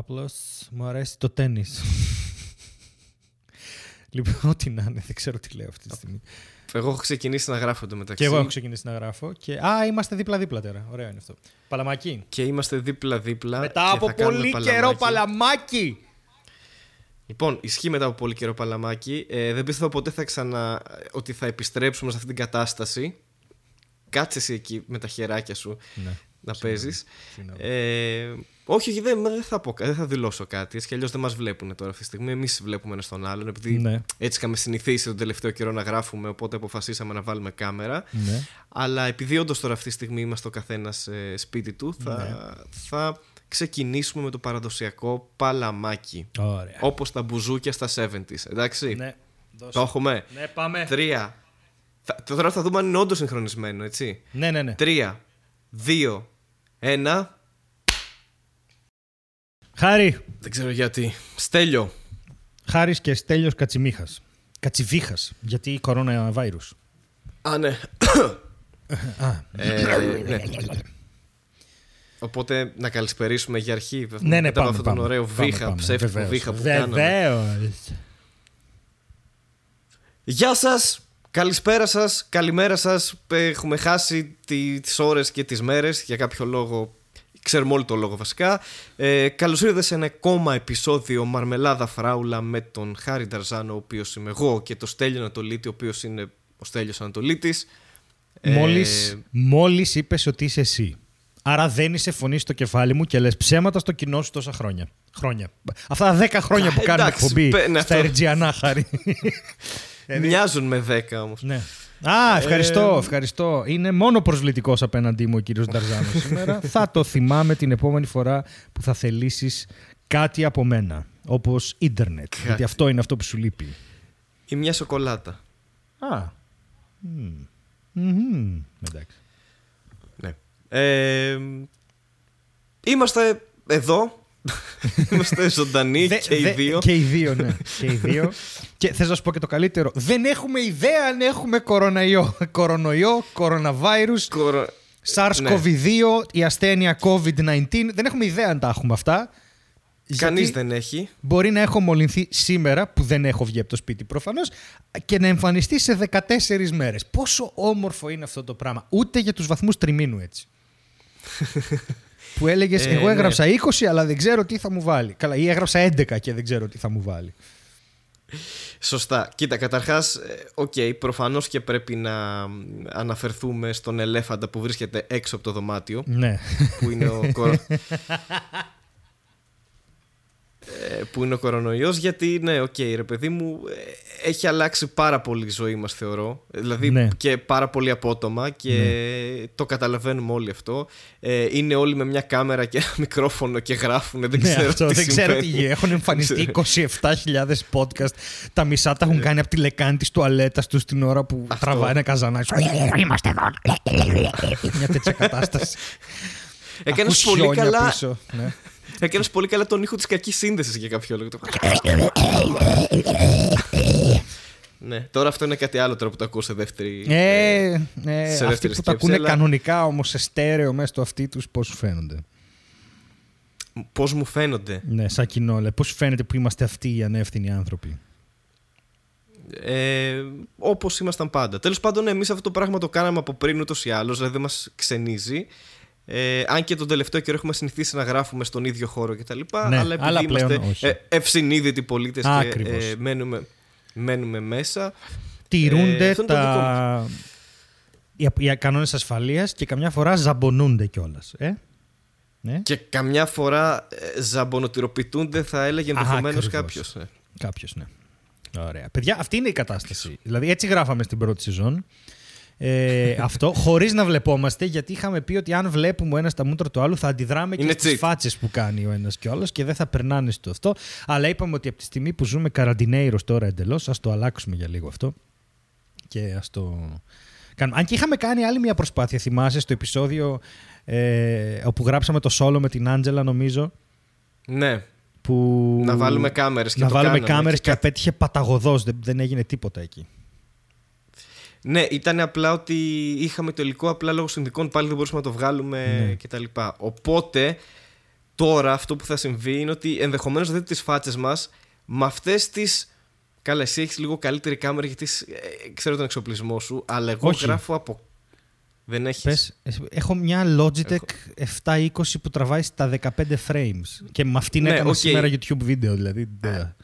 Απλώς μου αρέσει το τέννη. λοιπόν, ό,τι να είναι, δεν ξέρω τι λέω αυτή τη στιγμή. Εγώ έχω ξεκινήσει να γράφω το μεταξύ. Και εγώ έχω ξεκινήσει να γράφω. Και... Α, είμαστε δίπλα-δίπλα τώρα. Ωραίο είναι αυτό. Παλαμάκι. Και είμαστε δίπλα-δίπλα. Μετά και από θα κάνουμε πολύ παλαμάκι. καιρό παλαμάκι. Λοιπόν, ισχύει μετά από πολύ καιρό παλαμάκι. Ε, δεν πίστευα ποτέ θα ξανα... ότι θα επιστρέψουμε σε αυτή την κατάσταση. Κάτσε εσύ εκεί με τα χεράκια σου Ναι. να Συγγνώμη. παίζεις. Συγγνώμη. Ε, όχι, όχι, δεν, δεν, θα πω, κα- δεν θα δηλώσω κάτι. Έτσι κι αλλιώς δεν μας βλέπουν τώρα αυτή τη στιγμή. Εμείς βλέπουμε ένας στον άλλον. Επειδή Ναι. έτσι είχαμε συνηθίσει τον τελευταίο καιρό να γράφουμε, οπότε αποφασίσαμε να βάλουμε κάμερα. Ναι. Αλλά επειδή όντως τώρα αυτή τη στιγμή είμαστε ο καθένας σπίτι του, θα, Ναι. θα ξεκινήσουμε με το παραδοσιακό παλαμάκι. Ωραία. Όπως τα μπουζούκια στα 70s. Εντάξει. Ναι. Δώσε. Το έχουμε. Ναι, πάμε. Τρία. Θα, τώρα θα δούμε αν είναι όντως συγχρονισμένο, έτσι. Ναι, ναι, ναι. Τρία, δύο, ένα. Χάρη. Δεν ξέρω γιατί. Στέλιο. Χάρης και Στέλιος Κατσιμίχας. Κατσιβίχας, γιατί κορώνα βάιρους. Α, ναι. Α, Ε, ναι. Οπότε να καλησπερίσουμε για αρχή. ναι, ναι, μετά από πάμε, αυτόν πάμε, τον ωραίο πάμε, βήχα, πάμε. ψεύτικο Βεβαίως. βήχα που κάναμε. Βεβαίως. Γεια σας, καλησπέρα σας, καλημέρα σας. Έχουμε χάσει τι- τις ώρες και τις μέρες για κάποιο λόγο. Ξέρουμε όλοι το λόγο βασικά. Ε, καλώς ήρθατε σε ένα ακόμα επεισόδιο Μαρμελάδα Φράουλα με τον Χάρη Νταρζάνο, ο οποίος είμαι εγώ, και τον Στέλιο Ανατολίτη, ο οποίος είναι ο Στέλιος Ανατολίτης. Ε, Μόλις, μόλις είπες ότι είσαι εσύ. Άρα δεν είσαι φωνή στο κεφάλι μου και λες ψέματα στο κοινό σου τόσα χρόνια. Χρόνια. Αυτά τα δέκα χρόνια που Α, κάνουμε εντάξει, εκπομπή πε- ναι, στα αυτό. Ερτζιανά, Χάρη. Μοιάζουν με 10 όμως. ναι. Α, ευχαριστώ, Ε, ευχαριστώ. Είναι μόνο προσβλητικός απέναντί μου ο κύριος Νταρζάνος σήμερα. θα το θυμάμαι την επόμενη φορά που θα θελήσεις κάτι από μένα. Όπως ίντερνετ. Γιατί αυτό είναι αυτό που σου λείπει. Ή μια σοκολάτα. Α. Μμμ. Μμμ. Εντάξει. Ναι. Ε, είμαστε εδώ. είμαστε ζωντανοί Δε- και οι δε- δύο. Και οι δύο, ναι. και οι δύο. και θες να σου πω και το καλύτερο. Δεν έχουμε ιδέα αν έχουμε κοροναϊό. Κορονοϊό, κοροναβάιρους, Κορο- SARS-CoV-2, η ασθένεια COVID-19. Δεν έχουμε ιδέα αν τα έχουμε αυτά. Κανείς Γιατί δεν έχει. Μπορεί να έχω μολυνθεί σήμερα, που δεν έχω βγει από το σπίτι προφανώς, και να εμφανιστεί σε 14 μέρες. Πόσο όμορφο είναι αυτό το πράγμα. Ούτε για τους βαθμούς τριμήνου έτσι. που έλεγες, Ε, Εγώ ναι. έγραψα 20, αλλά δεν ξέρω τι θα μου βάλει. Καλά, ή έγραψα 11 και δεν ξέρω τι θα μου βάλει. Σωστά. Κοίτα, καταρχάς, ε, οκ, προφανώς και πρέπει να αναφερθούμε στον ελέφαντα που βρίσκεται έξω από το δωμάτιο, Ναι. που είναι ο, κορο... Ε, που είναι ο κορονοϊός γιατί ναι οκ ρε παιδί μου ε, έχει αλλάξει πάρα πολύ η ζωή μας θεωρώ δηλαδή Ναι. και πάρα πολύ απότομα και το καταλαβαίνουμε όλοι αυτό ε, είναι όλοι με μια κάμερα και ένα μικρόφωνο και γράφουν δεν ναι, ξέρω αυτό, τι δεν ξέρω τι συμβαίνει. γίνεται. Έχουν εμφανιστεί 27.000 podcast. Τα μισά τα έχουν κάνει από τη λεκάνη της τουαλέτας τους την ώρα που Αυτό. τραβάει ένα καζανάκι. Είμαστε εδώ. Μια τέτοια κατάσταση. Έκανες Ακούς πολύ χιόνια καλά πίσω, ναι. Έκανε πολύ καλά τον ήχο της κακής σύνδεσης για κάποιο λόγο. ναι, τώρα αυτό είναι κάτι άλλο τώρα που το ακούω σε δεύτερη. Ε, ε, σε αυτοί δεύτερη που τα σκέψη, ακούνε αλλά- κανονικά όμως σε στέρεο μέσα στο αυτί τους, πώς σου φαίνονται; Πώς μου φαίνονται; Ναι, σαν κοινό. Πώς σου φαίνεται που είμαστε αυτοί οι ανεύθυνοι άνθρωποι; Ε, Όπως ήμασταν πάντα. Τέλος πάντων, εμείς αυτό το πράγμα το κάναμε από πριν ούτως ή άλλως, δηλαδή δεν μας ξενίζει. Ε, αν και τον τελευταίο καιρό έχουμε συνηθίσει να γράφουμε στον ίδιο χώρο κτλ. Ναι, αλλά επειδή αλλά πλέον είμαστε όχι. ε, ευσυνείδητοι πολίτες και Ακριβώς. ε, μένουμε, μένουμε μέσα. Τηρούνται αυτό είναι το τα... οι, οι κανόνες ασφαλείας και καμιά φορά ζαμπονούνται κιόλας. Ε; Ναι. Και καμιά φορά ε, ζαμπονοτυροποιούνται, θα έλεγε ενδεχομένως Ακριβώς. κάποιος. Κάποιος, ναι. Ωραία. Παιδιά, αυτή είναι η κατάσταση. Δηλαδή, έτσι γράφαμε στην πρώτη σεζόν. Ε, αυτό χωρίς να βλεπόμαστε, γιατί είχαμε πει ότι αν βλέπουμε ο ένας τα μούτρα του άλλου, θα αντιδράμε και Είναι στις cheat. φάτσες που κάνει ο ένας και ο άλλος και δεν θα περνάνε στο αυτό. Αλλά είπαμε ότι από τη στιγμή που ζούμε καραντινέιρος τώρα εντελώς, ας το αλλάξουμε για λίγο αυτό. Και ας το κάνουμε. Αν και είχαμε κάνει άλλη μια προσπάθεια, θυμάσαι, στο επεισόδιο ε, όπου γράψαμε το solo με την Άντζελα, νομίζω. Ναι, Που... να βάλουμε κάμερες και να το βάλουμε κάναμε. κάμερες και Και απέτυχε παταγωδός. Δεν, δεν έγινε τίποτα εκεί. Ναι, ήταν απλά ότι είχαμε το υλικό, απλά λόγω συνδικών πάλι δεν μπορούσαμε να το βγάλουμε Ναι. κτλ. Οπότε τώρα αυτό που θα συμβεί είναι ότι ενδεχομένως δείτε τις φάτσες μας με αυτές τι. Καλά, εσύ έχεις λίγο καλύτερη κάμερα γιατί ε, ξέρω τον εξοπλισμό σου, αλλά εγώ Όχι. γράφω από. Δεν έχεις; Πες, ε, έχω μια Logitech 720 που τραβάει στα 15 frames. Και με αυτήν Ναι, έκανα οκ. σήμερα YouTube βίντεο. Δηλαδή, ντε.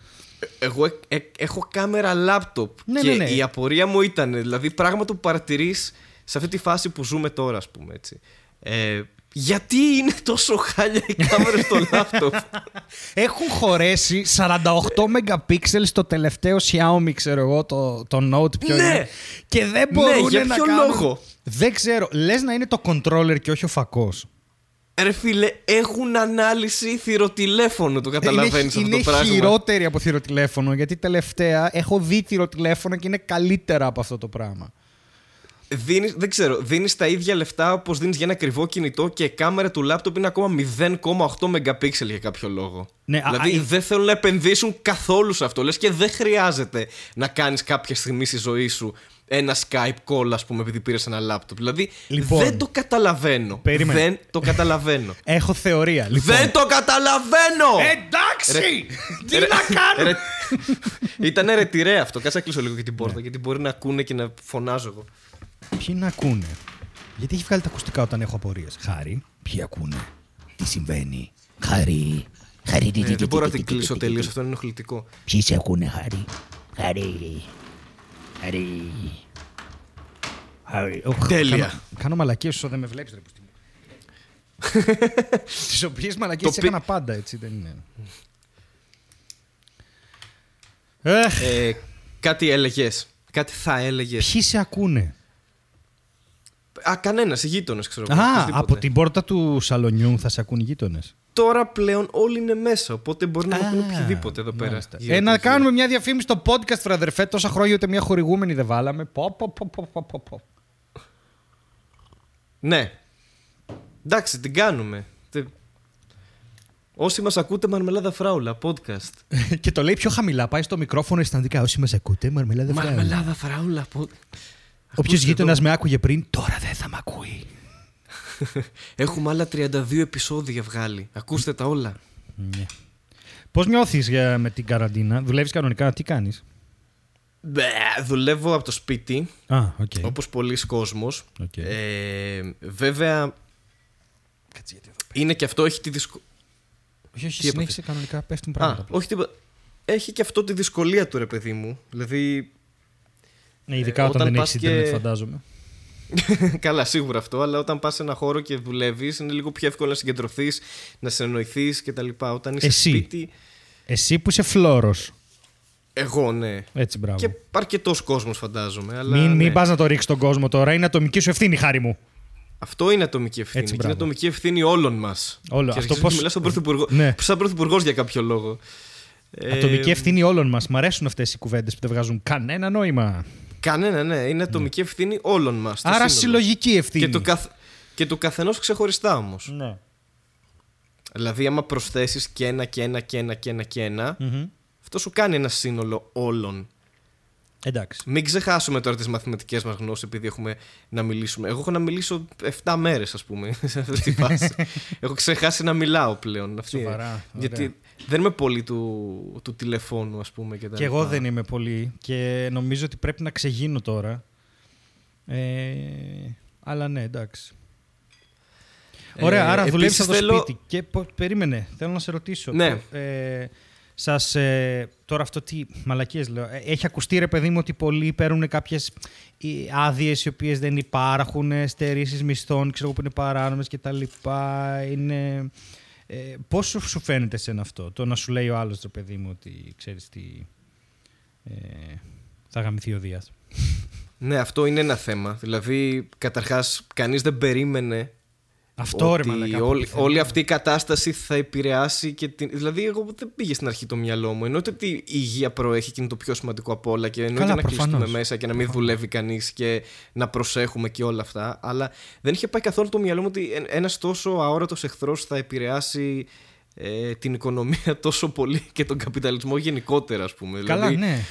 Εγώ ε- ε- έχω κάμερα laptop Ναι, και ναι, ναι. η απορία μου ήταν, δηλαδή πράγματα που παρατηρείς σε αυτή τη φάση που ζούμε τώρα, ας πούμε έτσι. Ε, γιατί είναι τόσο χάλια οι κάμερες στο laptop; Έχουν χωρέσει 48 MP στο τελευταίο Xiaomi, ξέρω εγώ, το, το Note ποιο Ναι. είναι. Και δεν μπορούν για να ποιο κάνουν... λόγο; Δεν ξέρω. Λες να είναι το controller και όχι ο φακός. Ρε φίλε, έχουν ανάλυση θηροτηλέφωνο, το καταλαβαίνεις είναι, αυτό είναι το πράγμα. χειρότερη από θηροτηλέφωνο, γιατί τελευταία έχω δει θηροτηλέφωνο και είναι καλύτερα από αυτό το πράγμα. Δίνεις, δεν ξέρω, δίνεις τα ίδια λεφτά όπως δίνεις για ένα ακριβό κινητό και η κάμερα του λάπτοπ είναι ακόμα 0,8 MP για κάποιο λόγο. Ναι, α- δηλαδή α- δεν θέλουν να επενδύσουν καθόλου σε αυτό. Λες και δεν χρειάζεται να κάνεις κάποια στιγμή στη ζωή σου ένα Skype call, ας πούμε, επειδή πήρες ένα λάπτοπ. Δηλαδή Λοιπόν. δεν το καταλαβαίνω. Περίμενε. Δεν το καταλαβαίνω. Έχω θεωρία. Λοιπόν. δεν το καταλαβαίνω! Εντάξει! Τι Ρε- να κάνω! ρε- Ήταν ρετυρέ αυτό. Κάτσε να κλείσω λίγο και την πόρτα, γιατί μπορεί να ακούνε και να φωνάζω εγώ. Ποιοι να ακούνε; Γιατί έχει βγάλει τα ακουστικά όταν έχω απορίες. Χάρη. Ποιοι ακούνε; Τι συμβαίνει; Χάρη. Χάρη. τι, τι, Ε, τι, δεν μπορώ να τι, την τι, τι, κλείσω τι, τι, τελείως, τι. αυτό είναι ενοχλητικό. Ποιοι σε ακούνε, Χάρη; Χάρη. Χάρη. Χάρη. Οχ, Τέλεια. Κάνω, κάνω μαλακίες όσο δεν με βλέπεις ρε πουστί μου. Τις οποίες μαλακίες Το τις πι- έκανα πάντα, έτσι δεν είναι. Εχ, Ε, κάτι έλεγες. Κάτι θα έλεγες. ποιοι σε ακούνε; Α, κανένας, οι γείτονες ξέρω. εγώ, Α, οποιοσδήποτε. από την πόρτα του σαλονιού θα σε ακούν οι γείτονες. Τώρα πλέον όλοι είναι μέσα, οπότε μπορεί να Α, ακούνε οποιοδήποτε εδώ πέρα. μάλιστα. γύρω Ε, να του γύρω. κάνουμε μια διαφήμιση στο podcast, ρε αδερφέ. Τόσα χρόνια ούτε μια χορηγούμενη δεν βάλαμε. Πω, πω, πω, πω, πω, πω, πω. Ναι. Εντάξει, την κάνουμε. Τε- Όσοι μας ακούτε, Μαρμελάδα Φράουλα, podcast. και το λέει πιο χαμηλά. Πάει στο μικρόφωνο αισθαντικά. Όσοι μας ακούτε, μαρμελάδα φράουλα. Μαρμελάδα Φράουλα, podcast. Όποιος γείτονας με άκουγε πριν, τώρα δεν θα με ακούει. Έχουμε άλλα 32 επεισόδια βγάλει. Ακούστε τα όλα. Ναι. Πώς νιώθεις με την καραντίνα, δουλεύεις κανονικά, τι κάνεις; Μπε, δουλεύω από το σπίτι, Α, οκ. όπως πολλοί κόσμος. Οκ. Ε, βέβαια, Κάτσε γιατί εδώ. είναι και αυτό, έχει τη δυσκολία. Όχι, όχι, Τι έπαθες; συνέχισε κανονικά, πέφτουν Α, πράγματα. όχι τίποτα. Έχει και αυτό τη δυσκολία του, ρε παιδί μου. Δηλαδή, Ναι, ειδικά ε, όταν, όταν δεν πας έχεις και- Ιντερνετ, φαντάζομαι. καλά, σίγουρα αυτό, αλλά όταν πας σε ένα χώρο και δουλεύεις, είναι λίγο πιο εύκολο να συγκεντρωθείς, να συνεννοηθείς κτλ. Όταν είσαι Εσύ. σπίτι, Εσύ που είσαι φλόρος. εγώ ναι. Έτσι, μπράβο. Και αρκετός κόσμος, φαντάζομαι. Αλλά, Μην, μην ναι. πας να το ρίξεις τον κόσμο τώρα. Είναι ατομική σου ευθύνη, χάρη μου. Αυτό είναι ατομική ευθύνη. Έτσι, και είναι μπράβο. ατομική ευθύνη όλων μας. Όλο. Και Αυτό αυτό πώς- Μιλάς στον Πρωθυπουργό. Ναι. Σαν Πρωθυπουργός για κάποιο λόγο. Ε, Ατομική ευθύνη όλων μας. Μ' αρέσουν αυτές οι κουβέντες που δεν βγάζουν κανένα νόημα. Κανένα, ναι. Είναι ατομική ευθύνη όλων μας. Άρα συλλογική ευθύνη. Και του, καθ... και του καθενός ξεχωριστά όμως. Ναι. Δηλαδή, άμα προσθέσεις και ένα και ένα και ένα και ένα και ένα, Μμμ. αυτό σου κάνει ένα σύνολο όλων. Εντάξει. Μην ξεχάσουμε τώρα τις μαθηματικές μας γνώσεις, επειδή έχουμε να μιλήσουμε. Εγώ έχω να μιλήσω 7 μέρες, ας πούμε, σε αυτή τη φάση. έχω ξεχάσει να μιλάω πλέον. Αυτή- Σοβαρά, ωραία. Γιατί δεν είμαι πολύ του, του τηλεφώνου, ας πούμε. Και, τα Και εγώ λοιπά. δεν είμαι πολύ και νομίζω ότι πρέπει να ξεγίνω τώρα. Ε, αλλά ναι, εντάξει. Ωραία, Ε, άρα δουλεύει επίσης από το θέλω- σπίτι. Και πο- περίμενε, θέλω να σε ρωτήσω. Ναι. Ε, σας, ε, τώρα αυτό τι μαλακίες λέω. Ε, έχει ακουστεί ρε παιδί μου ότι πολλοί παίρνουν κάποιες άδειες οι οποίες δεν υπάρχουν, ε, στερήσεις μισθών, ξέρω εγώ που είναι παράνομες και τα λοιπά. Είναι... Ε, πώς σου, σου φαίνεται σε αυτό, το να σου λέει ο άλλος ρε παιδί μου ότι ξέρεις τι... Ε, θα γαμηθεί ο Δίας; Ναι, αυτό είναι ένα θέμα. Δηλαδή, καταρχάς, κανείς δεν περίμενε Αυτό ρε ότι μαλακά. που όλη, επιθυμώ. όλη αυτή η κατάσταση θα επηρεάσει και την. Δηλαδή, εγώ δεν πήγε στην αρχή το μυαλό μου. Εννοείται ότι η υγεία προέχει και είναι το πιο σημαντικό από όλα και εννοείται Καλά, να κλειστούμε προφανώς. μέσα και να μην δουλεύει κανείς και να προσέχουμε και όλα αυτά. Αλλά δεν είχε πάει καθόλου το μυαλό μου ότι ένας τόσο αόρατος εχθρός θα επηρεάσει ε, την οικονομία τόσο πολύ και τον καπιταλισμό γενικότερα, ας πούμε. Καλά, δηλαδή, ναι.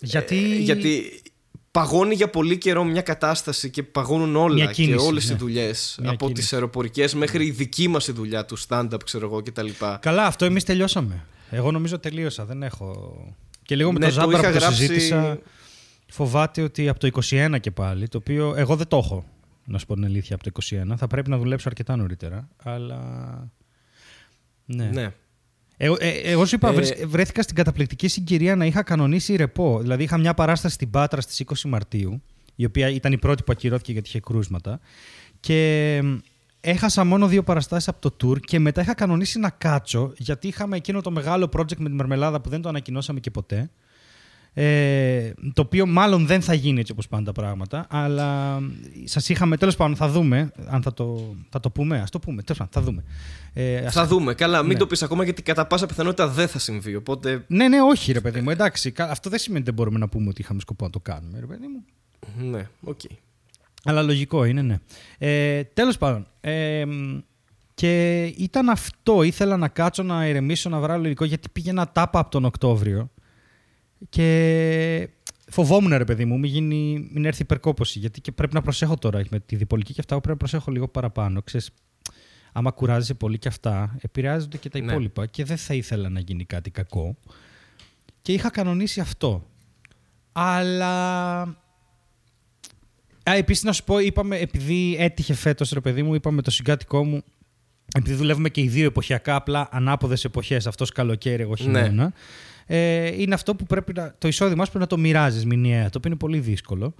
Γιατί... ε, γιατί παγώνει για πολύ καιρό μια κατάσταση και παγώνουν όλα Μια κίνηση, και όλες ναι. οι δουλειές Μια από κίνηση. τις αεροπορικές μέχρι η δική μας η δουλειά του stand-up ξέρω εγώ κτλ. Καλά, αυτό εμείς τελειώσαμε. Εγώ νομίζω τελείωσα. Δεν έχω. Και λίγο με Ναι, το το Ζάμπρα είχα που το γράψει- συζήτησα. Φοβάται ότι από το 21 και πάλι, το οποίο εγώ δεν το έχω, να σου πω την αλήθεια, από το 21. Θα πρέπει να δουλέψω αρκετά νωρίτερα. Αλλά. Ναι. Ναι. Εγώ, ε, εγώ σου είπα, Ε, βρες- βρέθηκα στην καταπληκτική συγκυρία να είχα κανονίσει ρεπό. Δηλαδή, είχα μια παράσταση στην Πάτρα στις 20 Μαρτίου, η οποία ήταν η πρώτη που ακυρώθηκε γιατί είχε κρούσματα. Και μ, έχασα μόνο δύο παραστάσεις από το tour και μετά είχα κανονίσει να κάτσω γιατί είχαμε εκείνο το μεγάλο project με τη Μαρμελάδα που δεν το ανακοινώσαμε και ποτέ. Ε, το οποίο μάλλον δεν θα γίνει έτσι όπως πάνε τα πράγματα, αλλά σας είχαμε, τέλος πάντων θα δούμε, αν θα το, θα το πούμε, ας το πούμε, τέλος πάντων, θα δούμε. Ε, ας- Θα δούμε. Καλά, μην Ναι. το πεις ακόμα γιατί κατά πάσα πιθανότητα δεν θα συμβεί. Οπότε. Ναι, ναι, όχι ρε παιδί μου, εντάξει, κα- αυτό δεν σημαίνει ότι δεν μπορούμε να πούμε ότι είχαμε σκοπό να το κάνουμε, ρε παιδί μου. Ναι, οκ. Αλλά λογικό είναι, ναι. Ε, τέλος πάντων, ε, μ, και ήταν αυτό, ήθελα να κάτσω να ηρεμήσω, να βγάλω υλικό, γιατί πήγαινα τάπα από τον Οκτώβριο και φοβόμουν ρε παιδί μου, μην, γίνει, μην έρθει υπερκόπωση, γιατί και πρέπει να προσέχω τώρα με τη διπολική και αυτά, πρέπει να προσέχω λίγο παραπάνω. Ξέρεις, άμα κουράζεσαι πολύ και αυτά, επηρεάζονται και τα Ναι. υπόλοιπα και δεν θα ήθελα να γίνει κάτι κακό. Και είχα κανονίσει αυτό. Αλλά Α, επίσης να σου πω, είπαμε, επειδή έτυχε φέτος, ρε παιδί μου, είπαμε το συγκάτοικό μου, επειδή δουλεύουμε και οι δύο εποχιακά, απλά ανάποδες εποχές, αυτός καλοκαίρι, εγώ χειμώνα. Ε, είναι αυτό που πρέπει να. Το εισόδημά σου πρέπει να το μοιράζεις μηνιαία, το οποίο είναι πολύ δύσκολο.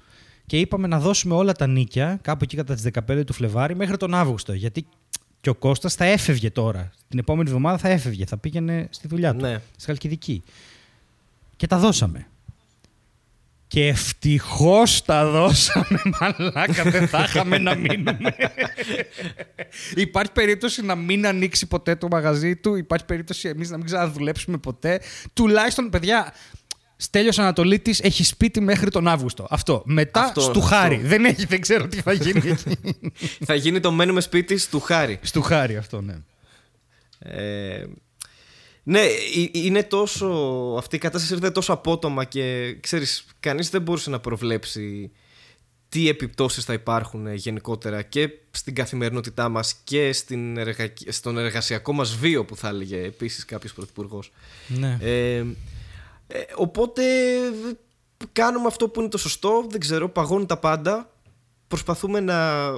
Και είπαμε να δώσουμε όλα τα νίκια κάπου εκεί κατά τις 15 του Φλεβάρι μέχρι τον Αύγουστο. Γιατί και ο Κώστας θα έφευγε τώρα. Την επόμενη εβδομάδα θα έφευγε, θα πήγαινε στη δουλειά του. Ναι. Στη Χαλκιδική. Και τα δώσαμε. Και ευτυχώς τα δώσαμε, μαλάκα. Δεν θα είχαμε να μείνουμε. Υπάρχει περίπτωση να μην ανοίξει ποτέ το μαγαζί του. Υπάρχει περίπτωση εμείς να μην ξαναδουλέψουμε ποτέ. Τουλάχιστον, παιδιά, Στέλιος Ανατολίτης έχει σπίτι μέχρι τον Αύγουστο. Αυτό. Μετά Αυτό, στου αυτό. χάρη. Δεν, έχει, δεν ξέρω τι θα γίνει εκεί. θα γίνει το μένουμε σπίτι του Χάρη. στου χάρη αυτό, ναι. Ε, ναι, ε- είναι τόσο. Αυτή η κατάσταση ήρθε τόσο απότομα και ξέρεις, κανείς δεν μπορούσε να προβλέψει τι επιπτώσεις θα υπάρχουν ε, γενικότερα και στην καθημερινότητά μας και στην εργα... στον εργασιακό μας βίο που θα έλεγε επίσης κάποιος πρωθυπουργός. ναι. Ε, ε, οπότε ε, κάνουμε αυτό που είναι το σωστό, δεν ξέρω, παγώνουν τα πάντα. Προσπαθούμε να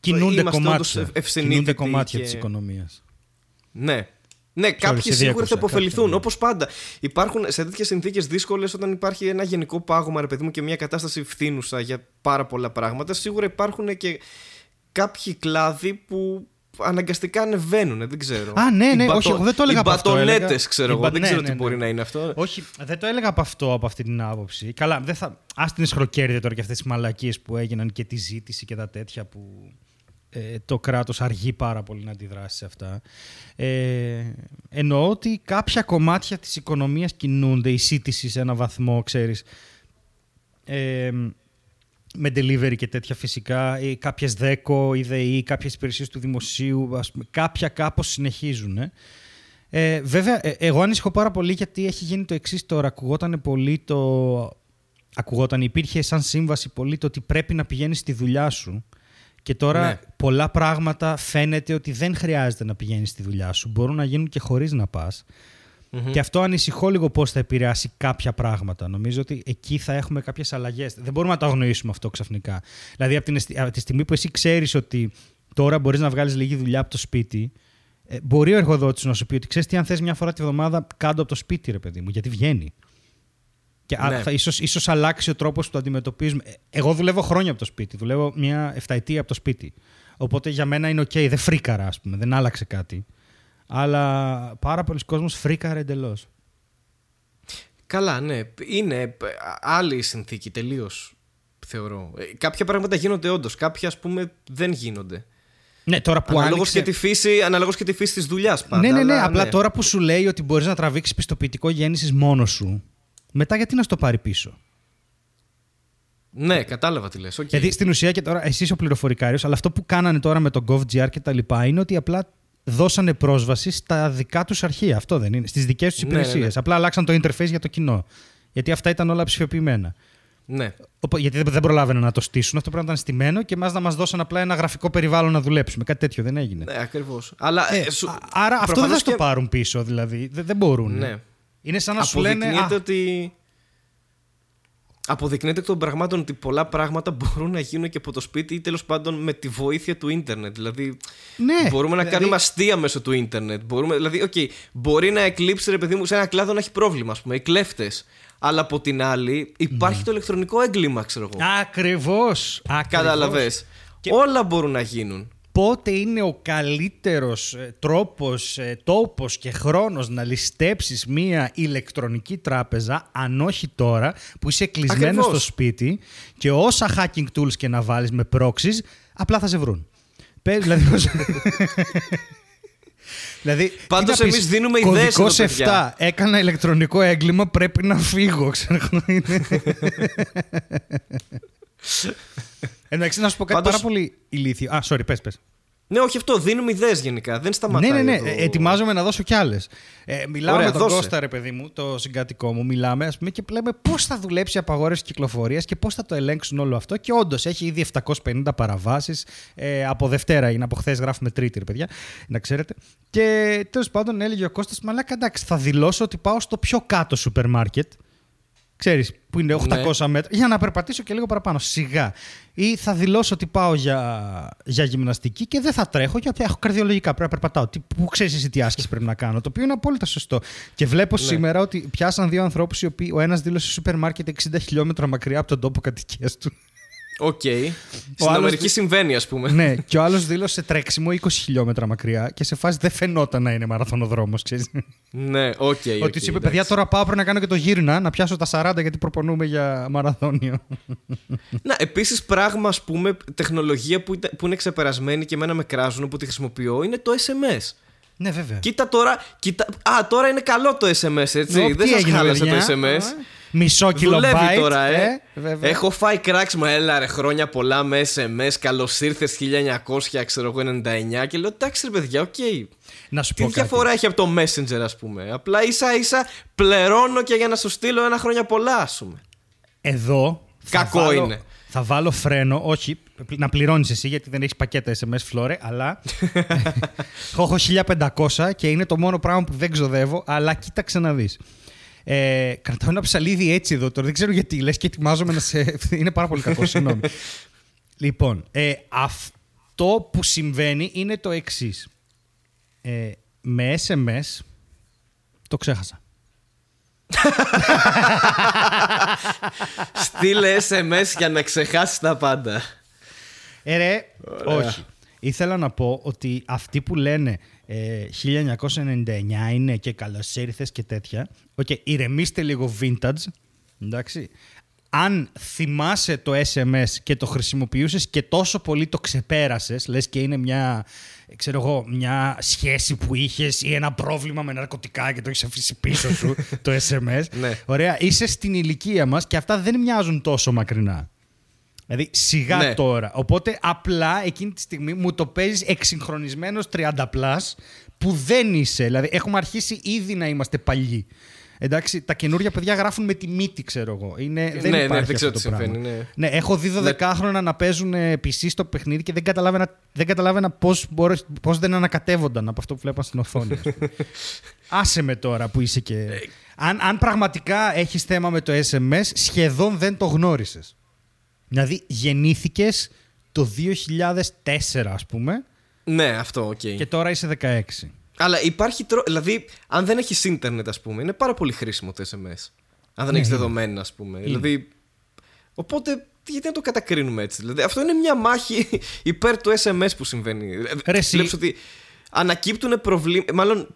Κινούνται είμαστε κομμάτια. όντως ευ- ευσυνείδητοι Κινούνται κομμάτια και- της οικονομίας. ναι. Ναι, κάποιοι σε σίγουρα διέκοψα, θα υποφεληθούν. κάποιοι, ναι. Όπως πάντα. Υπάρχουν σε τέτοιες συνθήκες δύσκολες, όταν υπάρχει ένα γενικό πάγωμα, ρε παιδί μου, και μια κατάσταση φθήνουσα για πάρα πολλά πράγματα, σίγουρα υπάρχουν και κάποιοι κλάδοι που αναγκαστικά ανεβαίνουν. Δεν ξέρω. Α, ναι, Οι ναι, μπατο- όχι, εγώ δεν το έλεγα Οι από αυτό, μπατονέτες, έλεγα- ξέρω οι εγώ. μπα- Δεν ναι, ξέρω ναι, τι ναι. μπορεί να είναι αυτό. Όχι, δεν το έλεγα από αυτό, από αυτή την άποψη. Καλά, δεν θα. Α την εσχροκέρδη τώρα και αυτές τις μαλακίες που έγιναν και τη ζήτηση και τα τέτοια που ε, το κράτος αργεί πάρα πολύ να αντιδράσει σε αυτά. Ε, εννοώ ότι κάποια κομμάτια της οικονομίας κινούνται, η σύντηση σε ένα βαθμό, ξέρεις. Ε, με delivery και τέτοια φυσικά, ή κάποιες ΔΕΚΟ, ή ΔΕΗ, κάποιες υπηρεσίες του δημοσίου, ας πούμε, κάποια κάπως συνεχίζουν. Ε. Ε, βέβαια, ε, εγώ ανησυχώ πάρα πολύ γιατί έχει γίνει το εξής τώρα. Ακουγόταν πολύ το. Ακουγόταν, υπήρχε σαν σύμβαση πολύ το ότι πρέπει να πηγαίνεις στη δουλειά σου. Και τώρα Ναι. πολλά πράγματα φαίνεται ότι δεν χρειάζεται να πηγαίνεις στη δουλειά σου. Μπορούν να γίνουν και χωρίς να πας. Μμμ. Και αυτό ανησυχώ λίγο πώς θα επηρεάσει κάποια πράγματα. Νομίζω ότι εκεί θα έχουμε κάποιες αλλαγές. Δεν μπορούμε να το αγνοήσουμε αυτό ξαφνικά. Δηλαδή, από, την, εστι- από τη στιγμή που εσύ ξέρεις ότι τώρα μπορείς να βγάλεις λίγη δουλειά από το σπίτι, ε, μπορεί ο εργοδότης να σου πει ότι ξέρεις τι, αν θες μια φορά τη βδομάδα κάτω από το σπίτι, ρε παιδί μου, γιατί βγαίνει. Και α- Ναι. θα, ίσως, ίσως αλλάξει ο τρόπος που το αντιμετωπίζουμε. Ε, Εγώ δουλεύω χρόνια από το σπίτι. Δουλεύω μια εφταετία από το σπίτι. Οπότε για μένα είναι οκ, δεν φρίκαρα, ας πούμε, δεν άλλαξε κάτι. Αλλά πάρα πολλοί κόσμος φρίκαρε εντελώς. Καλά, ναι. Είναι ε, άλλη η συνθήκη τελείως. Θεωρώ. Ε, Κάποια πράγματα γίνονται όντως. Κάποια, ας πούμε, δεν γίνονται. Ναι, τώρα που Αναλόγως άνοιξε... και τη φύση, αναλόγως και τη φύση της δουλειάς πάντα. ναι, ναι, ναι. αλλά Απλά τώρα που σου λέει ότι μπορείς να τραβήξεις πιστοποιητικό γέννησης μόνος σου, μετά γιατί να στο πάρει πίσω; Ναι, κατάλαβα τι λες. οκ. Γιατί στην ουσία και τώρα εσύ είσαι ο πληροφορικάριος, αλλά αυτό που κάνανε τώρα με το GovGR και τα λοιπά είναι ότι απλά δώσανε πρόσβαση στα δικά τους αρχεία. Αυτό δεν είναι. Στις δικές τους Ναι, ναι, ναι. υπηρεσίες. Απλά αλλάξαν το interface για το κοινό. Γιατί αυτά ήταν όλα ψηφιοποιημένα. Ναι. Οπό- Γιατί δεν, δεν προλάβαιναν να το στήσουν. Αυτό πρέπει να ήταν στημένο και μας να μας δώσουν απλά ένα γραφικό περιβάλλον να δουλέψουμε. Κάτι τέτοιο δεν έγινε. Ναι, ακριβώς. Αλλά. Ε, ε, σου- α- άρα αυτό δεν προφανώς θα το και- πάρουν πίσω, δηλαδή. Δεν, δεν μπορούν. Ναι. Είναι σαν να σου λένε. Αποδεικνύεται «Α, ότι. Αποδεικνύεται εκ των πραγμάτων ότι πολλά πράγματα μπορούν να γίνουν και από το σπίτι ή τέλος πάντων με τη βοήθεια του ίντερνετ. Δηλαδή, ναι, μπορούμε να δηλαδή, κάνουμε αστεία μέσω του ίντερνετ. Μπορούμε, δηλαδή, οκ, μπορεί να εκλείψει ρε παιδί μου σε ένα κλάδο να έχει πρόβλημα, ας πούμε, οι κλέφτες. Αλλά από την άλλη υπάρχει το ηλεκτρονικό έγκλημα, ξέρω εγώ. Ακριβώς. Κατάλαβες. Και- Όλα μπορούν να γίνουν. Πότε είναι ο καλύτερος ε, τρόπος, ε, τόπος και χρόνος να ληστέψεις μία ηλεκτρονική τράπεζα, αν όχι τώρα, που είσαι κλεισμένος Ακριβώς. στο σπίτι και όσα hacking tools και να βάλεις με proxies, απλά θα σε βρουν. Πες, δηλαδή, πώς- δηλαδή, Πάντως τι να πεις, εμείς δίνουμε ιδέες κωδικός εδώ, παιδιά. 7, έκανα ηλεκτρονικό έγκλημα, πρέπει να φύγω, ξέρω εγώ, είναι. Εντάξει, να σου πω κάτι Πάντως- πάρα πολύ ηλίθιο. Α, sorry, πες, πες. Ναι, όχι αυτό. Δίνουμε ιδέες γενικά. Δεν σταματάει. Ναι, ναι, ναι. εδώ. Ε, Ετοιμάζομαι να δώσω κι άλλες. Ε, μιλάω Ωραία, με τον δώσε. Κώστα, ρε παιδί μου, το συγκατοικό μου. Μιλάμε, ας πούμε, και λέμε πώς θα δουλέψει η απαγόρευση κυκλοφορίας και πώς θα το ελέγξουν όλο αυτό. Και όντως έχει ήδη 750 παραβάσεις. Ε, από Δευτέρα είναι, από χθες γράφουμε Τρίτη, ρε παιδιά, να ξέρετε. Και τέλος πάντων έλεγε ο Κώστας, μαλάκα εντάξει, θα δηλώσω ότι πάω στο πιο κάτω σούπερ μάρκετ. Ξέρεις, που είναι 800 μέτρα, για να περπατήσω και λίγο παραπάνω, σιγά. Ή θα δηλώσω ότι πάω για, για γυμναστική και δεν θα τρέχω γιατί έχω καρδιολογικά. Πρέπει να περπατάω. Τι, πού ξέρεις εσύ τι άσκηση πρέπει να κάνω. Το οποίο είναι απόλυτα σωστό. Και βλέπω σήμερα ότι πιάσαν δύο ανθρώπους οι οποίοι ο ένας δήλωσε σούπερ μάρκετ 60 χιλιόμετρα μακριά από τον τόπο κατοικίας του. Οκ. Στην άλλος Αμερική δι- συμβαίνει, ας πούμε. ναι, και ο άλλος δήλωσε τρέξιμο 20 χιλιόμετρα μακριά και σε φάση δεν φαινόταν να είναι μαραθωνοδρόμος. ναι, οκ. Ότι οκ, του είπε, εντάξει. παιδιά, τώρα πάω πρέπει να κάνω και το γύρνα, να πιάσω τα 40 γιατί προπονούμαι για μαραθώνιο. Να, επίσης πράγμα, ας πούμε, τεχνολογία που, ήταν- που είναι ξεπερασμένη και εμένα με κράζουν που τη χρησιμοποιώ είναι το SMS. ναι, βέβαια. Κοίτα τώρα. Κοίτα... Α, τώρα είναι καλό το SMS, έτσι. Ω, Δεν τι σας έγινε, χάλασε παιδιά; το SMS. Α, Μισό Δουλεύει κιλομπάιτ. τώρα, ε. βέβαια. Έχω φάει κράξιμο, έλα ρε, χρόνια πολλά με SMS. Καλώς ήρθες 1900, ξέρω εγώ, 99. Και λέω, εντάξει, ρε παιδιά, οκ. Να σου Τι πω κάτι. διαφορά έχει από το Messenger, ας πούμε; Απλά ίσα ίσα πληρώνω και για να σου στείλω ένα χρόνια πολλά, ας πούμε. Εδώ. θα Κακό βάλω- είναι. Θα βάλω φρένο, όχι, να πληρώνεις εσύ γιατί δεν έχεις πακέτα SMS φλόρε, αλλά. έχω 1500 και είναι το μόνο πράγμα που δεν ξοδεύω, αλλά κοίταξε να δεις. Ε, κρατάω ένα ψαλίδι έτσι εδώ τώρα. Δεν ξέρω γιατί λες και ετοιμάζομαι να σε. είναι πάρα πολύ κακό, συγγνώμη. λοιπόν, ε, αυτό που συμβαίνει είναι το εξής. Ε, με SMS το ξέχασα. Στείλε SMS για να ξεχάσεις τα πάντα. Ε, ρε, Ωραία. όχι. Ήθελα να πω ότι αυτοί που λένε ε, 1999 είναι και καλώς ήρθες και τέτοια. Οκ, ηρεμήστε λίγο vintage. Εντάξει. Αν θυμάσαι το SMS και το χρησιμοποιούσες και τόσο πολύ το ξεπέρασες, λες και είναι μια, ε, ξέρω εγώ, μια σχέση που είχες ή ένα πρόβλημα με ναρκωτικά και το έχεις αφήσει πίσω σου το SMS. Ναι. Ωραία, είσαι στην ηλικία μας και αυτά δεν μοιάζουν τόσο μακρινά. Δηλαδή σιγά Ναι. τώρα. Οπότε απλά εκείνη τη στιγμή μου το παίζεις εξυγχρονισμένος 30 plus που δεν είσαι. Δηλαδή έχουμε αρχίσει ήδη να είμαστε παλιοί. Εντάξει, τα καινούργια παιδιά γράφουν με τη μύτη, ξέρω εγώ. Είναι, δεν ναι, υπάρχει δεν ξέρω αυτό τι το πράγμα. συμβαίνει, ναι. Ναι, έχω δει 12χρονα να παίζουν ε, PC στο παιχνίδι και δεν καταλάβαινα, δεν καταλάβαινα πώς, μπορείς- πώς δεν ανακατεύονταν από αυτό που βλέπαν στην οθόνη. ας πούμε. Άσε με τώρα που είσαι και... αν, αν πραγματικά έχεις θέμα με το SMS, σχεδόν δεν το γνώρισες. Δηλαδή γεννήθηκες το 2004 ας πούμε Ναι, αυτό, οκ. και τώρα είσαι 16. Αλλά υπάρχει τρόπο. Δηλαδή, αν δεν έχεις ίντερνετ, ας πούμε, είναι πάρα πολύ χρήσιμο το SMS. Αν δεν Ναι, έχεις είναι. δεδομένα, ας πούμε. Δηλαδή. Οπότε, γιατί να το κατακρίνουμε έτσι; Δηλαδή, αυτό είναι μια μάχη υπέρ του SMS που συμβαίνει. Ρε, εσύ- Βλέπεις ότι ανακύπτουν προβλήματα. Μάλλον.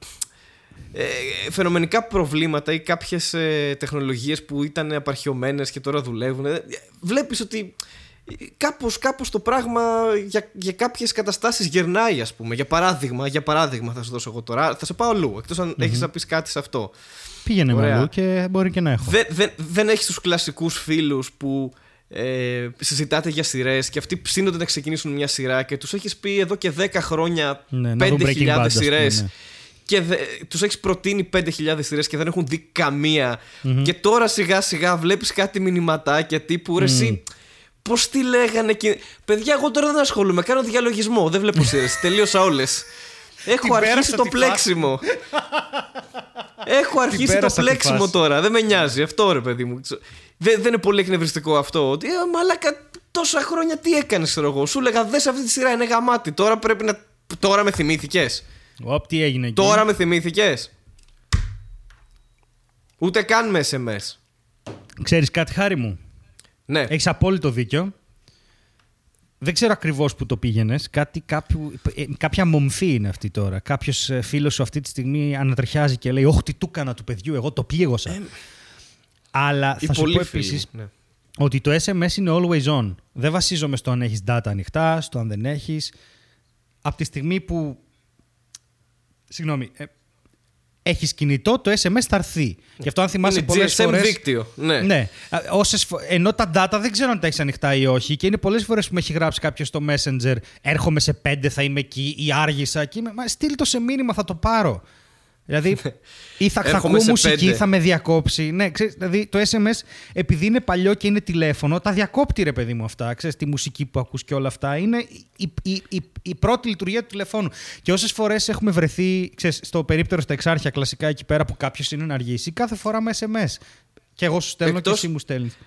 Ε, φαινομενικά προβλήματα ή κάποιες ε, τεχνολογίες που ήταν απαρχιωμένες και τώρα δουλεύουν ε, βλέπεις ότι κάπως, κάπως το πράγμα για, για κάποιες καταστάσεις γερνάει ας πούμε για παράδειγμα, για παράδειγμα θα σου δώσω εγώ τώρα θα σε πάω αλλού εκτός αν έχεις να πεις κάτι σε αυτό Πήγαινε με Ωραία. αλλού και μπορεί και να έχω. δεν, δεν, δεν έχεις τους κλασικούς φίλους που ε, συζητάτε για σειρές και αυτοί ψήνονται να ξεκινήσουν μια σειρά και τους έχεις πει εδώ και 10 χρόνια Ναι, να δουν Breaking Bad, 5.000 ας πούμε, σειρές. ναι. Και δε, τους έχεις προτείνει 5.000 σειρές και δεν έχουν δει καμία και τώρα σιγά σιγά βλέπεις κάτι μηνυματάκια τύπου ρε εσύ Πώς τι λέγανε και. Παιδιά, εγώ τώρα δεν ασχολούμαι. Κάνω διαλογισμό. Δεν βλέπω σειρές. Τελείωσα όλες. Έχω αρχίσει το πλέξιμο. Έχω αρχίσει το πλέξιμο τώρα. Δεν με νοιάζει. Αυτό ρε παιδί μου. Δεν, δεν είναι πολύ εκνευριστικό αυτό. Ότι ε, μαλάκα τόσα χρόνια τι έκανες, ξέρω εγώ. Σου έλεγα δες αυτή τη σειρά είναι γαμάτι. Τώρα πρέπει να. Τώρα με θυμήθηκες. Οπ, τι έγινε εκεί; Τώρα με θυμήθηκες; Ούτε καν με SMS. Ξέρεις κάτι χάρη μου; Ναι. Έχεις απόλυτο δίκιο. Δεν ξέρω ακριβώς που το πήγαινες. Ε, κάποια μομφή είναι αυτή τώρα. Κάποιος φίλος σου αυτή τη στιγμή ανατριχιάζει και λέει: Όχι, τι του έκανα του παιδιού, εγώ το πλήγωσα. Ε, Αλλά θα σου πω επίσης ναι. ότι το SMS είναι always on. Δεν βασίζομαι στο αν έχεις data ανοιχτά, στο αν δεν έχεις. Από τη στιγμή που. Συγγνώμη. Ε, έχεις κινητό, το SMS θα έρθει. Γι' αυτό αν θυμάσαι πολλές φορέ. δίκτυο. Ναι. ναι. Όσες, ενώ τα data δεν ξέρω αν τα έχεις ανοιχτά ή όχι. Και είναι πολλές φορές που με έχει γράψει κάποιος στο Messenger. Έρχομαι σε πέντε, θα είμαι εκεί ή άργησα. Και είμαι, μα στείλ το σε μήνυμα, θα το πάρω. Δηλαδή, ή θα, θα ακούω μουσική, ή θα με διακόψει. Ναι, ξέρεις, δηλαδή το SMS, επειδή είναι παλιό και είναι τηλέφωνο, τα διακόπτει ρε παιδί μου αυτά. Ξέρεις, τη μουσική που ακούς και όλα αυτά. Είναι η, η, η, η πρώτη λειτουργία του τηλεφώνου. Και όσες φορές έχουμε βρεθεί, ξέρεις, στο περίπτερο στα εξάρχεια κλασικά εκεί πέρα που κάποιος είναι να αργήσει, κάθε φορά με SMS. Και εγώ σου στέλνω Εκτός... και εσύ μου στέλνεις.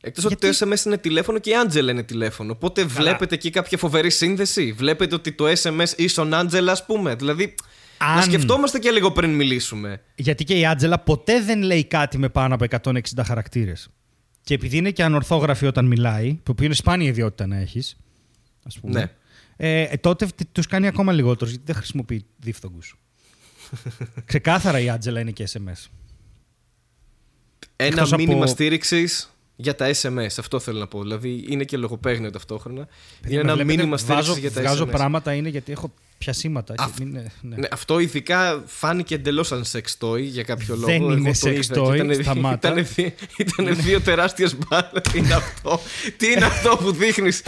Εκτός Γιατί... ότι το SMS είναι τηλέφωνο και η Άντζελα είναι τηλέφωνο. Οπότε Καλά. βλέπετε εκεί κάποια φοβερή σύνδεση; Βλέπετε ότι το SMS ίσον Άντζελα, ας πούμε; Δηλαδή, αν... Να σκεφτόμαστε και λίγο πριν μιλήσουμε. Γιατί και η Άτζελα ποτέ δεν λέει κάτι με πάνω από 160 χαρακτήρες. Και επειδή είναι και ανορθόγραφη όταν μιλάει, που είναι σπάνια ιδιότητα να έχεις, ας πούμε. Ναι. Ε, ε τότε τους κάνει ακόμα λιγότερο γιατί δεν χρησιμοποιεί δίφθογκου. Ξεκάθαρα η Άτζελα είναι και SMS. Ένα Εκτός μήνυμα από... στήριξης για τα SMS. Αυτό θέλω να πω. Δηλαδή είναι και λογοπαίγνιο ταυτόχρονα. είναι ένα μήνυμα στήριξη για τα βγάζω SMS. Βγάζω πράγματα είναι γιατί έχω πιασίματα. Αυ... Μην, ναι. ναι. αυτό ειδικά φάνηκε εντελώς σαν σεξ toy για κάποιο λόγο. Δεν είναι σεξ toy, ήταν, σταμάτα. Ήταν, ήταν δύο τεράστιες μπάλες. Τι είναι αυτό, Τι είναι αυτό που δείχνεις,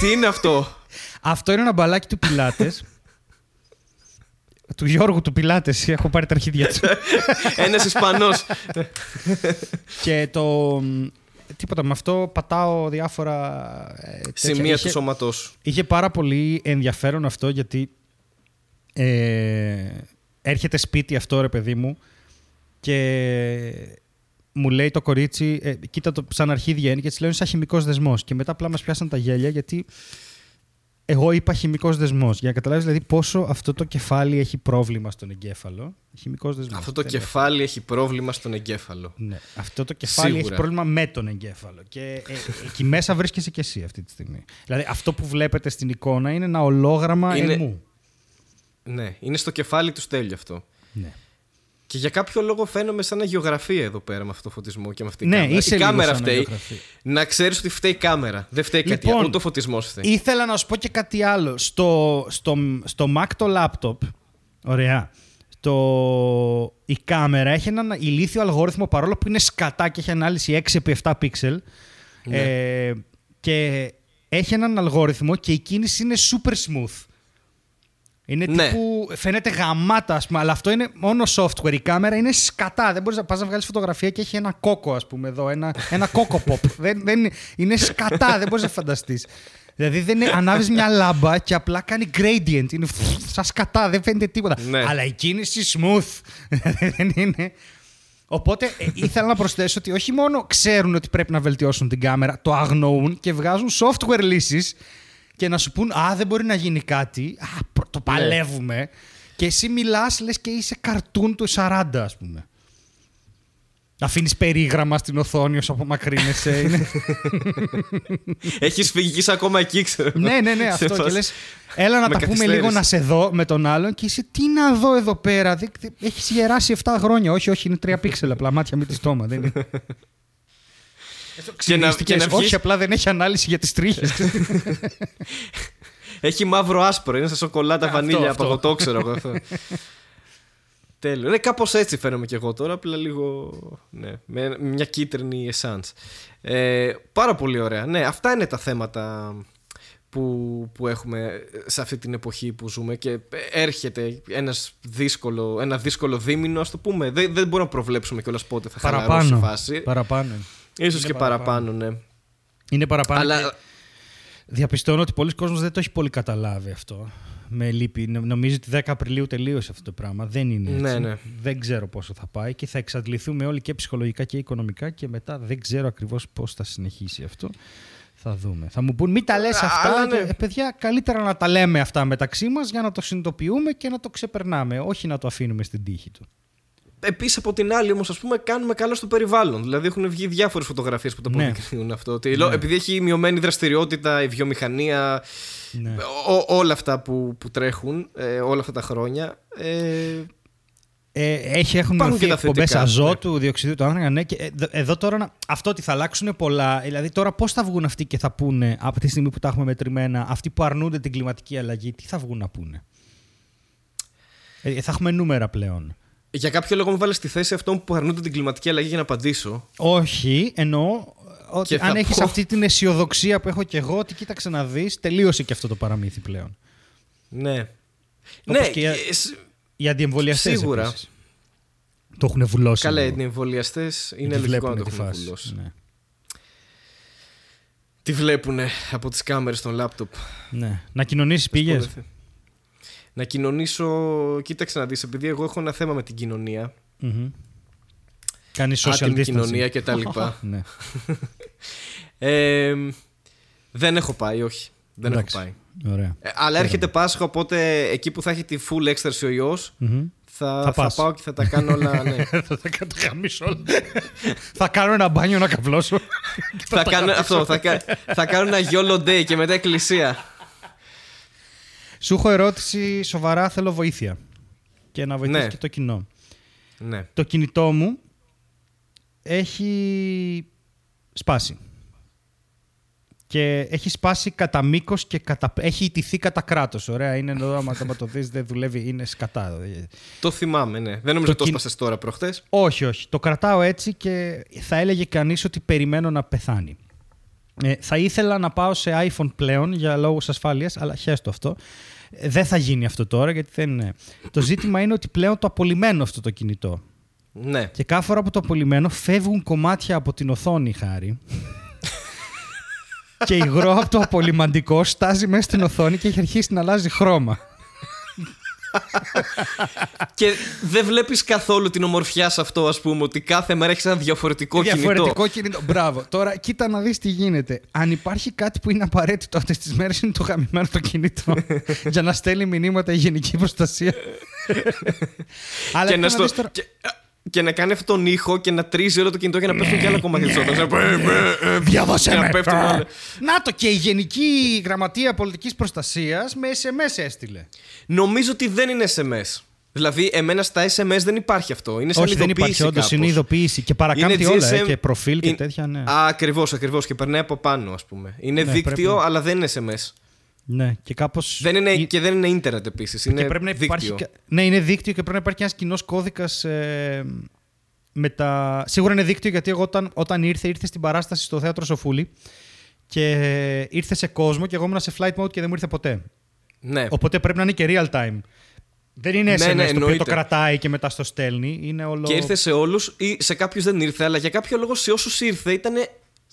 Τι είναι αυτό; Αυτό είναι ένα μπαλάκι του Πιλάτες. του Γιώργου του Πιλάτες. Έχω πάρει τα αρχίδια του. Ένας Ισπανός. και το. Τίποτα, με αυτό πατάω διάφορα. Ε, Σημεία του σώματό Είχε πάρα πολύ ενδιαφέρον αυτό γιατί ε, έρχεται σπίτι αυτό ρε παιδί μου και μου λέει το κορίτσι, ε, κοίτα το σαν αρχίδια είναι και της λέω είναι σαν χημικός δεσμός. Και μετά απλά μας πιάσαν τα γέλια γιατί εγώ είπα χημικός δεσμός. Για να καταλάβεις δηλαδή πόσο αυτό το κεφάλι έχει πρόβλημα στον εγκέφαλο. Χημικός δεσμός. Αυτό το κεφάλι έχει πρόβλημα στον εγκέφαλο. Ναι. Αυτό το κεφάλι έχει πρόβλημα με τον εγκέφαλο. Και ε, εκεί μέσα βρίσκεσαι και εσύ αυτή τη στιγμή. Δηλαδή αυτό που βλέπετε στην εικόνα είναι ένα ολόγραμμα είναι... εμού. Ναι, είναι στο κεφάλι του Στέλιο αυτό. Ναι. Και για κάποιο λόγο φαίνομαι σαν αγιογραφία εδώ πέρα με αυτό το φωτισμό και με αυτή ναι, κάμερα. Είσαι η κάμερα φταίει. Να ξέρεις ότι φταίει η κάμερα. Δεν φταίει λοιπόν, κάτι άλλο. Ούτε ο φωτισμός φταίει. Ήθελα να σου πω και κάτι άλλο. Στο, στο, στο Mac το laptop. Ωραία. Το, η κάμερα έχει έναν ηλίθιο αλγόριθμο παρόλο που είναι σκατά και έχει ανάλυση 6x7 pixel. Ναι. Ε, και έχει έναν αλγόριθμο και η κίνηση είναι super smooth. Είναι ναι. τύπου. Φαίνεται γαμάτα, ας πούμε, αλλά αυτό είναι μόνο software. Η κάμερα είναι σκατά. Δεν μπορείς να πας να βγάλεις φωτογραφία και έχει ένα κόκο, ας πούμε, εδώ. Ένα, ένα κόκο pop. δεν, δεν, είναι σκατά, δεν μπορείς να φανταστείς. Δηλαδή δεν ανάβεις μια λάμπα και απλά κάνει gradient. Είναι σαν σκατά, δεν φαίνεται τίποτα. Ναι. Αλλά η κίνηση smooth. δεν είναι. Οπότε ε, ήθελα να προσθέσω ότι όχι μόνο ξέρουν ότι πρέπει να βελτιώσουν την κάμερα, το αγνοούν και βγάζουν software λύσεις και να σου πούν Α, δεν μπορεί να γίνει κάτι. Α, το ναι. παλεύουμε. Και εσύ μιλάς, λες και είσαι καρτούν του 40, ας πούμε. Αφήνεις περίγραμμα στην οθόνη όσο απομακρύνεσαι. Έχεις φύγει ακόμα εκεί, ξέρω. ναι, ναι, ναι, αυτό. και λες, έλα να τα πούμε λίγο να σε δω με τον άλλον και είσαι τι να δω εδώ πέρα. Έχεις γεράσει 7 χρόνια. Όχι, όχι, είναι 3 πίξελα απλά μάτια με τη στόμα. Δεν είναι. Και να, και να Όχι, απλά δεν έχει ανάλυση για τις τρίχες. έχει μαύρο άσπρο, είναι σαν σοκολάτα βανίλια από εγώ το ξέρω αυτό. Τέλειο. Ναι, κάπως έτσι φαίνομαι και εγώ τώρα, απλά λίγο. Ναι, με μια κίτρινη εσάντ. Ε, πάρα πολύ ωραία. Ναι, αυτά είναι τα θέματα που, που έχουμε σε αυτή την εποχή που ζούμε και έρχεται ένας δύσκολο, ένα δύσκολο δίμηνο, ας το πούμε. Δεν, δεν μπορούμε να προβλέψουμε κιόλας πότε θα παραπάνω, χαλαρώσει η φάση. Παραπάνω. Ίσως Είναι και παραπάνω, ναι. Είναι παραπάνω. Αλλά και Διαπιστώνω ότι πολλοί κόσμος δεν το έχει πολύ καταλάβει αυτό. Με λύπη. Νο- Νομίζω ότι 10 Απριλίου τελείωσε αυτό το πράγμα. Δεν είναι έτσι. Ναι, ναι. Δεν ξέρω πόσο θα πάει και θα εξαντληθούμε όλοι και ψυχολογικά και οικονομικά και μετά δεν ξέρω ακριβώς πώς θα συνεχίσει αυτό. Θα δούμε. Θα μου πούν μην τα λες Α, αυτά. αλλά ναι. και, «Ε, παιδιά, καλύτερα να τα λέμε αυτά μεταξύ μας για να το συνειδητοποιούμε και να το ξεπερνάμε. Όχι να το αφήνουμε στην τύχη του. Επίσης από την άλλη, όμως, ας πούμε, κάνουμε καλό στο περιβάλλον. Δηλαδή, έχουν βγει διάφορες φωτογραφίες που το Ναι. αποδεικνύουν αυτό. Ότι, λό- Επειδή έχει μειωμένη δραστηριότητα, η βιομηχανία, Ναι. ό- όλα αυτά που, που τρέχουν ε, όλα αυτά τα χρόνια. Ε, Ε, έχει, έχουν Υπάρχουν μειωθεί και τα εκπομπές θετικά, αζότου, διοξιδίου του άνθρακα. Ναι, και εδ- εδώ τώρα να- αυτό ότι θα αλλάξουν πολλά. Δηλαδή, τώρα πώς θα βγουν αυτοί και θα πούνε από τη στιγμή που τα έχουμε μετρημένα, αυτοί που αρνούνται την κλιματική αλλαγή, τι θα βγουν να πούνε; Ε, θα έχουμε νούμερα πλέον. Για κάποιο λόγο με βάλες στη θέση αυτών που αρνούνται την κλιματική αλλαγή για να απαντήσω. Όχι, εννοώ ότι Και θα αν έχεις πω- αυτή την αισιοδοξία που έχω και εγώ, ότι κοίταξε να δεις, τελείωσε και αυτό το παραμύθι πλέον. Ναι. Όπως ναι, και για- ε, σ- Οι αντιεμβολιαστές. Σίγουρα. Το έχουν βουλώσει. καλά, λίγο. οι εμβολιαστέ είναι Τη λογικό να βλέπουνε το τη έχουν φάση. βουλώσει. Ναι. Τι βλέπουν από τις κάμερες των λάπτοπ. ναι. Να κοινωνήσεις πήγε. Να κοινωνήσω. Κοίταξε να δεις, επειδή εγώ έχω ένα θέμα με την κοινωνία. Κάνει social άτιμη distancing. κοινωνία κτλ. ναι. ε, δεν έχω πάει, όχι. Δεν Εντάξει. έχω πάει. Ωραία. Ε, αλλά έρχεται Πάσχα, οπότε εκεί που θα έχει τη full έκσταση ο ιός Μμμ. θα, Θα θα, πας. πάω και θα τα κάνω όλα. Ναι. θα τα καταγαμίσω όλα. θα κάνω ένα μπάνιο να καβλώσω. θα, κάνω, αυτό, θα, κα- θα κάνω ένα YOLO day και μετά εκκλησία. Σου έχω ερώτηση σοβαρά, θέλω βοήθεια. Και να βοηθήσει Ναι. και το κοινό. ναι. Το κινητό μου έχει σπάσει. Και έχει σπάσει κατά μήκος και κατά. Έχει ιτηθεί κατά κράτος. Ωραία, είναι εδώ. Άμα άμα το δεις, δεν δουλεύει, είναι σκατά. Το θυμάμαι, ναι. Δεν νομίζω Το ότι το κιν- έσπασες τώρα προχτές. Όχι, όχι. Το κρατάω έτσι και θα έλεγε κανείς ότι περιμένω να πεθάνει. Ε, θα ήθελα να πάω σε iPhone πλέον για λόγους ασφάλειας, αλλά χέστο αυτό. Ε, δεν θα γίνει αυτό τώρα γιατί δεν είναι. Το ζήτημα είναι ότι πλέον το απολυμμένω αυτό το κινητό. Ναι. Και κάθε φορά που το απολυμμένω φεύγουν κομμάτια από την οθόνη, χάρη. και υγρό από το απολυμαντικό στάζει μέσα στην οθόνη και έχει αρχίσει να αλλάζει χρώμα. Και δεν βλέπεις καθόλου την ομορφιά σε αυτό, ας πούμε, ότι κάθε μέρα έχεις ένα διαφορετικό, Διαφορετικό κινητό. κινητό. Μπράβο. Τώρα κοίτα να δεις τι γίνεται. Αν υπάρχει κάτι που είναι απαραίτητο αυτές τις μέρες είναι το γαμημένο το κινητό. για να στέλνει μηνύματα η γενική προστασία. Αλλά και, κοίτα να στο- δεις τώρα- και, και να κάνει αυτόν τον ήχο και να τρίζει όλο το κινητό για να πέφτουν και άλλα κομμάτια της οθόνης. Διάβασέ Και να με. πέφτουν Α. όλα. Να το και η Γενική Γραμματεία Πολιτικής Προστασίας με SMS έστειλε. Νομίζω ότι δεν είναι SMS. Δηλαδή, εμένα στα SMS δεν υπάρχει αυτό. Είναι σαν Όχι, δεν υπάρχει ειδοποίηση όντως. κάπως. Είναι ειδοποίηση και παρακάμπτει Είναι όλα. ε, GSM και προφίλ και είναι- τέτοια. Ναι. Α, ακριβώς, ακριβώς. Και περνάει από πάνω, ας πούμε. Είναι Ναι, δίκτυο, πρέπει να- αλλά δεν είναι SMS. Ναι. Και κάπως... Δεν είναι, η- Και δεν είναι ίντερνετ επίσης. Είναι και πρέπει να υπάρχει. δίκτυο. κα- Ναι, είναι δίκτυο και πρέπει να υπάρχει ένας κοινός κώδικας. Ε, με τα... Σίγουρα είναι δίκτυο γιατί εγώ όταν, όταν ήρθε, ήρθε στην παράσταση στο θέατρο Σοφούλη και ήρθε σε κόσμο και εγώ ήμουν σε flight mode και δεν μου ήρθε ποτέ. Ναι. Οπότε πρέπει να είναι και real time. Δεν είναι SMS Ναι, ναι, το οποίο το εννοείται. κρατάει και μετά στο στέλνει. Είναι όλο... Και ήρθε σε όλους ή σε κάποιους δεν ήρθε, αλλά για κάποιο λόγο σε όσους ήρθε ήταν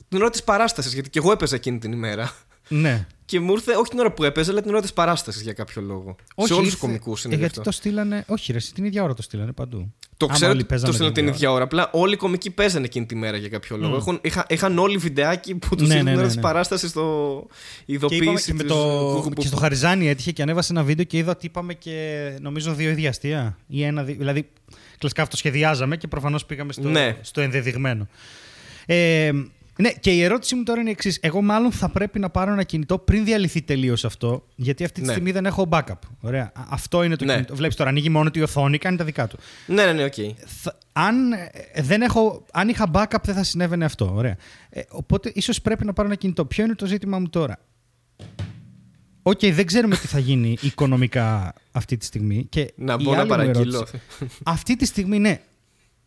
την ώρα της παράστασης. Γιατί και εγώ έπαιζα εκείνη την ημέρα. Ναι. Και μου ήρθε όχι την ώρα που έπαιζε, αλλά την ώρα της παράστασης για κάποιο λόγο. σε όλους ήρθε- του κομικούς είναι ε, γι' γιατί αυτό. το στείλανε. Όχι, ρε, εσύ, την ίδια ώρα το στείλανε παντού. Το Άμα ξέρω όλοι ότι το παίζαμε στείλαν την ίδια ίδια ώρα. Απλά όλοι οι κομικοί παίζανε εκείνη τη μέρα για κάποιο λόγο. Έχουν, είχα, είχαν όλοι βιντεάκι που τους Ναι, στείλαν ναι, την ώρα ναι, της ναι. παράστασης στο Και, είπαμε, ειδοποίηση. και, με της- το, που- που- και στο Χαριζάνι έτυχε και ανέβασε ένα βίντεο και είδα ότι είπαμε και νομίζω δύο ίδια αστεία. Ή ένα, δι- δηλαδή, κλασικά αυτό σχεδιάζαμε και προφανώς πήγαμε στο, Ναι. στο ενδεδειγμένο. Ε, ναι, και η ερώτησή μου τώρα είναι η εξής. Εγώ, μάλλον θα πρέπει να πάρω ένα κινητό πριν διαλυθεί τελείως αυτό, γιατί αυτή τη Ναι. στιγμή δεν έχω backup. Ωραία. Α- Αυτό είναι το Ναι. κινητό. Βλέπεις τώρα, ανοίγει μόνο η οθόνη, κάνει τα δικά του. Ναι, ναι, ναι, οκ. Θα- αν, ε, δεν έχω, αν είχα backup δεν θα συνέβαινε αυτό. Ωραία. Ε, οπότε ίσως πρέπει να πάρω ένα κινητό. Ποιο είναι το ζήτημα μου τώρα; Οκ, δεν ξέρουμε τι θα γίνει οικονομικά αυτή τη στιγμή. Και Να η μπω να άλλη μου παραγγείλω. ερώτηση- αυτή τη στιγμή, ναι.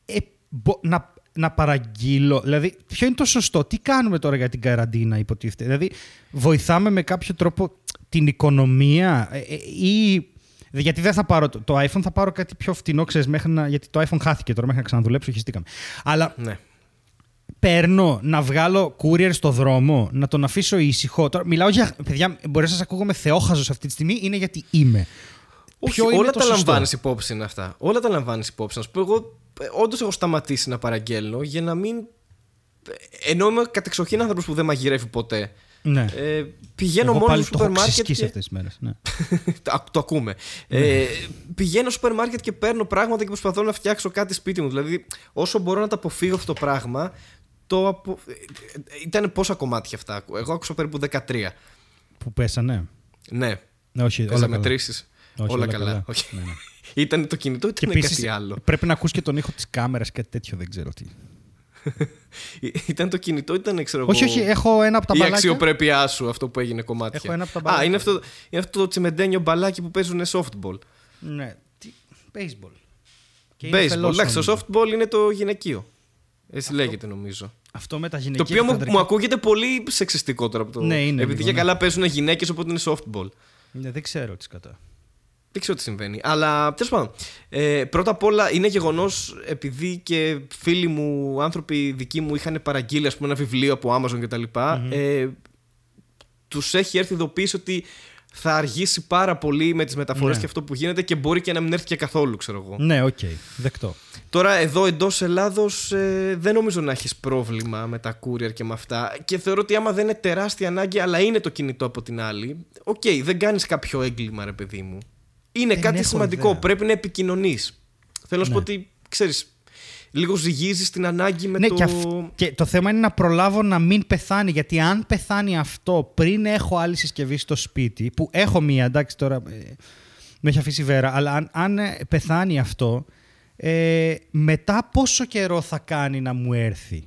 Ε, μπο- να, να παραγγείλω. Δηλαδή, ποιο είναι το σωστό, τι κάνουμε τώρα για την καραντίνα, υποτίθεται; Δηλαδή, βοηθάμε με κάποιο τρόπο την οικονομία ε, ε, ή. Γιατί δεν θα πάρω το, το iPhone, θα πάρω κάτι πιο φτηνό, ξέρεις, μέχρι να, γιατί το iPhone χάθηκε τώρα, μέχρι να ξαναδουλέψω, χεστήκαμε. Αλλά Ναι. παίρνω να βγάλω courier στο δρόμο, να τον αφήσω ήσυχο. Τώρα, μιλάω για. Παιδιά, μπορεί να σας ακούγομαι θεόχαζος αυτή τη στιγμή, είναι γιατί είμαι. Όχι, Ποιο είναι όλα το τα σωστό; λαμβάνεις υπόψη είναι αυτά. Όλα τα λαμβάνεις υπόψη. Να σου πω, εγώ όντως έχω σταματήσει να παραγγέλνω για να μην. Ενώ είμαι κατεξοχήν άνθρωπος που δεν μαγειρεύει ποτέ. Ναι. Ε, πηγαίνω Εγώ μόνο πάλι στο το σούπερ έχω μάρκετ. ξεσκίσει Και... αυτές τις μέρες. Ναι. το, το ακούμε. Ε, πηγαίνω στο σούπερ μάρκετ και παίρνω πράγματα και προσπαθώ να φτιάξω κάτι σπίτι μου. Δηλαδή, όσο μπορώ να το αποφύγω αυτό το πράγμα, το απο... ε, ήταν πόσα κομμάτια αυτά. Εγώ άκουσα περίπου 13. Που πέσανε; Ναι. Ναι, όχι, Θες όλα να καλά. μετρήσεις; Όχι, όλα, όλα καλά. καλά. Όχι. Ναι, ναι. Ήταν το κινητό, Και ήταν επίσης κάτι άλλο; πρέπει να ακούς και τον ήχο της κάμερας κάτι τέτοιο, δεν ξέρω τι. Ήταν το κινητό, ήταν ξέρω Όχι, εγώ, όχι, έχω ένα από τα η μπαλάκια. αξιοπρέπειά σου αυτό που έγινε κομμάτια; Έχω ένα από τα Α, μπαλάκια. είναι αυτό, είναι αυτό το τσιμεντένιο μπαλάκι που παίζουν softball. Ναι. Τι... Baseball. Και είναι Baseball. φελός, Εντάξει, το νομίζω. softball είναι το γυναικείο. Έτσι λέγεται νομίζω. Αυτό με τα Το γυναικεία οποίο και τα μου, ανδρικά. μου ακούγεται πολύ σεξιστικό τώρα από το. Ναι, είναι Επειδή λίγο, και ναι. καλά παίζουν γυναίκες, οπότε είναι softball. Ναι, δεν ξέρω τι κατά. Δεν ξέρω τι συμβαίνει. Αλλά τέλος πάντων. Ε, πρώτα απ' όλα είναι γεγονός επειδή και φίλοι μου, άνθρωποι δικοί μου είχαν παραγγείλει ας πούμε, ένα βιβλίο από Amazon κτλ. Ε, τους έχει έρθει ειδοποίηση ότι θα αργήσει πάρα πολύ με τις μεταφορές Ναι. και αυτό που γίνεται και μπορεί και να μην έρθει και καθόλου, ξέρω εγώ. Ναι, οκ. Δεκτό. Τώρα εδώ εντός Ελλάδος ε, δεν νομίζω να έχεις πρόβλημα με τα courier και με αυτά. Και θεωρώ ότι άμα δεν είναι τεράστια ανάγκη, αλλά είναι το κινητό από την άλλη, οκ, δεν κάνεις κάποιο έγκλημα, ρε παιδί μου. Είναι Δεν κάτι έχω σημαντικό. ιδέα. Πρέπει να επικοινωνείς. Θέλω να σου Ναι. πω ότι ξέρεις, λίγο ζυγίζεις την ανάγκη με ναι, το. και, αυ- και το θέμα είναι να προλάβω να μην πεθάνει. Γιατί αν πεθάνει αυτό πριν έχω άλλη συσκευή στο σπίτι, που έχω μία, εντάξει τώρα. Ε, με έχει αφήσει η βέρα, αλλά αν, αν ε, πεθάνει αυτό, ε, μετά πόσο καιρό θα κάνει να μου έρθει;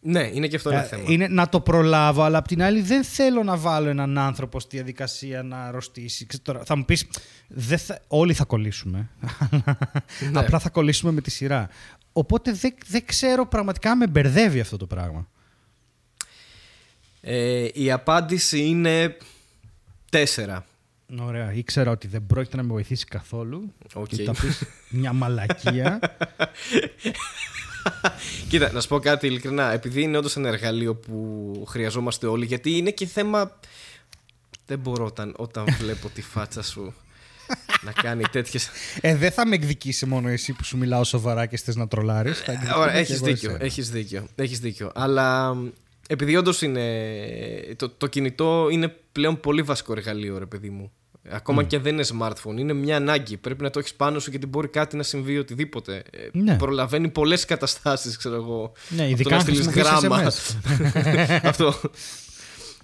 Ναι, είναι και αυτό ένα Ε, θέμα. Είναι να το προλάβω, αλλά απ' την άλλη δεν θέλω να βάλω έναν άνθρωπο στη διαδικασία να αρρωστήσει. Ξέρεις, Τώρα, θα μου πεις, δεν θα, όλοι θα κολλήσουμε. Ναι. Απλά θα κολλήσουμε με τη σειρά. Οπότε δεν, δεν ξέρω πραγματικά με μπερδεύει αυτό το πράγμα. Ε, η απάντηση είναι τέσσερα. Ωραία, ήξερα ότι δεν πρόκειται να με βοηθήσει καθόλου. Οκ. Και θα πεις μια μαλακία. Κοίτα, να σου πω κάτι ειλικρινά. Επειδή είναι όντως ένα εργαλείο που χρειαζόμαστε όλοι, γιατί είναι και θέμα. Δεν μπορώ όταν, όταν βλέπω τη φάτσα σου να κάνει τέτοιε. ε, δεν θα με εκδικήσει μόνο εσύ που σου μιλάω σοβαρά και θες να τρολάρεις. Θα εκδικούμε και Έχεις εγώ δίκιο, εσένα. έχεις δίκιο, έχεις δίκιο. Αλλά μ, επειδή όντως είναι. Το, το κινητό είναι πλέον πολύ βασικό εργαλείο, ρε παιδί μου. Ακόμα και αν δεν είναι smartphone, είναι μια ανάγκη. Πρέπει να το έχεις πάνω σου γιατί μπορεί κάτι να συμβεί οτιδήποτε. Ε, Ναι. Προλαβαίνει πολλές καταστάσεις, ξέρω εγώ. Ναι, Από ειδικά το να αν στείλεις χρησιμοποιείς γράμμα. SMS. Αυτό.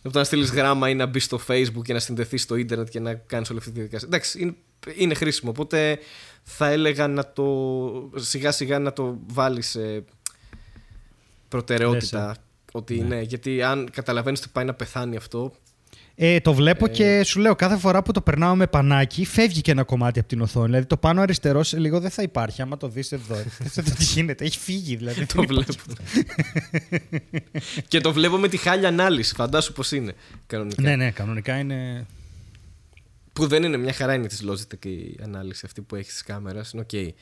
Από το να στείλεις γράμμα ή να μπεις στο Facebook και να συνδεθείς στο ίντερνετ και να κάνεις όλη αυτή τη διαδικασία. Εντάξει, είναι, είναι χρήσιμο. Οπότε θα έλεγα να το σιγά σιγά να το βάλεις σε προτεραιότητα. Λες, Ότι ναι. γιατί αν καταλαβαίνεις ότι πάει να πεθάνει αυτό. Ε, το βλέπω και σου λέω κάθε φορά που το περνάω με πανάκι φεύγει και ένα κομμάτι από την οθόνη. Δηλαδή το πάνω αριστερό σε λίγο δεν θα υπάρχει. Άμα το δεις εδώ. δεν θα τι γίνεται. Έχει φύγει δηλαδή. το βλέπω. και το βλέπω με τη χάλια ανάλυση. Φαντάσου πώς είναι κανονικά. ναι, ναι, κανονικά είναι. Που δεν είναι μια χαρά είναι της Logitech η ανάλυση αυτή που έχει τη κάμερα. Είναι οκ.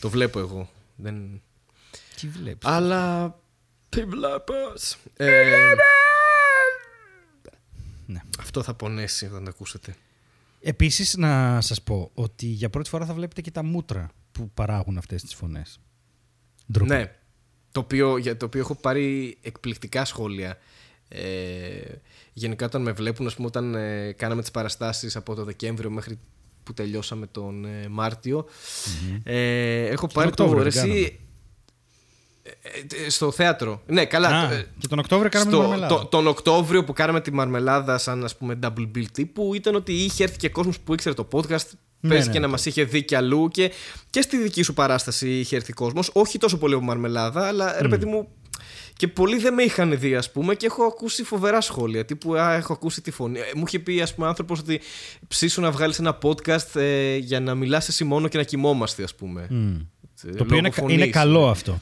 Το βλέπω εγώ. Δεν... Τι βλέπεις. Αλλά. Τι βλέπεις; Ε, Ναι. Αυτό θα πονέσει όταν το ακούσετε. Επίσης, να σας πω ότι για πρώτη φορά θα βλέπετε και τα μούτρα που παράγουν αυτές τις φωνές. Ναι. Το οποίο, για το οποίο έχω πάρει εκπληκτικά σχόλια. Ε, γενικά όταν με βλέπουν, ας πούμε, όταν ε, κάναμε τις παραστάσεις από το Δεκέμβριο μέχρι που τελειώσαμε τον ε, μαρτιο ε, έχω πάρει το Οκτώβριο την εσύ, κάναμε; ε, ε, στο θέατρο. Ναι, καλά. Α, το- ε, και τον Οκτώβριο κάναμε στο- τη μαρμελάδα. το- τον Οκτώβριο που κάναμε τη μαρμελάδα σαν ας πούμε double bill τύπου ήταν ότι είχε έρθει και κόσμος που ήξερε το podcast Ναι, Πες ναι, και να ναι. μας είχε δει κι αλλού και, και στη δική σου παράσταση είχε έρθει κόσμος όχι τόσο πολύ από μαρμελάδα αλλά ρε παιδί μου και πολλοί δεν με είχαν δει ας πούμε και έχω ακούσει φοβερά σχόλια τύπου α, έχω ακούσει τη φωνή Ε, μου είχε πει ας πούμε άνθρωπος ότι ψήσου να βγάλεις ένα podcast ε, για να μιλάς εσύ μόνο και να κοιμόμαστε ας πούμε Μμ. Ε, Το οποίο είναι, λόγω είναι φωνής. καλό αυτό.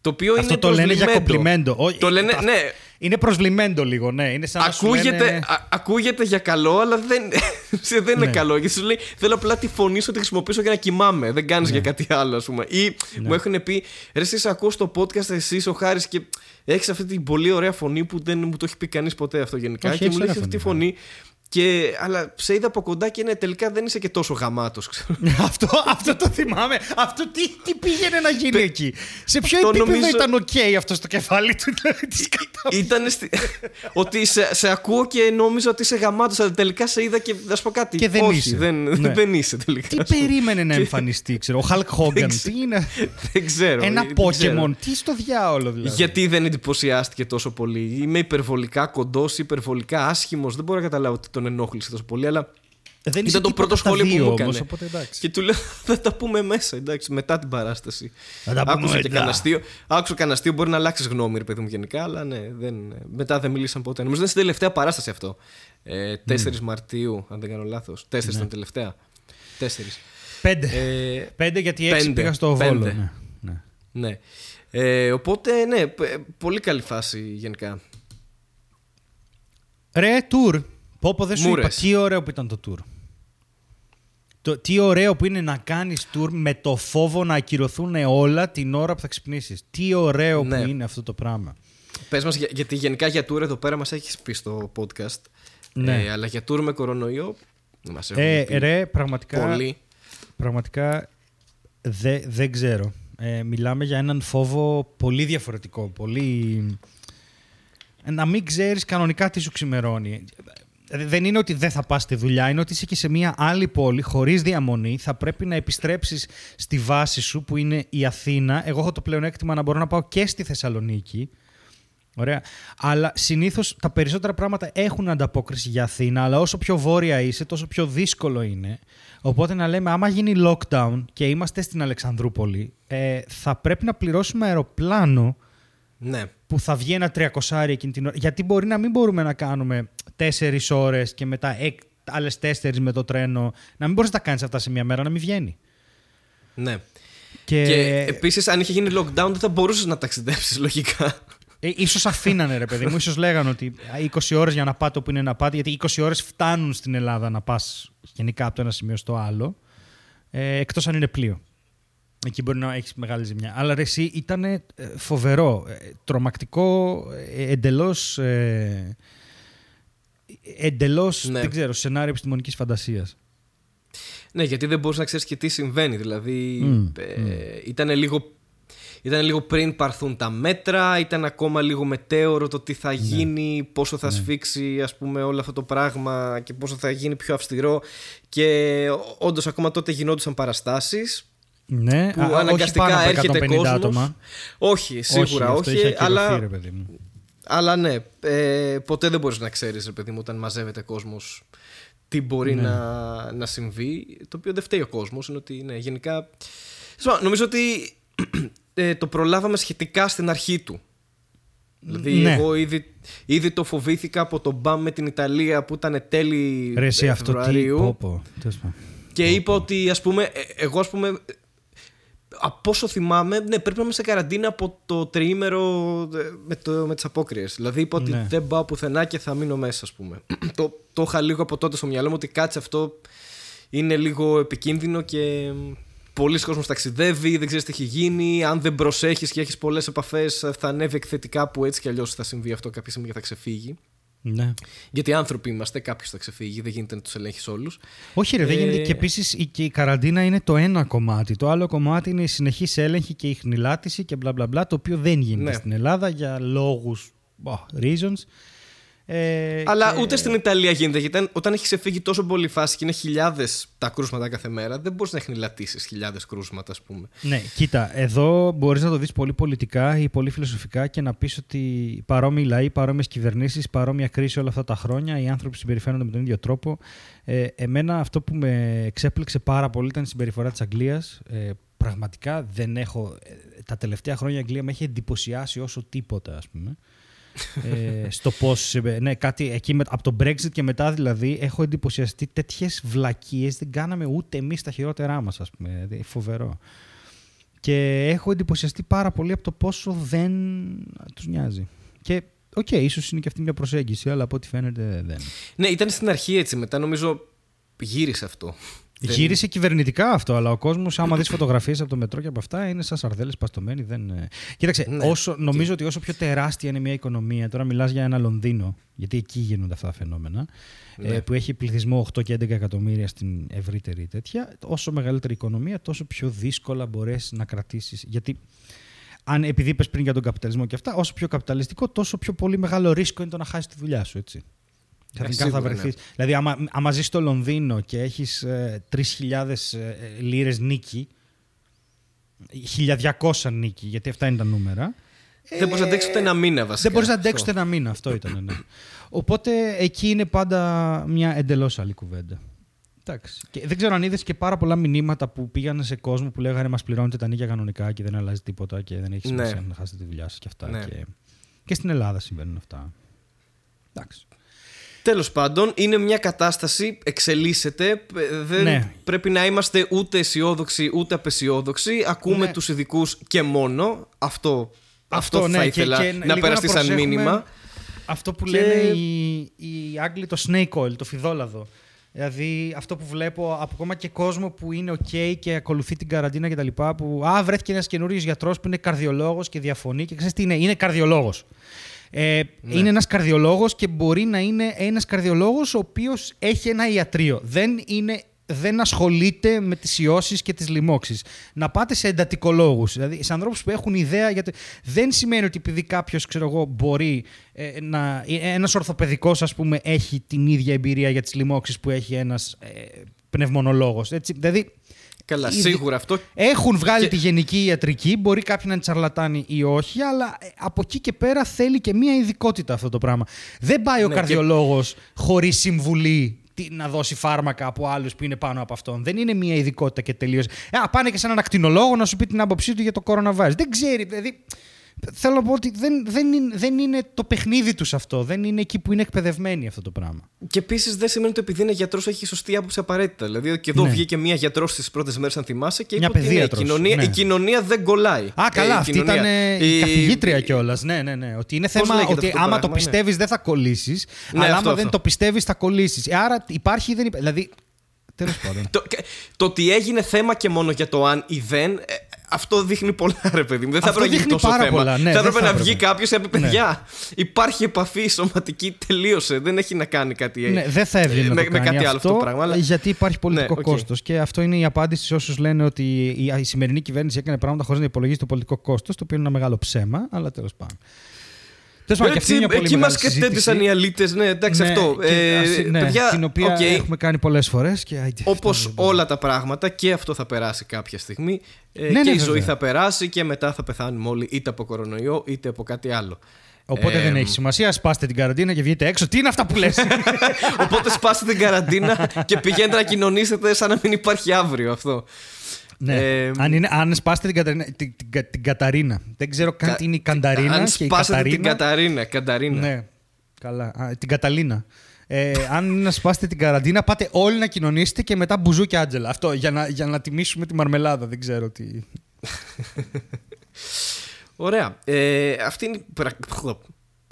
Το οποίο Αυτό είναι το λένε για προσβλημέντο. κομπλιμέντο. Όχι, Το λένε, αυτό- ναι, Είναι προσβλημέντο λίγο, ναι. Είναι σαν να σου Ακούγεται, λένε- α- ακούγεται για καλό, αλλά δεν, δεν είναι Ναι. καλό. Γιατί σου λέει θέλω απλά τη φωνή σου τη χρησιμοποιήσω για να κοιμάμαι. Δεν κάνεις για κάτι άλλο, ας πούμε. Ή Ναι. μου έχουν πει ρε, εσύ σε ακούω στο podcast, εσύ ο Χάρης και έχεις αυτή την πολύ ωραία φωνή που δεν μου το έχει πει κανείς ποτέ αυτό γενικά. Όχι, και έχεις μου λέει ωραία αυτή τη φωνή, ναι. φωνή. Και, αλλά σε είδα από κοντά και ναι, τελικά δεν είσαι και τόσο γαμάτος. αυτό, αυτό το θυμάμαι. Αυτό τι, τι πήγαινε να γίνει εκεί; Σε ποιο Αυτό επίπεδο νομίζω- ήταν οκ αυτό στο κεφάλι του. δηλαδή, της κατά- Ήταν στη... ότι σε, σε ακούω και νόμιζα ότι είσαι γαμάτος, αλλά τελικά σε είδα και θα σου πω κάτι. Και δεν Όχι, είσαι. Δεν, Ναι. δεν είσαι τελικά. Τι περίμενε να εμφανιστεί, ξέρω. Ο Χαλκ Χόγκαν. ξέρω. Τι είναι; δεν ξέρω. Ένα δεν ξέρω. Pokemon. Τι στο διάολο δηλαδή; Γιατί δεν εντυπωσιάστηκε τόσο πολύ. Είμαι υπερβολικά κοντός, υπερβολικά άσχημος. Δεν μπορώ να καταλάβω τι τον ενόχλησε τόσο πολύ, αλλά. Δεν είσαι Ήταν το τίποτα πρώτο από τα σχόλιο που δύο μου όμως, έκανε. οπότε εντάξει. Και του λέω θα τα πούμε μέσα, εντάξει, μετά την παράσταση. Θα τα πούμε Άκουσα και μετά. κανένα αστείο. Άκουσα κανένα αστείο, μπορεί να αλλάξεις γνώμη, ρε παιδί μου, γενικά, αλλά ναι, δεν, μετά δεν μίλησαν ποτέ. Νομίζω ήταν στην τελευταία παράσταση αυτό. Ε, 4 Μαρτίου, αν δεν κάνω λάθος. 4 Ναι. ήταν τελευταία. 4. Πέντε. Ε, Πέντε γιατί έξι πέντε. πήγα στο Βόλο. Πέντε. Ναι, ναι. ναι. Ε, οπότε, ναι, π- πολύ καλή φάση γενικά. Ρε, tour. Πω πω δεν σου Μούρες. είπα. Τι ωραίο που ήταν το tour. Το, τι ωραίο που είναι να κάνεις tour με το φόβο να ακυρωθούν όλα την ώρα που θα ξυπνήσεις. Τι ωραίο Ναι. που είναι αυτό το πράγμα. Πες μας, για- γιατί γενικά για tour εδώ πέρα μας έχεις πει στο podcast. Ναι. Ε, αλλά για tour με κορονοϊό μας έχουν Ε, πει ρε, πραγματικά, πολύ. πραγματικά δε- δεν ξέρω. Ε, μιλάμε για έναν φόβο πολύ διαφορετικό. Πολύ... Ε, Να μην ξέρεις κανονικά τι σου ξημερώνει. Ε, Δεν είναι ότι δεν θα πας στη δουλειά, είναι ότι είσαι και σε μια άλλη πόλη χωρίς διαμονή. Θα πρέπει να επιστρέψεις στη βάση σου που είναι η Αθήνα. Εγώ έχω το πλεονέκτημα να μπορώ να πάω και στη Θεσσαλονίκη. Ωραία. Αλλά συνήθως τα περισσότερα πράγματα έχουν ανταπόκριση για Αθήνα, αλλά όσο πιο βόρεια είσαι, τόσο πιο δύσκολο είναι. Οπότε να λέμε, άμα γίνει lockdown και είμαστε στην Αλεξανδρούπολη, ε, θα πρέπει να πληρώσουμε αεροπλάνο Ναι. Που θα βγει ένα τριακοσάρι εκείνη την ώρα. Γιατί μπορεί να μην μπορούμε να κάνουμε τέσσερις ώρες και μετά άλλες τέσσερις με το τρένο. Να μην μπορείς να τα κάνεις αυτά σε μια μέρα, να μην βγαίνει. ναι. Και, Και επίσης αν είχε γίνει lockdown δεν θα μπορούσες να ταξιδέψεις λογικά. Ε, ίσως αφήνανε ρε παιδί μου, ίσως λέγανε ότι α, 20 ώρες για να πάτε όπου είναι να πάτε, γιατί 20 ώρες φτάνουν στην Ελλάδα να πας γενικά από το ένα σημείο στο άλλο, ε, εκτός αν είναι πλοίο. Εκεί μπορεί να έχεις μεγάλη ζημιά. Αλλά ρε, εσύ ήταν ε, φοβερό, ε, τρομακτικό, ε, εντελώς, ε, εντελώς Ναι. δεν ξέρω, σενάριο επιστημονικής φαντασίας. Ναι, γιατί δεν μπορείς να ξέρεις και τι συμβαίνει. Δηλαδή Μμ, ε, ήταν λίγο ήταν λίγο πριν πάρθουν τα μέτρα, ήταν ακόμα λίγο μετέωρο το τι θα γίνει, πόσο θα σφίξει ας πούμε όλο αυτό το πράγμα και πόσο θα γίνει πιο αυστηρό και όντως ακόμα τότε γινόντουσαν παραστάσεις Ναι, που α, όχι αναγκαστικά πάνω από έρχεται 150 κόσμος. άτομα. Όχι, σίγουρα αυτό όχι, είχε ακυρωθεί, αλλά, ρε παιδί μου. αλλά ναι, ε, ποτέ δεν μπορείς να ξέρεις ρε παιδί μου όταν μαζεύεται κόσμος τι μπορεί Ναι. να, να συμβεί, το οποίο δεν φταίει ο κόσμος, είναι ότι ναι, γενικά... Σω, Νομίζω ότι ε, το προλάβαμε σχετικά στην αρχή του. Δηλαδή Ναι. εγώ ήδη, ήδη το φοβήθηκα από τον μπαμ με την Ιταλία που ήταν τέλη Ρε, εσύ ε, αυτό τι. Φεβρουαρίου. Πω, πω. Τέλος πάντων. Και είπα ότι ας πούμε, ε, εγώ ας πούμε, ε, από όσο θυμάμαι, ναι, πρέπει να είμαι σε καραντίνα από το τριήμερο ε, με, το, με τις απόκριες. Δηλαδή είπα ότι Ναι. δεν πάω πουθενά και θα μείνω μέσα, ας πούμε. το, το είχα λίγο από τότε στο μυαλό μου ότι κάτσε αυτό είναι λίγο επικίνδυνο και πολλοί κόσμος ταξιδεύει, δεν ξέρεις τι έχει γίνει. Αν δεν προσέχεις και έχεις πολλές επαφές θα ανέβει εκθετικά που έτσι κι αλλιώς θα συμβεί αυτό κάποια στιγμή και θα ξεφύγει. Ναι. Γιατί άνθρωποι είμαστε, κάποιος θα ξεφύγει, δεν γίνεται να τους ελέγχεις όλους. Όχι, ρε, δεν Ε, γίνεται. Και επίσης και η καραντίνα είναι το ένα κομμάτι. Το άλλο κομμάτι είναι η συνεχή έλεγχη και η χνηλάτιση και μπλα μπλα μπλα, το οποίο δεν γίνεται Ναι. στην Ελλάδα για λόγους reasons. Ε, Αλλά και- ούτε στην Ιταλία γίνεται. Γιατί όταν- όταν έχει ξεφύγει τόσο πολύ φάση και είναι χιλιάδες τα κρούσματα κάθε μέρα, δεν μπορείς να εχνηλατήσει χιλιάδες κρούσματα, ας πούμε. Ναι, κοίτα, εδώ μπορείς να το δεις πολύ πολιτικά ή πολύ φιλοσοφικά και να πεις ότι παρόμοιοι λαοί, παρόμοιες κυβερνήσεις, παρόμοια κρίση όλα αυτά τα χρόνια, οι άνθρωποι συμπεριφέρονται με τον ίδιο τρόπο. Ε, εμένα αυτό που με εξέπληξε πάρα πολύ ήταν η συμπεριφορά της Αγγλίας. Ε, πραγματικά δεν έχω. ε, τα τελευταία χρόνια η Αγγλία με έχει εντυπωσιάσει όσο τίποτα, ας πούμε. Ε, στο πώς. Ναι, κάτι εκεί με, από το Brexit και μετά δηλαδή έχω εντυπωσιαστεί τέτοιες βλακείες δεν κάναμε ούτε εμείς τα χειρότερά μας, ας πούμε. Δηλαδή, φοβερό. Και έχω εντυπωσιαστεί πάρα πολύ από το πόσο δεν τους νοιάζει. Και Οκ, okay, ίσως είναι και αυτή μια προσέγγιση, αλλά από ό,τι φαίνεται δεν. Ναι, ήταν στην αρχή έτσι. Μετά νομίζω γύρισε αυτό. Γύρισε κυβερνητικά αυτό, αλλά ο κόσμος, άμα δεις φωτογραφίες από το μετρό και από αυτά, είναι σαν σαρδέλες παστωμένοι. Δεν... ε. Κοίταξε, Ναι. όσο, νομίζω ότι όσο πιο τεράστια είναι μια οικονομία, τώρα μιλάς για ένα Λονδίνο, γιατί εκεί γίνονται αυτά τα φαινόμενα, Ναι. ε, που έχει πληθυσμό 8 και 11 εκατομμύρια στην ευρύτερη τέτοια, όσο μεγαλύτερη οικονομία, τόσο πιο δύσκολα μπορέσει να κρατήσεις. Γιατί αν επειδή είπες πριν για τον καπιταλισμό και αυτά, όσο πιο καπιταλιστικό, τόσο πιο πολύ μεγάλο ρίσκο είναι το να χάσεις τη δουλειά σου, έτσι. Ξαφνικά θα σίγουρα, ναι. βρεθείς. Δηλαδή, άμα, άμα ζεις στο Λονδίνο και έχεις ε, 3.000 ε, λίρες νίκη, 1.200 νίκη, γιατί αυτά είναι τα νούμερα. Δεν μπορείς να αντέξεις ούτε ένα μήνα βασικά. Δεν μπορείς να αντέξεις Αυτό. ούτε ένα μήνα. Αυτό ήταν. Ναι. Οπότε εκεί είναι πάντα μια εντελώς άλλη κουβέντα. Εντάξει. Και δεν ξέρω αν είδες και πάρα πολλά μηνύματα που πήγαν σε κόσμο που λέγανε Μας πληρώνετε τα νίκια κανονικά και δεν αλλάζει τίποτα και δεν έχει Ναι. σημασία να χάσετε τη δουλειά σας και αυτά. Ναι. Και, και στην Ελλάδα συμβαίνουν αυτά. Εντάξει. Τέλος πάντων, είναι μια κατάσταση, εξελίσσεται. ε, Δεν Ναι. πρέπει να είμαστε ούτε αισιόδοξοι ούτε απεσιόδοξοι. Ακούμε Ναι. τους ειδικούς και μόνο. Αυτό, αυτό, Αυτό, θα ναι, ήθελα και- και να λίγο περαστεί να σαν προσέχουμε μήνυμα. Αυτό που Και- λένε οι, οι Άγγλοι το snake oil, το φιδόλαδο. Δηλαδή αυτό που βλέπω από ακόμα και κόσμο που είναι ok και ακολουθεί την καραντίνα κτλ. Που α, βρέθηκε ένας καινούριος γιατρός που είναι καρδιολόγος και διαφωνεί και ξέρεις τι είναι, είναι καρδιολόγος. Ε, Ναι. Είναι ένας καρδιολόγος και μπορεί να είναι ένας καρδιολόγος ο οποίος έχει ένα ιατρείο. Δεν, είναι, δεν ασχολείται με τις ιώσεις και τις λοιμώξεις. Να πάτε σε εντατικολόγους, δηλαδή σε ανθρώπους που έχουν ιδέα. Για το... Δεν σημαίνει ότι επειδή κάποιος, ξέρω εγώ, μπορεί ε, να... Ένας ορθοπαιδικός, ας πούμε, έχει την ίδια εμπειρία για τις λοιμώξεις που έχει ένας ε, πνευμονολόγος. Έτσι, δηλαδή, Καλά, Ήδη- σίγουρα αυτό. έχουν βγάλει Και- τη γενική ιατρική, μπορεί κάποιοι να είναι τσαρλατάνοι ή όχι, αλλά ε, από εκεί και πέρα θέλει και μία ειδικότητα αυτό το πράγμα. Δεν πάει ο Ναι, καρδιολόγος χωρίς συμβουλή τι- να δώσει φάρμακα από άλλους που είναι πάνω από αυτόν. Δεν είναι μία ειδικότητα και τελείως. Α, πάνε και σε έναν ακτινολόγο να σου πει την άποψή του για το coronavirus. Δεν ξέρει. Δηλαδή, θέλω να πω ότι δεν, δεν, είναι, δεν είναι το παιχνίδι τους αυτό. Δεν είναι εκεί που είναι εκπαιδευμένοι αυτό το πράγμα. Και επίσης δεν σημαίνει ότι επειδή είναι γιατρός έχει σωστή άποψη απαραίτητα. Δηλαδή και εδώ Ναι. βγήκε μια γιατρός στι πρώτες μέρες, αν θυμάσαι, και είπε Μια ότι ναι, η, παιδίατρος, κοινωνία, ναι. η κοινωνία δεν κολλάει. Α, καλά, Ε, η αυτή κοινωνία- ήταν ε, η, η- καθηγήτρια κιόλας. Ναι, ναι, ναι. Ότι είναι Πώς θέμα λέγεται ότι αυτό το άμα το πράγμα, ναι. πιστεύεις δεν θα κολλήσεις. Ναι, αλλά αυτό, άμα δεν αυτό. το πιστεύεις θα κολλήσεις. Άρα υπάρχει ή δεν υπάρχει. Δηλαδή. Τέλος πάντων. Το, και- το ότι έγινε θέμα και μόνο για το αν ή δεν, ε, αυτό δείχνει πολλά, ρε παιδί μου. Δεν θα Αυτό έπρεπε να γίνει δείχνει τόσο πάρα θέμα. πολλά, ναι, θα δεν έπρεπε θα να βγει έπρεπε. κάποιος και να πει: Παιδιά, υπάρχει επαφή σωματική, τελείωσε. Δεν έχει να κάνει κάτι. ε, ναι, δεν θα έβγαινε να με, το με κάνει κάτι άλλο αυτό, αυτό το πράγμα. Αλλά... Γιατί υπάρχει πολιτικό Ναι, οκ. κόστος. Και αυτό είναι η απάντηση σε όσους λένε ότι η, η σημερινή κυβέρνηση έκανε πράγματα χωρίς να υπολογίσει το πολιτικό κόστος, το οποίο είναι ένα μεγάλο ψέμα, αλλά τέλος πάντων. Τέλος πάντων, και αυτή Έτσι, είναι μια πολύ εκεί μας μεγάλη συζήτηση. κατέντησαν οι αλήτες. Ναι, εντάξει, Ναι, αυτό. και Ε, ας- ναι, παιδιά, την οποία οκ. έχουμε κάνει πολλές φορές. άιντε, Όπως αυτά δεν όλα τα πράγματα και αυτό θα περάσει κάποια στιγμή. Ε, Ναι, και ναι, η ζωή βέβαια. θα περάσει και μετά θα πεθάνουμε όλοι είτε από κορονοϊό είτε από κάτι άλλο. Οπότε δεν Ε, έχει σημασία. Σπάστε την καραντίνα και βγείτε έξω. Τι είναι αυτά που λες; Οπότε σπάστε την καραντίνα και πηγαίνετε να κοινωνήσετε σαν να μην υπάρχει αύριο αυτό. Ναι. Ε, αν, είναι, αν σπάσετε την, Καταρίνα, την, την, την Καταρίνα. Δεν ξέρω καν τι είναι η Κανταρίνα. Αν και η σπάσετε Καταρίνα. την Καταρίνα. Κανταρίνα. Ναι. Καλά. Α, την Καταλίνα. Ε, αν είναι να σπάσετε την καραντίνα, πάτε όλοι να κοινωνήσετε και μετά μπουζού και Άντζελα. Αυτό για να, για να τιμήσουμε τη μαρμελάδα. Δεν ξέρω τι. Ωραία. Ε, αυτή είναι.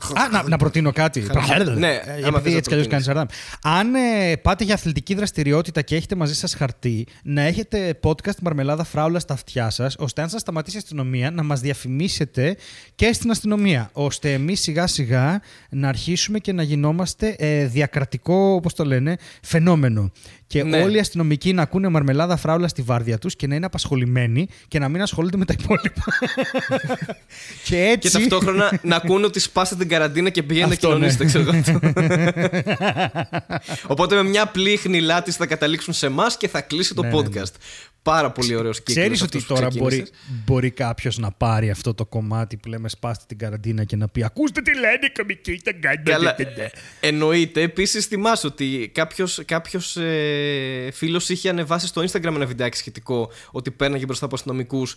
Η πρα- Α, να, να προτείνω κάτι. Χαρά. Ναι, Ε, άμα επειδή θες να έτσι κι αλλιώς προτείνεις. κάνεις σαρδάμ. Αν ε, πάτε για αθλητική δραστηριότητα και έχετε μαζί σας χαρτί, να έχετε podcast Μαρμελάδα Φράουλα στα αυτιά σας, ώστε αν σας σταματήσει η αστυνομία να μας διαφημίσετε και στην αστυνομία. Ώστε εμείς σιγά σιγά να αρχίσουμε και να γινόμαστε ε, διακρατικό, όπως το λένε, φαινόμενο. Και Ναι. όλοι οι αστυνομικοί να ακούνε Μαρμελάδα Φράουλα στη βάρδια τους και να είναι απασχολημένοι και να μην ασχολούνται με τα υπόλοιπα. και έτσι. Και ταυτόχρονα να ακούνε ότι σπάσετε την καραντίνα και πηγαίνετε Αυτό, να κοινωνήσετε, ναι. ξέρω εγώ. Οπότε με μια απλή χνηλάτη θα καταλήξουν σε εμάς και θα κλείσει το Ναι, ναι, ναι. podcast. Πάρα πολύ ωραίος κύκλος. Ξέρεις ότι τώρα μπορεί, μπορεί κάποιος να πάρει αυτό το κομμάτι που λέμε σπάστε την καραντίνα και να πει Ακούστε τι λένε οι κομικοί, τα γκάντα, Καλά, ντε, ντε, ντε». εννοείται. Επίσης, θυμάσαι ότι κάποιος κάποιος, ε, φίλος είχε ανεβάσει στο Instagram ένα βιντεάκι σχετικό ότι πέρναγε μπροστά από αστυνομικούς.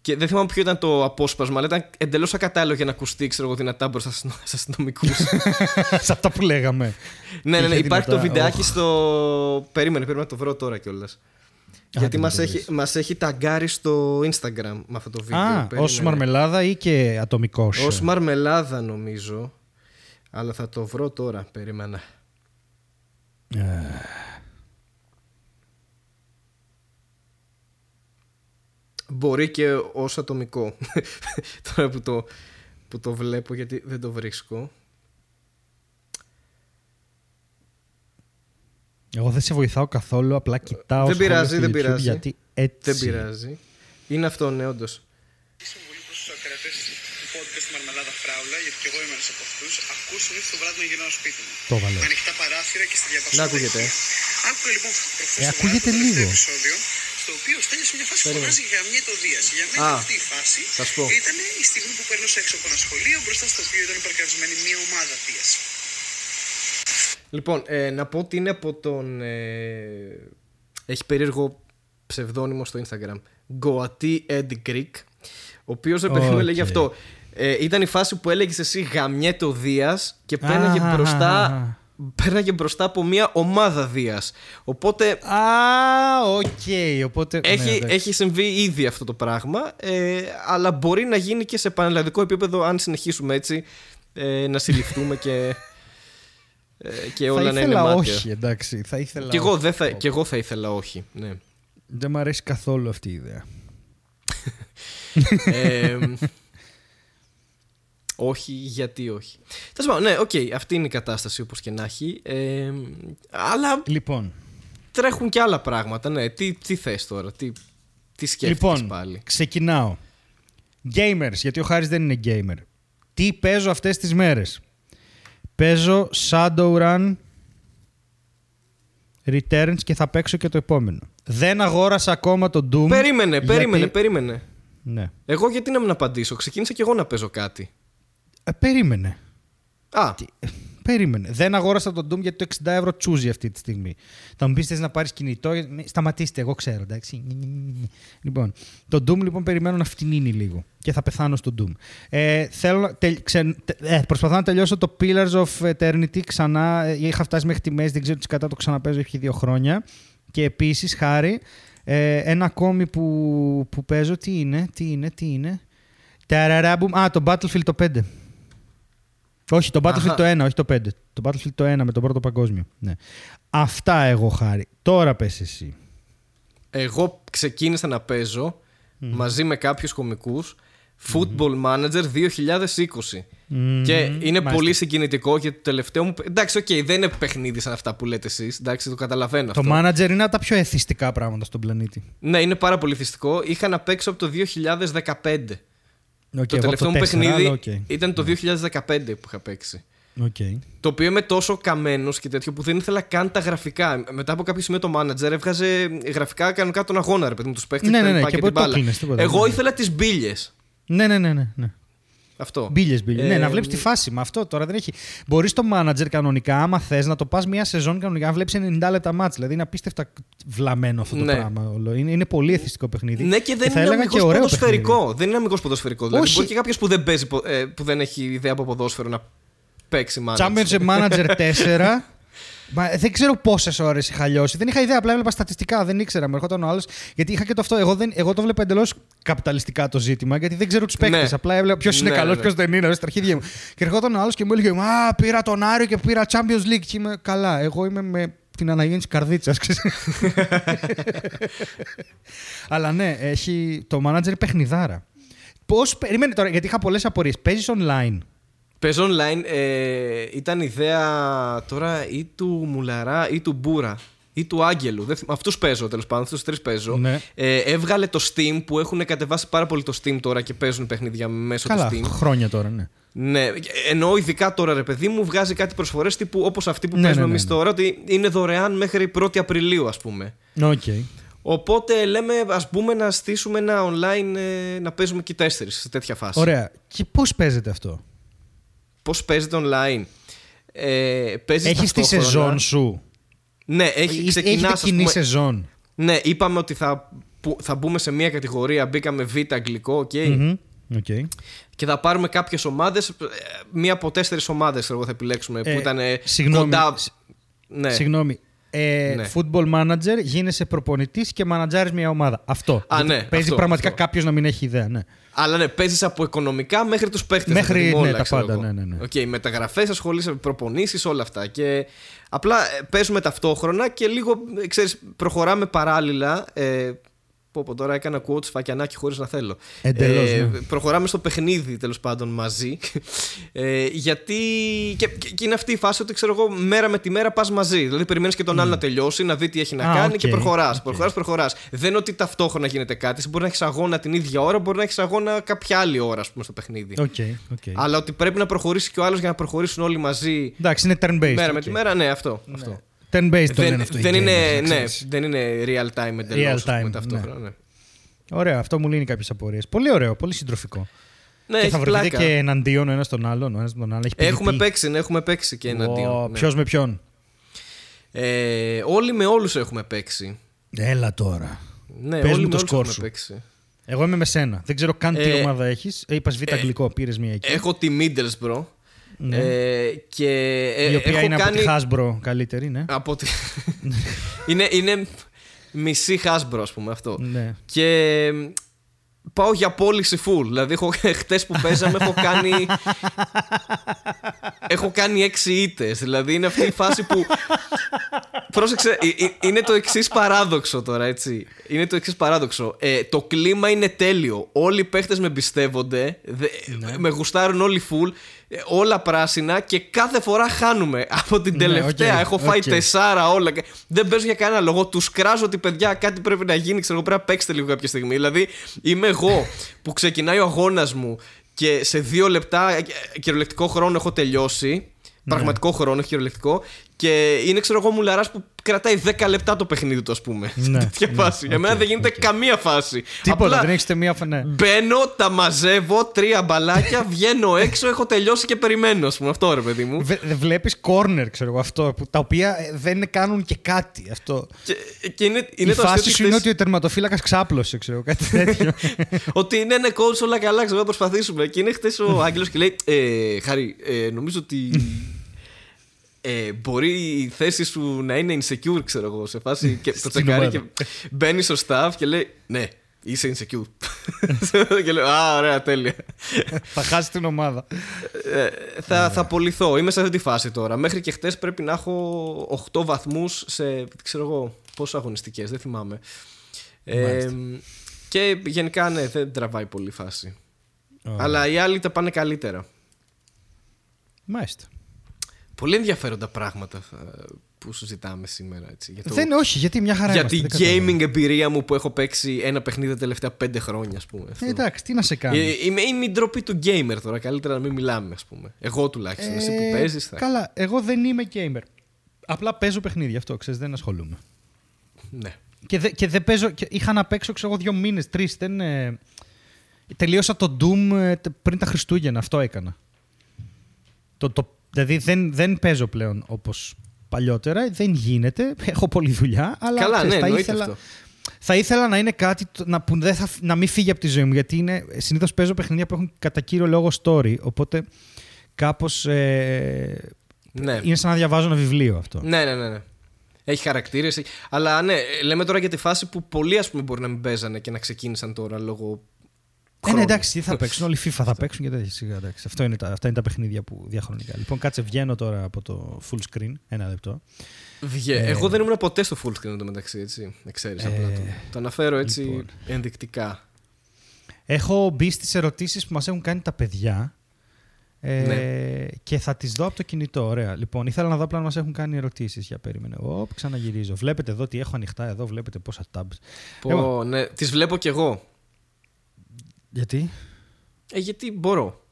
Και δεν θυμάμαι ποιο ήταν το απόσπασμα, αλλά ήταν εντελώς ακατάλληλο για να ακουστεί ξέρω εγώ, δυνατά μπροστά στους αστυνομικούς. Σε αυτά που λέγαμε. ναι, ναι, ναι. Είχε Υπάρχει το δυνατά, βιντεάκι οχ. στο. Περίμενε, πρέπει να το βρω τώρα κιόλας. Γιατί Άντε, μας μην το έχει, βρεις. μας έχει ταγκάρει στο Instagram με αυτό το βίντεο. Α, Περίμενε. ως μαρμελάδα ή και ατομικός. Ως μαρμελάδα νομίζω. Αλλά θα το βρω τώρα. Περίμενα. Ε, Μπορεί και ως ατομικό. τώρα που το, που το βλέπω γιατί δεν το βρίσκω. Εγώ δεν σε βοηθάω καθόλου, απλά κοιτάω Δεν σχόλια πειράζει, στο δεν YouTube πειράζει. Γιατί έτσι. Δεν πειράζει. Είναι αυτό, ναι, όντως. Συμβουλή προς τους ακρατέ του podcast Μαρμελάδα Φράουλα, γιατί και εγώ είμαι ένας από αυτούς. Ακούω συνήθω το βράδυ να γυρνάω σπίτι μου. Το βάλε. Με ανοιχτά παράθυρα και στη διαπασότητα. Να ακούγεται. Άκουγα λοιπόν προχθές Ε, το ακούγεται βράδυ το τελευταίο λίγο. επεισόδιο, στο οποίο ο Στέλιος σε μια φάση Περίμενε. φωνάζει για το Δίας. Για μένα Α, αυτή η φάση θα σου πω. ήταν η στιγμή που περνούσα έξω από ένα σχολείο, μπροστά στο οποίο ήταν παρκαρισμένη μια ομάδα Δίας. Λοιπόν, ε, να πω ότι είναι από τον. Ε, έχει περίεργο ψευδόνυμο στο Instagram. Goatee Ed Greek. Ο οποίος ρε παιδί μου Οκ. έλεγε αυτό. Ε, ήταν η φάση που έλεγες εσύ γαμιέται ο Δίας και πέρναγε Αχ, μπροστά. αχ, αχ. Πέρναγε μπροστά από μια ομάδα Δίας. Οπότε Α, οκ. Οπότε. ναι, έχει, εντάξει. έχει συμβεί ήδη αυτό το πράγμα. Ε, αλλά μπορεί να γίνει και σε πανελλαδικό επίπεδο αν συνεχίσουμε έτσι. Ε, να συλληφθούμε και. Ε, και όλα θα να είναι ήθελα μάτια. όχι, εντάξει. Θα ήθελα Κι εγώ, όχι. δεν θα, κι εγώ θα ήθελα όχι. Ναι. Δεν μου αρέσει καθόλου αυτή η ιδέα. Ε, όχι, γιατί όχι. Τέλος πάντων, ναι, οκ, αυτή είναι η κατάσταση όπως και να έχει. Ε, αλλά Λοιπόν, τρέχουν και άλλα πράγματα. Ναι, τι, τι θες τώρα, τι, τι σκέφτεσαι λοιπόν πάλι; ξεκινάω. Gamers, γιατί ο Χάρης δεν είναι gamer. Τι παίζω αυτές τις μέρες; Παίζω Shadowrun Returns και θα παίξω και το επόμενο. Δεν αγόρασα ακόμα το Doom. Περίμενε, γιατί- περίμενε, περίμενε. Ναι. Εγώ γιατί να μην απαντήσω, ξεκίνησα και εγώ να παίζω κάτι. Ε, περίμενε. Α, Περίμενε. Δεν αγόρασα τον Doom γιατί το 60 ευρώ τσούζει αυτή τη στιγμή. Θα μου πεις θες να πάρεις κινητό; ε, ναι, Σταματήστε, εγώ ξέρω, εντάξει. Λοιπόν, το Doom λοιπόν περιμένω να φτηνίνει λίγο και θα πεθάνω στο Doom. Ε, θέλω, να τελ- ξε- τε- ε, προσπαθώ να τελειώσω το Pillars of Eternity ξανά. Ε, Είχα φτάσει μέχρι τη μέση, δεν ξέρω τι κατά το ξαναπέζω, έχει δύο χρόνια. Και επίσης, χάρη, ε, ένα ακόμη που, που παίζω, τι είναι, τι είναι, τι είναι; Ταραράμπουμ. Α, το Battlefield το 5. Όχι, το Battlefield Αχα. το 1, όχι το 5. Το Battlefield το 1 με τον πρώτο παγκόσμιο. Ναι. Αυτά εγώ Χάρη. Τώρα πες εσύ. εγώ ξεκίνησα να παίζω μαζί με κάποιους κωμικούς Football Manager 2020. Μμμ, Και είναι μάλιστα. πολύ συγκινητικό γιατί το τελευταίο μου. Εντάξει, οκ, δεν είναι παιχνίδι σαν αυτά που λέτε εσείς. Εντάξει, το καταλαβαίνω Το αυτό. manager είναι από τα πιο εθιστικά πράγματα στον πλανήτη. Ναι, είναι πάρα πολύ εθιστικό. Είχα να παίξω από το 2015. Okay, το τελευταίο μου παιχνίδι Okay. ήταν το 2015 που είχα παίξει. Okay. Το οποίο είμαι τόσο καμένος και τέτοιο που δεν ήθελα καν τα γραφικά. Μετά από κάποιο σημείο το manager έβγαζε γραφικά κανονικά τον αγώνα, ρε παιδί μου, τους παίχτες Ναι, ναι, τα ναι, λοιπά και και την ποτέ το μπάλα. κλείνες, τίποτα, Εγώ ναι. ήθελα τις μπύλε. Ναι, ναι, ναι, ναι. Ναι. Αυτό. Μπίλε, μπίλε. Ε, ναι, να βλέπεις τη φάση. Με αυτό τώρα δεν έχει. Μπορείς το manager κανονικά, άμα θες, να το πας μια σεζόν κανονικά, να βλέπεις 90 λεπτά μάτς. Δηλαδή είναι απίστευτα βλαμμένο αυτό το Ναι. πράγμα. όλο. Είναι, είναι πολύ εθιστικό παιχνίδι. Ναι, και δεν θα είναι έλεγα αμυγός και ωραίο ποδοσφαιρικό. παιχνίδι. Δεν είναι αμυγός ποδοσφαιρικό. Δηλαδή, Όχι. μπορεί και κάποιος που δεν παίζει, πο- ε, που δεν έχει ιδέα από ποδόσφαιρο να παίξει manager. Championship Manager 4. Μα δεν ξέρω πόσες ώρες είχα λιώσει. Δεν είχα ιδέα. Απλά έβλεπα στατιστικά. Δεν ήξερα. Με ερχόταν ο άλλος. Γιατί είχα και το αυτό. Εγώ, δεν, εγώ το βλέπα εντελώς καπιταλιστικά το ζήτημα. Γιατί δεν ξέρω τους παίκτες. Ναι. Απλά έβλεπα ποιος είναι Ναι, καλός, ναι, ναι. ποιος δεν είναι. Στα αρχίδια μου. Και ερχόταν ο άλλος και μου έλεγε Μα πήρα τον Άριο και πήρα Champions League. Και είμαι καλά. Εγώ είμαι με την αναγέννηση καρδίτσας. Αλλά ναι, έχει, το manager είναι παιχνιδάρα. Πώς. Περίμενε τώρα, γιατί είχα πολλές απορίες. Παίζεις online. Παίζω online ε, ήταν ιδέα τώρα ή του Μουλαρά ή του Μπούρα ή του Άγγελου. Δεν θυμ- Αυτούς παίζω τέλος πάντων, αυτούς τους τρεις παίζω. Ναι. Ε, έβγαλε το Steam που έχουν κατεβάσει πάρα πολύ το Steam τώρα και παίζουν παιχνίδια μέσω Καλά, του Steam. χρόνια τώρα, ναι. Ναι, εννοώ ειδικά τώρα ρε παιδί μου βγάζει κάτι προσφορές τύπου όπως αυτή που Ναι, παίζουμε ναι, ναι, εμείς ναι. τώρα ότι είναι δωρεάν μέχρι 1η Απριλίου ας πούμε. Οκ. Οπότε λέμε ας πούμε να στήσουμε ένα online ε, να παίζουμε και οι τέσσερις σε τέτοια φάση. Ωραία. Και πώς παίζεται αυτό; Πώς παίζεται online. Ε, παίζεις Έχεις τη ταυτόχρονα. σεζόν σου; Ναι, έχει Έχετε ξεκινάς. ας κοινή πούμε- σεζόν. Ναι, είπαμε ότι θα, που, θα μπούμε σε μία κατηγορία. Μπήκαμε Β αγγλικό, οκ. Μμμ. Οκ. Και θα πάρουμε κάποιες ομάδες. Μία από τέσσερις ομάδες, εγώ θα επιλέξουμε. Ε, που ήταν ε, συγγνώμη, κοντά. σ- Ναι. Συγγνώμη. Ε, Ναι. football manager, γίνεσαι προπονητής και μανατζάρεις μια ομάδα. Αυτό. Α, Γιατί ναι, Παίζει αυτό, πραγματικά αυτό. κάποιος να μην έχει ιδέα. Ναι. Αλλά ναι, παίζεις από οικονομικά μέχρι τους παίχτες. Μέχρι, ναι, τα πάντα, ναι, ναι, ναι. Οκ, μεταγραφές, ασχολείσαι με προπονήσεις, όλα αυτά. Και απλά ε, παίζουμε ταυτόχρονα και λίγο, ε, ξέρεις, προχωράμε παράλληλα. Ε, πω, πω, τώρα έκανα quote Σφακιανάκι χωρίς να θέλω. Εντελώς, ε, ναι. Προχωράμε στο παιχνίδι τέλος πάντων μαζί. Ε, γιατί. Και, και, και είναι αυτή η φάση ότι ξέρω εγώ, μέρα με τη μέρα πας μαζί. Δηλαδή, περιμένεις και τον άλλο να τελειώσει, να δει τι έχει να Α, κάνει οκ, και προχωράς. οκ. Προχωράς, προχωράς. Δεν είναι ότι ταυτόχρονα γίνεται κάτι. Εσύ Μπορεί να έχεις αγώνα την ίδια ώρα, μπορεί να έχεις αγώνα κάποια άλλη ώρα, ας πούμε, στο παιχνίδι. Οκ, οκ. Αλλά ότι πρέπει να προχωρήσει και ο άλλος για να προχωρήσουν όλοι μαζί Εντάξει, είναι turn-based. μέρα με οκ. τη μέρα, ναι, αυτό. αυτό. Turn-based το λένε Δεν, αυτό. οι δεν, gamers, είναι, να ναι, ξέρεις. δεν είναι real time εντελώς. Real time, ταυτόχρονα. Ναι. Ωραίο, αυτό μου λύνει κάποιες απορίες. Πολύ ωραίο, πολύ συντροφικό. Ναι, και έχει θα βρεθείτε πλάκα. και εναντίον ο ένας τον άλλον. Ο ένας τον άλλον. Έχει Έχουμε PvP. παίξει, ναι, έχουμε παίξει και εναντίον. ναι. Ποιος με ποιον; Ε, όλοι με όλους έχουμε παίξει. Έλα τώρα. Ναι, Πες όλοι μου με το όλους σκορ έχουμε σου. παίξει. Εγώ είμαι με σένα. Δεν ξέρω καν τι Ε, ομάδα έχεις. Ε, είπα β' αγγλικό, πήρες μία εκεί. Έχω τη Middlesbrough. Ναι. Ε, και ε, η οποία έχω είναι κάνει... από τη Hasbro καλύτερη, ναι. από τη... είναι, είναι μισή Hasbro, ας πούμε αυτό. ναι. Και πάω για απόλυση full. Δηλαδή, έχω, χτες που παίζαμε έχω κάνει. έχω κάνει έξι ήττες. Δηλαδή, είναι αυτή η φάση που. Πρόσεξε, ε, ε, είναι το εξής παράδοξο τώρα, έτσι. Είναι το εξής παράδοξο. Ε, το κλίμα είναι τέλειο. Όλοι οι παίχτες με εμπιστεύονται. δε- Με γουστάρουν όλοι full. Ε, Όλα πράσινα και κάθε φορά χάνουμε. Από την Ναι, τελευταία οκ, έχω φάει οκ. τεσσάρα όλα. και Δεν παίζω για κανένα λόγο. Τους κράζω ότι παιδιά κάτι πρέπει να γίνει. Ξέρω εγώ πρέπει να παίξετε λίγο κάποια στιγμή. Δηλαδή είμαι εγώ που ξεκινάει ο αγώνας μου και σε δύο λεπτά ε, ε, κυριολεκτικό χρόνο έχω τελειώσει. Ναι. Πραγματικό χρόνο, όχι κυριολεκτικό. Και είναι, ξέρω εγώ, μουλαράς που κρατάει 10 λεπτά το παιχνίδι του, ας πούμε. Ναι, Τέτοια ναι, φάση. Για οκ, μένα δεν γίνεται οκ. καμία φάση. Τίποτα, Απλά δεν έχεις μία φανέ. Μπαίνω, τα μαζεύω, τρία μπαλάκια, βγαίνω έξω, έχω τελειώσει και περιμένω, ας πούμε. Αυτό ρε, παιδί μου. Δεν βλέπεις corner, ξέρω εγώ αυτό. Που, τα οποία ε, δεν κάνουν και κάτι. Αυτό. Και, και είναι, είναι η το φάση αστείο σου ότι είναι χθες- ότι ο τερματοφύλακας ξάπλωσε, ξέρω εγώ, κάτι τέτοιο. ότι ναι, ναι, coach, όλα καλά, ξέρω να προσπαθήσουμε. Και είναι χτες ο Άγγελος και λέει: ε, Χάρη, ε, νομίζω ότι. Ε, μπορεί η θέση σου να είναι insecure, ξέρω εγώ, σε φάση. Και το Στην τσεκάρει ομάδα. και μπαίνει στο staff και λέει: Ναι, είσαι insecure. και λέω: Α, ωραία, τέλεια. θα χάσει την ομάδα. Ε, θα, θα απολυθώ. Είμαι σε αυτή τη φάση τώρα. Μέχρι και χτες πρέπει να έχω 8 βαθμούς σε. ξέρω εγώ, πόσο αγωνιστικές, δεν θυμάμαι. Ε, Μάλιστα. και γενικά, ναι, δεν τραβάει πολύ η φάση. Ωραία. Αλλά οι άλλοι τα πάνε καλύτερα. Μάλιστα. Πολύ ενδιαφέροντα πράγματα θα- που συζητάμε σήμερα. Έτσι, για το- Δεν, όχι, γιατί μια χαρά για είμαστε, την δεν κατάλαβα. gaming εμπειρία μου που έχω παίξει ένα παιχνίδι τα τελευταία πέντε χρόνια, ας πούμε. αυτό. Ε, εντάξει, τι να σε κάνει. Ε, Είμαι, είμαι η ντροπή του gamer τώρα. Καλύτερα να μην μιλάμε, ας πούμε. Εγώ τουλάχιστον. Εσύ που Ε, παίζεις. Θα... Καλά, εγώ δεν είμαι gamer. Απλά παίζω παιχνίδια, αυτό ξέρεις, δεν ασχολούμαι. Ναι. Και, δε, και δεν παίζω. Και είχα να παίξω, ξέρω εγώ, δύο μήνες, τρεις. Δεν, ε, τελείωσα το Doom ε, τε- πριν τα Χριστούγεννα. Αυτό έκανα. Το, το, δηλαδή δεν, δεν παίζω πλέον όπως παλιότερα. Δεν γίνεται. Έχω πολλή δουλειά. Αλλά Καλά, ξέρεις, ναι, θα, εννοείται ήθελα, αυτό. θα ήθελα να είναι κάτι το- να, που δεν θα, να μην φύγει από τη ζωή μου. Γιατί είναι, συνήθως παίζω παιχνίδια που έχουν κατά κύριο λόγο story. Οπότε κάπως ε, Ναι. είναι σαν να διαβάζω ένα βιβλίο αυτό. Ναι, ναι, ναι. ναι. Έχει χαρακτήρες. Αλλά ναι, λέμε τώρα για τη φάση που πολλοί ας πούμε μπορεί να μην παίζανε και να ξεκίνησαν τώρα λόγω. Ε, ναι, χρόνου. εντάξει, τι θα παίξουν. Όλοι FIFA θα παίξουν και τέτοια. Σιγά, εντάξει. Αυτό είναι τα, αυτά είναι τα παιχνίδια που διαχρονικά. Λοιπόν, κάτσε, βγαίνω τώρα από το full screen. Ένα λεπτό. Βγε. Ε, Εγώ δεν ήμουν ποτέ στο full screen εντωμεταξύ, έτσι. Εξαίρεσαι Ε, απλά το. Το αναφέρω έτσι λοιπόν. ενδεικτικά. Έχω μπει στις ερωτήσεις που μας έχουν κάνει τα παιδιά. Ε, Ναι. Και θα τις δω από το κινητό. Ωραία. Λοιπόν, ήθελα να δω απλά αν μας έχουν κάνει ερωτήσεις. Για περίμενε. Οπ, ξαναγυρίζω. Βλέπετε εδώ τι έχω ανοιχτά. Εδώ βλέπετε πόσα tabs. Πω, ναι, τις βλέπω κι εγώ. Γιατί; Ε, γιατί μπορώ.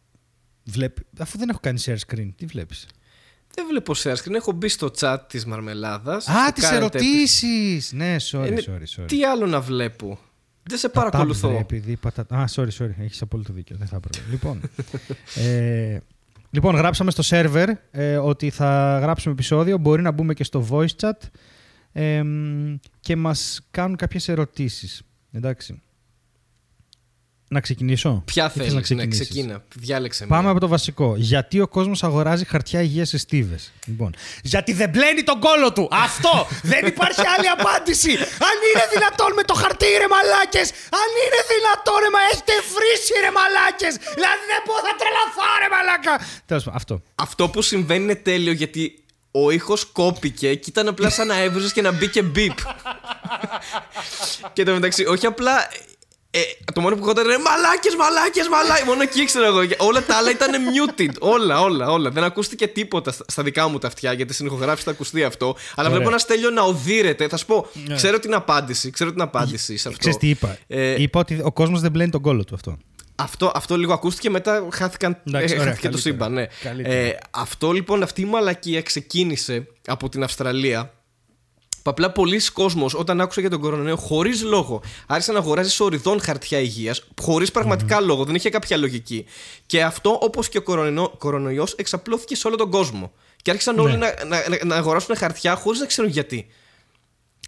Βλέπει... Αφού δεν έχω κάνει share screen, τι βλέπεις; Δεν βλέπω share screen. Έχω μπει στο chat της Μαρμελάδας. Α, στο τις current ερωτήσεις! Ναι, sorry, Είναι- sorry, sorry. Τι άλλο να βλέπω; Δεν σε Τα tabs, παρακολουθώ. ρε, επειδή πατα... Α, sorry, sorry. Έχεις απόλυτο δίκιο. Δεν θα έπρεπε. λοιπόν, ε, λοιπόν, γράψαμε στο server ε, ότι θα γράψουμε επεισόδιο. Μπορεί να μπούμε και στο voice chat ε, μ, και μας κάνουν κάποιες ερωτήσεις. Εντάξει. Να ξεκινήσω; Ποια Ή θες θέλεις, να ναι, ξεκινήσεις; ξεκίνα. Διάλεξε Πάμε μία. από το βασικό. Γιατί ο κόσμος αγοράζει χαρτιά υγείας σε στίβες; Λοιπόν. Γιατί δεν μπλένει τον κόλο του. Αυτό! δεν υπάρχει άλλη απάντηση. Αν είναι δυνατόν με το χαρτί, ρε μαλάκες! Αν είναι δυνατόν, ρε μα έχετε βρήσει, ρε μαλάκες! Δηλαδή δεν μπορώ να τρελαθώ, ρε μαλάκα! Τέλος πάντων, αυτό. Αυτό που συμβαίνει είναι τέλειο γιατί ο ήχος κόπηκε και ήταν απλά σαν να έβριζες και να μπήκε μπίπ. και το μεταξύ, όχι απλά. Ε, το μόνο που χόταν είναι μαλάκες, μαλάκες, μαλάκε. Μόνο εκεί ξέρω εγώ. Όλα τα άλλα ήταν muted. Όλα, όλα, όλα. Δεν ακούστηκε τίποτα στα, στα δικά μου τα αυτιά γιατί στην ηχογράφηση θα ακουστεί αυτό. Αλλά Ωραία. βλέπω ένα στέλιο να οδύρεται. Θα σου πω, Ναι. ξέρω την απάντηση. Ξέρω την απάντηση σε αυτό. Ξέρεις τι είπα. Ε, είπα ότι ο κόσμος δεν μπλένει τον κόλο του αυτό. αυτό, αυτό λίγο ακούστηκε μετά χάθηκαν, Εντάξει, ε, ωραία, χάθηκε το καλύτερα. σύμπαν. Ναι. Καλύτερα. Ε, αυτό λοιπόν, αυτή η μαλακία ξεκίνησε από την Αυστραλία. Που απλά πολλοί κόσμος όταν άκουσε για τον κορονοϊό χωρίς λόγο άρχισε να αγοράζεις σοριδών χαρτιά υγείας, χωρίς πραγματικά λόγο, δεν είχε κάποια λογική. Και αυτό, όπως και ο κορονοϊό, εξαπλώθηκε σε όλο τον κόσμο. Και άρχισαν όλοι Ναι. να, να, να, να αγοράσουν χαρτιά χωρίς να ξέρουν γιατί.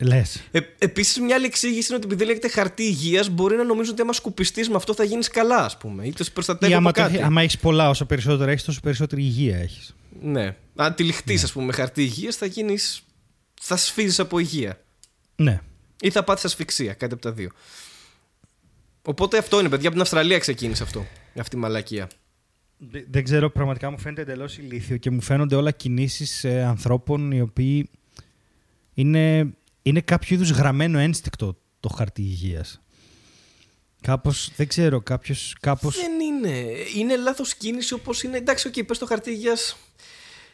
Λες. Ε, Επίσης, μια άλλη εξήγηση είναι ότι επειδή λέγεται χαρτί υγείας, μπορεί να νομίζουν ότι άμα σκουπιστείς με αυτό θα γίνεις καλά, ας πούμε. Ή το σε προστατεύει Ή άμα, από το κάτι. έχει- άμα έχεις πολλά, όσο περισσότερο έχεις, τόσο περισσότερη υγεία έχεις. Ναι. Αν τυλιχτεί, ας πούμε, με χαρτί υγείας, θα γίνεις. Θα σφίζεις από υγεία. Ναι. Ή θα πάθεις ασφυξία, κάτι από τα δύο. Οπότε αυτό είναι, παιδιά. Από την Αυστραλία ξεκίνησε αυτό. Αυτή η μαλακία. Δε- Δεν ξέρω, πραγματικά μου φαίνεται εντελώς ηλίθιο και μου φαίνονται όλα κινήσεις ανθρώπων οι οποίοι είναι, είναι κάποιο είδους γραμμένο ένστικτο το χαρτί υγείας. Κάπως, δεν ξέρω, κάποιος. Κάπως... Δεν είναι. Είναι λάθος κίνηση όπως είναι. Εντάξει, OK, okay, πες το χαρτί υγείας.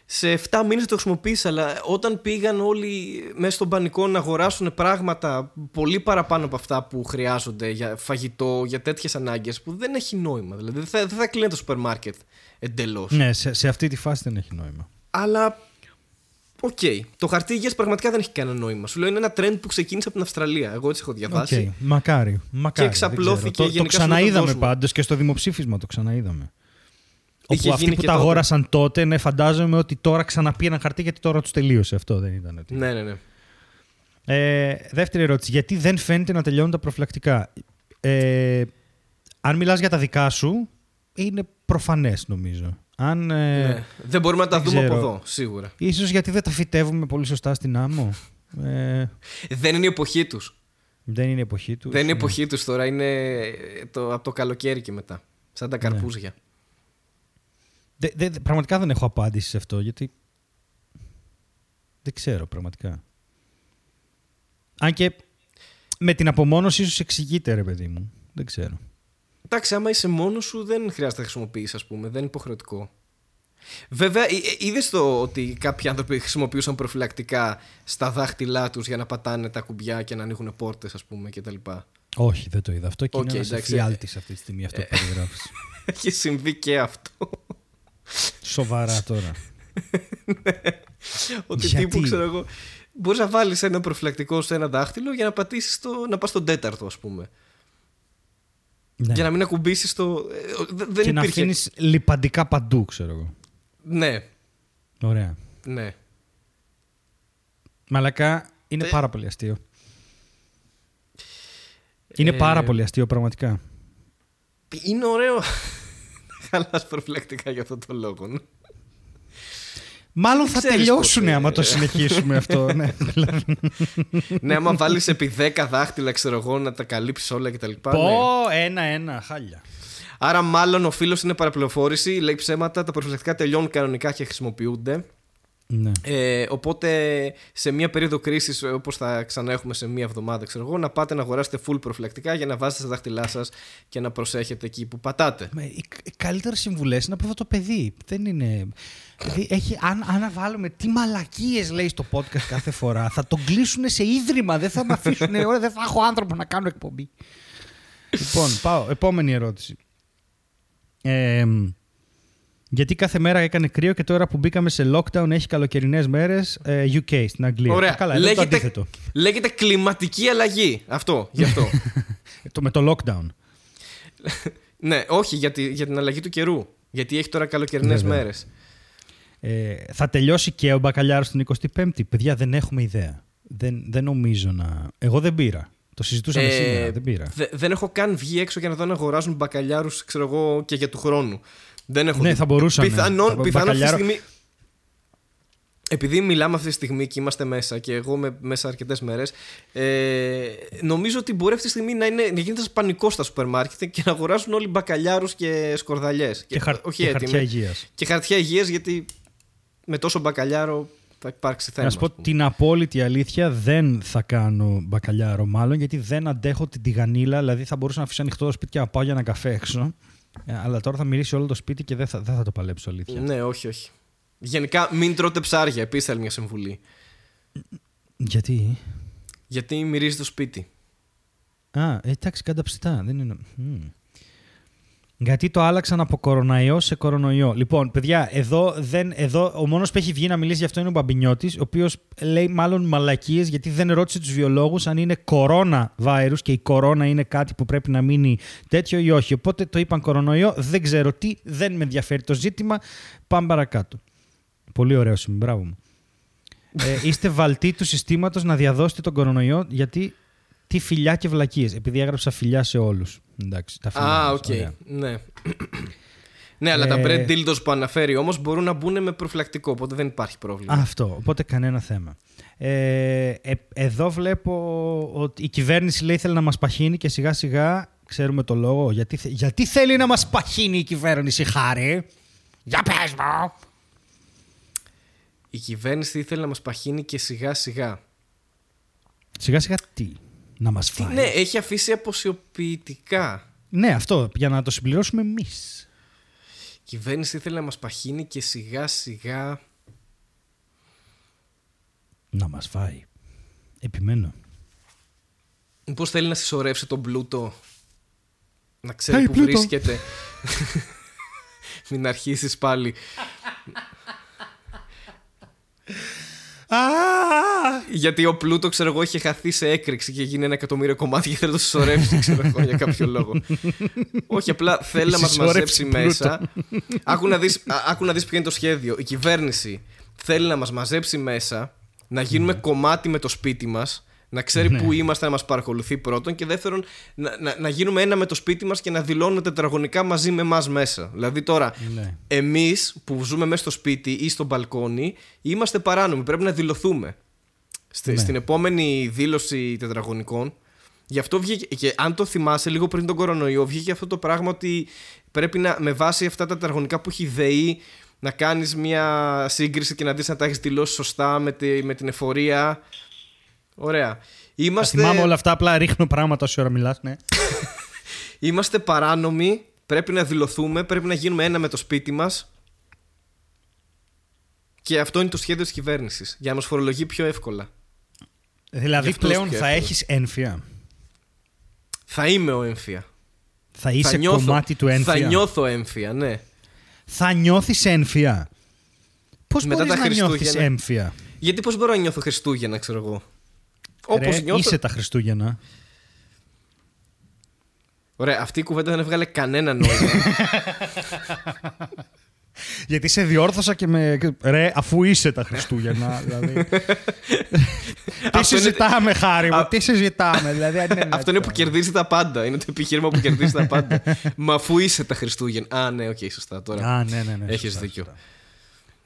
Σε 7 μήνες το χρησιμοποίησα, αλλά όταν πήγαν όλοι μέσα στον πανικό να αγοράσουν πράγματα πολύ παραπάνω από αυτά που χρειάζονται για φαγητό, για τέτοιες ανάγκες, που δεν έχει νόημα. Δηλαδή δεν θα, δεν θα κλείνει το σούπερ μάρκετ εντελώς. Ναι, σε, σε αυτή τη φάση δεν έχει νόημα. Αλλά. Οκ. Το χαρτί υγείας πραγματικά δεν έχει κανένα νόημα. Σου λέω είναι ένα trend που ξεκίνησε από την Αυστραλία. Εγώ έτσι έχω διαβάσει. Οκ, Μακάρι. μακάρι Και δεν εξαπλώθηκε ξέρω. Το, το γενικά σε όλο τον ξαναείδαμε κόσμο. πάντως και στο δημοψήφισμα το ξαναείδαμε. Είχε Όπου αυτοί γίνει που και τα τότε. αγόρασαν τότε, ναι, φαντάζομαι ότι τώρα ξαναπήραν χαρτί γιατί τώρα τους τελείωσε αυτό. Δεν ήταν. ότι- Ναι, ναι, ναι. Ε, δεύτερη ερώτηση. Γιατί δεν φαίνεται να τελειώνουν τα προφυλακτικά; Ε, αν μιλάς για τα δικά σου, είναι προφανές νομίζω. Αν, ε, ναι. Δεν μπορούμε να τα δεν δούμε ξέρω. από εδώ, σίγουρα. Ίσως γιατί δεν τα φυτεύουμε πολύ σωστά στην άμμο. Ε, Δεν είναι η εποχή τους. δεν είναι η εποχή τους. Δεν είναι η εποχή τους τώρα, είναι το, από το καλοκαίρι και μετά. Σαν Ναι. τα καρπούζια. Πραγματικά δεν έχω απάντηση σε αυτό, γιατί δεν ξέρω πραγματικά. Αν και με την απομόνωση ίσως εξηγείται, ρε παιδί μου. Δεν ξέρω. Εντάξει, άμα είσαι μόνος σου, δεν χρειάζεται να χρησιμοποιήσει, ας πούμε. Δεν είναι υποχρεωτικό. Βέβαια, είδες το ότι κάποιοι άνθρωποι χρησιμοποιούσαν προφυλακτικά στα δάχτυλά τους για να πατάνε τα κουμπιά και να ανοίγουν πόρτες, ας πούμε, κτλ. Όχι, δεν το είδα αυτό και Οκ, είναι ένας εντάξει. εφιάλτης αυτή τη στιγμή αυτό που περιγράφεις. Έχει συμβεί και αυτό. Σοβαρά τώρα. ότι Γιατί; τύπου, ξέρω εγώ, μπορείς να βάλεις ένα προφυλακτικό σε ένα δάχτυλο για να πατήσεις το, να πας στον τέταρτο, ας πούμε. Ναι. Για να μην ακουμπήσεις το. ε, δε- Δεν και να υπήρχε. αφήνεις λιπαντικά παντού, ξέρω εγώ. Ναι, Ωραία. ναι. Μαλακά είναι Ε. πάρα πολύ αστείο. Είναι Ε. πάρα πολύ αστείο, πραγματικά. Είναι ωραίο. Χαλάς προφυλακτικά για αυτόν τον λόγο. ναι. Μάλλον θα ξέρεις τελειώσουν ποτέ. άμα το συνεχίσουμε αυτό. Ναι, δηλαδή. ναι, άμα βάλεις επί 10 δάχτυλα, ξέρω εγώ, να τα καλύψεις όλα κτλ. Ναι. Πω, ένα-ένα, χάλια. Άρα, μάλλον ο φίλος είναι παραπληροφόρηση, λέει ψέματα, τα προφυλακτικά τελειώνουν κανονικά και χρησιμοποιούνται. Ναι. Ε, οπότε σε μια περίοδο κρίσης, όπως θα ξανά έχουμε σε μια εβδομάδα, ξέρω εγώ, να πάτε να αγοράσετε full προφυλακτικά για να βάζετε στα δάχτυλά σας και να προσέχετε εκεί που πατάτε. Με, οι, οι καλύτερες συμβουλές είναι από αυτό το παιδί. Δεν είναι. Δηλαδή, έχει, αν, αν βάλουμε τι μαλακίες λέει στο podcast κάθε φορά, θα τον κλείσουν σε ίδρυμα. Δεν θα με αφήσουν. ώρα, δεν θα έχω άνθρωπο να κάνω εκπομπή. λοιπόν, πάω. Επόμενη ερώτηση. Ε, γιατί κάθε μέρα έκανε κρύο και τώρα που μπήκαμε σε lockdown έχει καλοκαιρινές μέρες UK στην Αγγλία. Ωραία. Ε, Καλά, εδώ το λέγεται, αντίθετο. λέγεται κλιματική αλλαγή. Αυτό, γι' αυτό. το, με το lockdown. ναι, όχι για, τη- για την αλλαγή του καιρού. Γιατί έχει τώρα καλοκαιρινές Βέβαια. μέρες. Ε, θα τελειώσει και ο μπακαλιάρος την 25η. Παιδιά, δεν έχουμε ιδέα. Δεν, δεν νομίζω να... Εγώ δεν πήρα. Το συζητούσαμε Ε, σήμερα, δεν πήρα. δε- δεν έχω καν βγει έξω για να δω να αγοράζουν μπακαλιάρους, ξέρω εγώ, και για του χρόνου. Δεν έχω Ναι, δει. θα μπορούσαμε. Πιθανόν, Τα πιθανόν αυτή τη μπακαλιάρο- στιγμή. Επειδή μιλάμε αυτή τη στιγμή και είμαστε μέσα και εγώ με, μέσα αρκετές μέρες, ε, νομίζω ότι μπορεί αυτή τη στιγμή να, είναι, να γίνεται ένας πανικός στα σούπερ μάρκετ και να αγοράζουν όλοι μπακαλιάρους και σκορδαλιές. Και, χαρ... και χαρτιά υγείας. Και χαρτιά υγείας, γιατί με τόσο μπακαλιάρο θα υπάρξει θέμα. Να σου πω ας πούμε. την απόλυτη αλήθεια, δεν θα κάνω μπακαλιάρο μάλλον, γιατί δεν αντέχω την τηγανίλα. Δηλαδή θα μπορούσα να αφήσω ανοιχτό το σπίτι και να πάω για ένα καφέ έξω. Ε, Αλλά τώρα θα μυρίσει όλο το σπίτι και δεν θα, δεν θα το παλέψω αλήθεια. Ναι, όχι, όχι. Γενικά, μην τρώτε ψάρια. Επίσης, άλλη μια συμβουλή. Γιατί; Γιατί μυρίζει το σπίτι. Α, ε, εντάξει, κάντα ψητά. Δεν είναι... Μμ. Γιατί το άλλαξαν από κοροναϊό σε κορονοϊό. Λοιπόν, παιδιά, εδώ, δεν, εδώ ο μόνος που έχει βγει να μιλήσει γι' αυτό είναι ο Μπαμπινιώτης, ο οποίος λέει μάλλον μαλακίες γιατί δεν ρώτησε τους βιολόγους αν είναι κορώνα virus και η κορώνα είναι κάτι που πρέπει να μείνει τέτοιο ή όχι. Οπότε το είπαν κορονοϊό. Δεν ξέρω τι, δεν με ενδιαφέρει το ζήτημα. Πάμε παρακάτω. Πολύ ωραίο σημείο, μπράβο μου. Ε, είστε βαλτοί του συστήματος να διαδώσετε τον κορονοϊό γιατί τι φιλιά και βλακείες. Επειδή έγραψα φιλιά σε όλους. Εντάξει, τα φιλιά. Α, μας, οκ. ωραία. Ναι. ναι, αλλά τα Ε, bread dildos που αναφέρει όμως μπορούν να μπουν με προφυλακτικό, οπότε δεν υπάρχει πρόβλημα. Αυτό, οπότε κανένα θέμα. Ε, ε, εδώ βλέπω ότι η κυβέρνηση λέει θέλει να μας παχύνει και σιγά σιγά ξέρουμε το λόγο. Γιατί, θε- γιατί θέλει να μας παχύνει η κυβέρνηση, Χάρη; Για πες μου. Η κυβέρνηση ήθελε να μας παχύνει και σιγά σιγά. Σιγά σιγά τι, να μας Τι, φάει. ναι, έχει αφήσει αποσιοποιητικά. Ναι, αυτό, για να το συμπληρώσουμε εμείς. Η κυβέρνηση ήθελε να μας παχύνει και σιγά σιγά. Να μας φάει. Επιμένω. Πώ θέλει να συσσωρεύσει τον πλούτο; Να ξέρει Hey, που Πλούτο. βρίσκεται. Μην αρχίσεις πάλι. Γιατί ο Πλούτο, ξέρω εγώ, είχε χαθεί σε έκρηξη και γίνει ένα εκατομμύριο κομμάτια και θέλει να το συσσωρεύσει, ξέρω εγώ, για κάποιο λόγο. Όχι, απλά θέλει να μας Συσσόρευση μαζέψει μέσα. άκου, να δεις, α- άκου να δεις ποιο είναι το σχέδιο. Η κυβέρνηση θέλει να μας μαζέψει μέσα, να γίνουμε κομμάτι με το σπίτι μας, να ξέρει Ναι. πού είμαστε, να μας παρακολουθεί πρώτον και δεύτερον να, να, να γίνουμε ένα με το σπίτι μας και να δηλώνουμε τετραγωνικά μαζί με εμάς μέσα. Δηλαδή τώρα Ναι. εμείς που ζούμε μέσα στο σπίτι ή στο μπαλκόνι είμαστε παράνομοι, πρέπει να δηλωθούμε. Στη- Ναι. Στην επόμενη δήλωση τετραγωνικών Γι' αυτό βγήκε, και αν το θυμάσαι λίγο πριν τον κορονοϊό, βγήκε αυτό το πράγμα ότι πρέπει να, με βάση αυτά τα τετραγωνικά που έχει ΔΕΗ, να κάνεις μια σύγκριση και να δεις αν τα έχεις δηλώσει σωστά με, τη, με την εφορία. Ωραία. Τα Είμαστε, θυμάμαι όλα αυτά, απλά ρίχνω πράγματα όση ώρα μιλάς, ναι. είμαστε παράνομοι, πρέπει να δηλωθούμε, πρέπει να γίνουμε ένα με το σπίτι μας. Και αυτό είναι το σχέδιο της κυβέρνησης, για να μας φορολογεί πιο εύκολα. Δηλαδή Για αυτούς πλέον πιο θα εύκολο. έχεις ένφια. Θα είμαι ο έμφυα. Θα είσαι θα νιώθω, κομμάτι του ένφια. Θα νιώθω έμφυα, ναι. Θα νιώθεις ένφια. Πώς Μετά μπορείς τα να νιώθεις Χριστούγεννα. έμφια. Γιατί πώς μπορώ να νιώθω Χριστούγεννα, ξέρω εγώ; Όπως Ρε, νιώθω... Είσαι τα Χριστούγεννα. Ωραία, αυτή η κουβέντα δεν έβγαλε κανένα νόημα. Γιατί σε διόρθωσα και με. Ρε, αφού είσαι τα Χριστούγεννα. δηλαδή. τι Αυτό είναι- συζητάμε, χάρη μου, Α- τι συζητάμε. Δηλαδή, αν είναι Αυτό είναι που κερδίζει τα πάντα. Είναι το επιχείρημα που κερδίζει τα πάντα. Μα αφού είσαι τα Χριστούγεννα. Α, ναι, οκ, σωστά τώρα. Α, ναι, ναι, ναι. Έχεις σωστά, δίκιο. σωστά.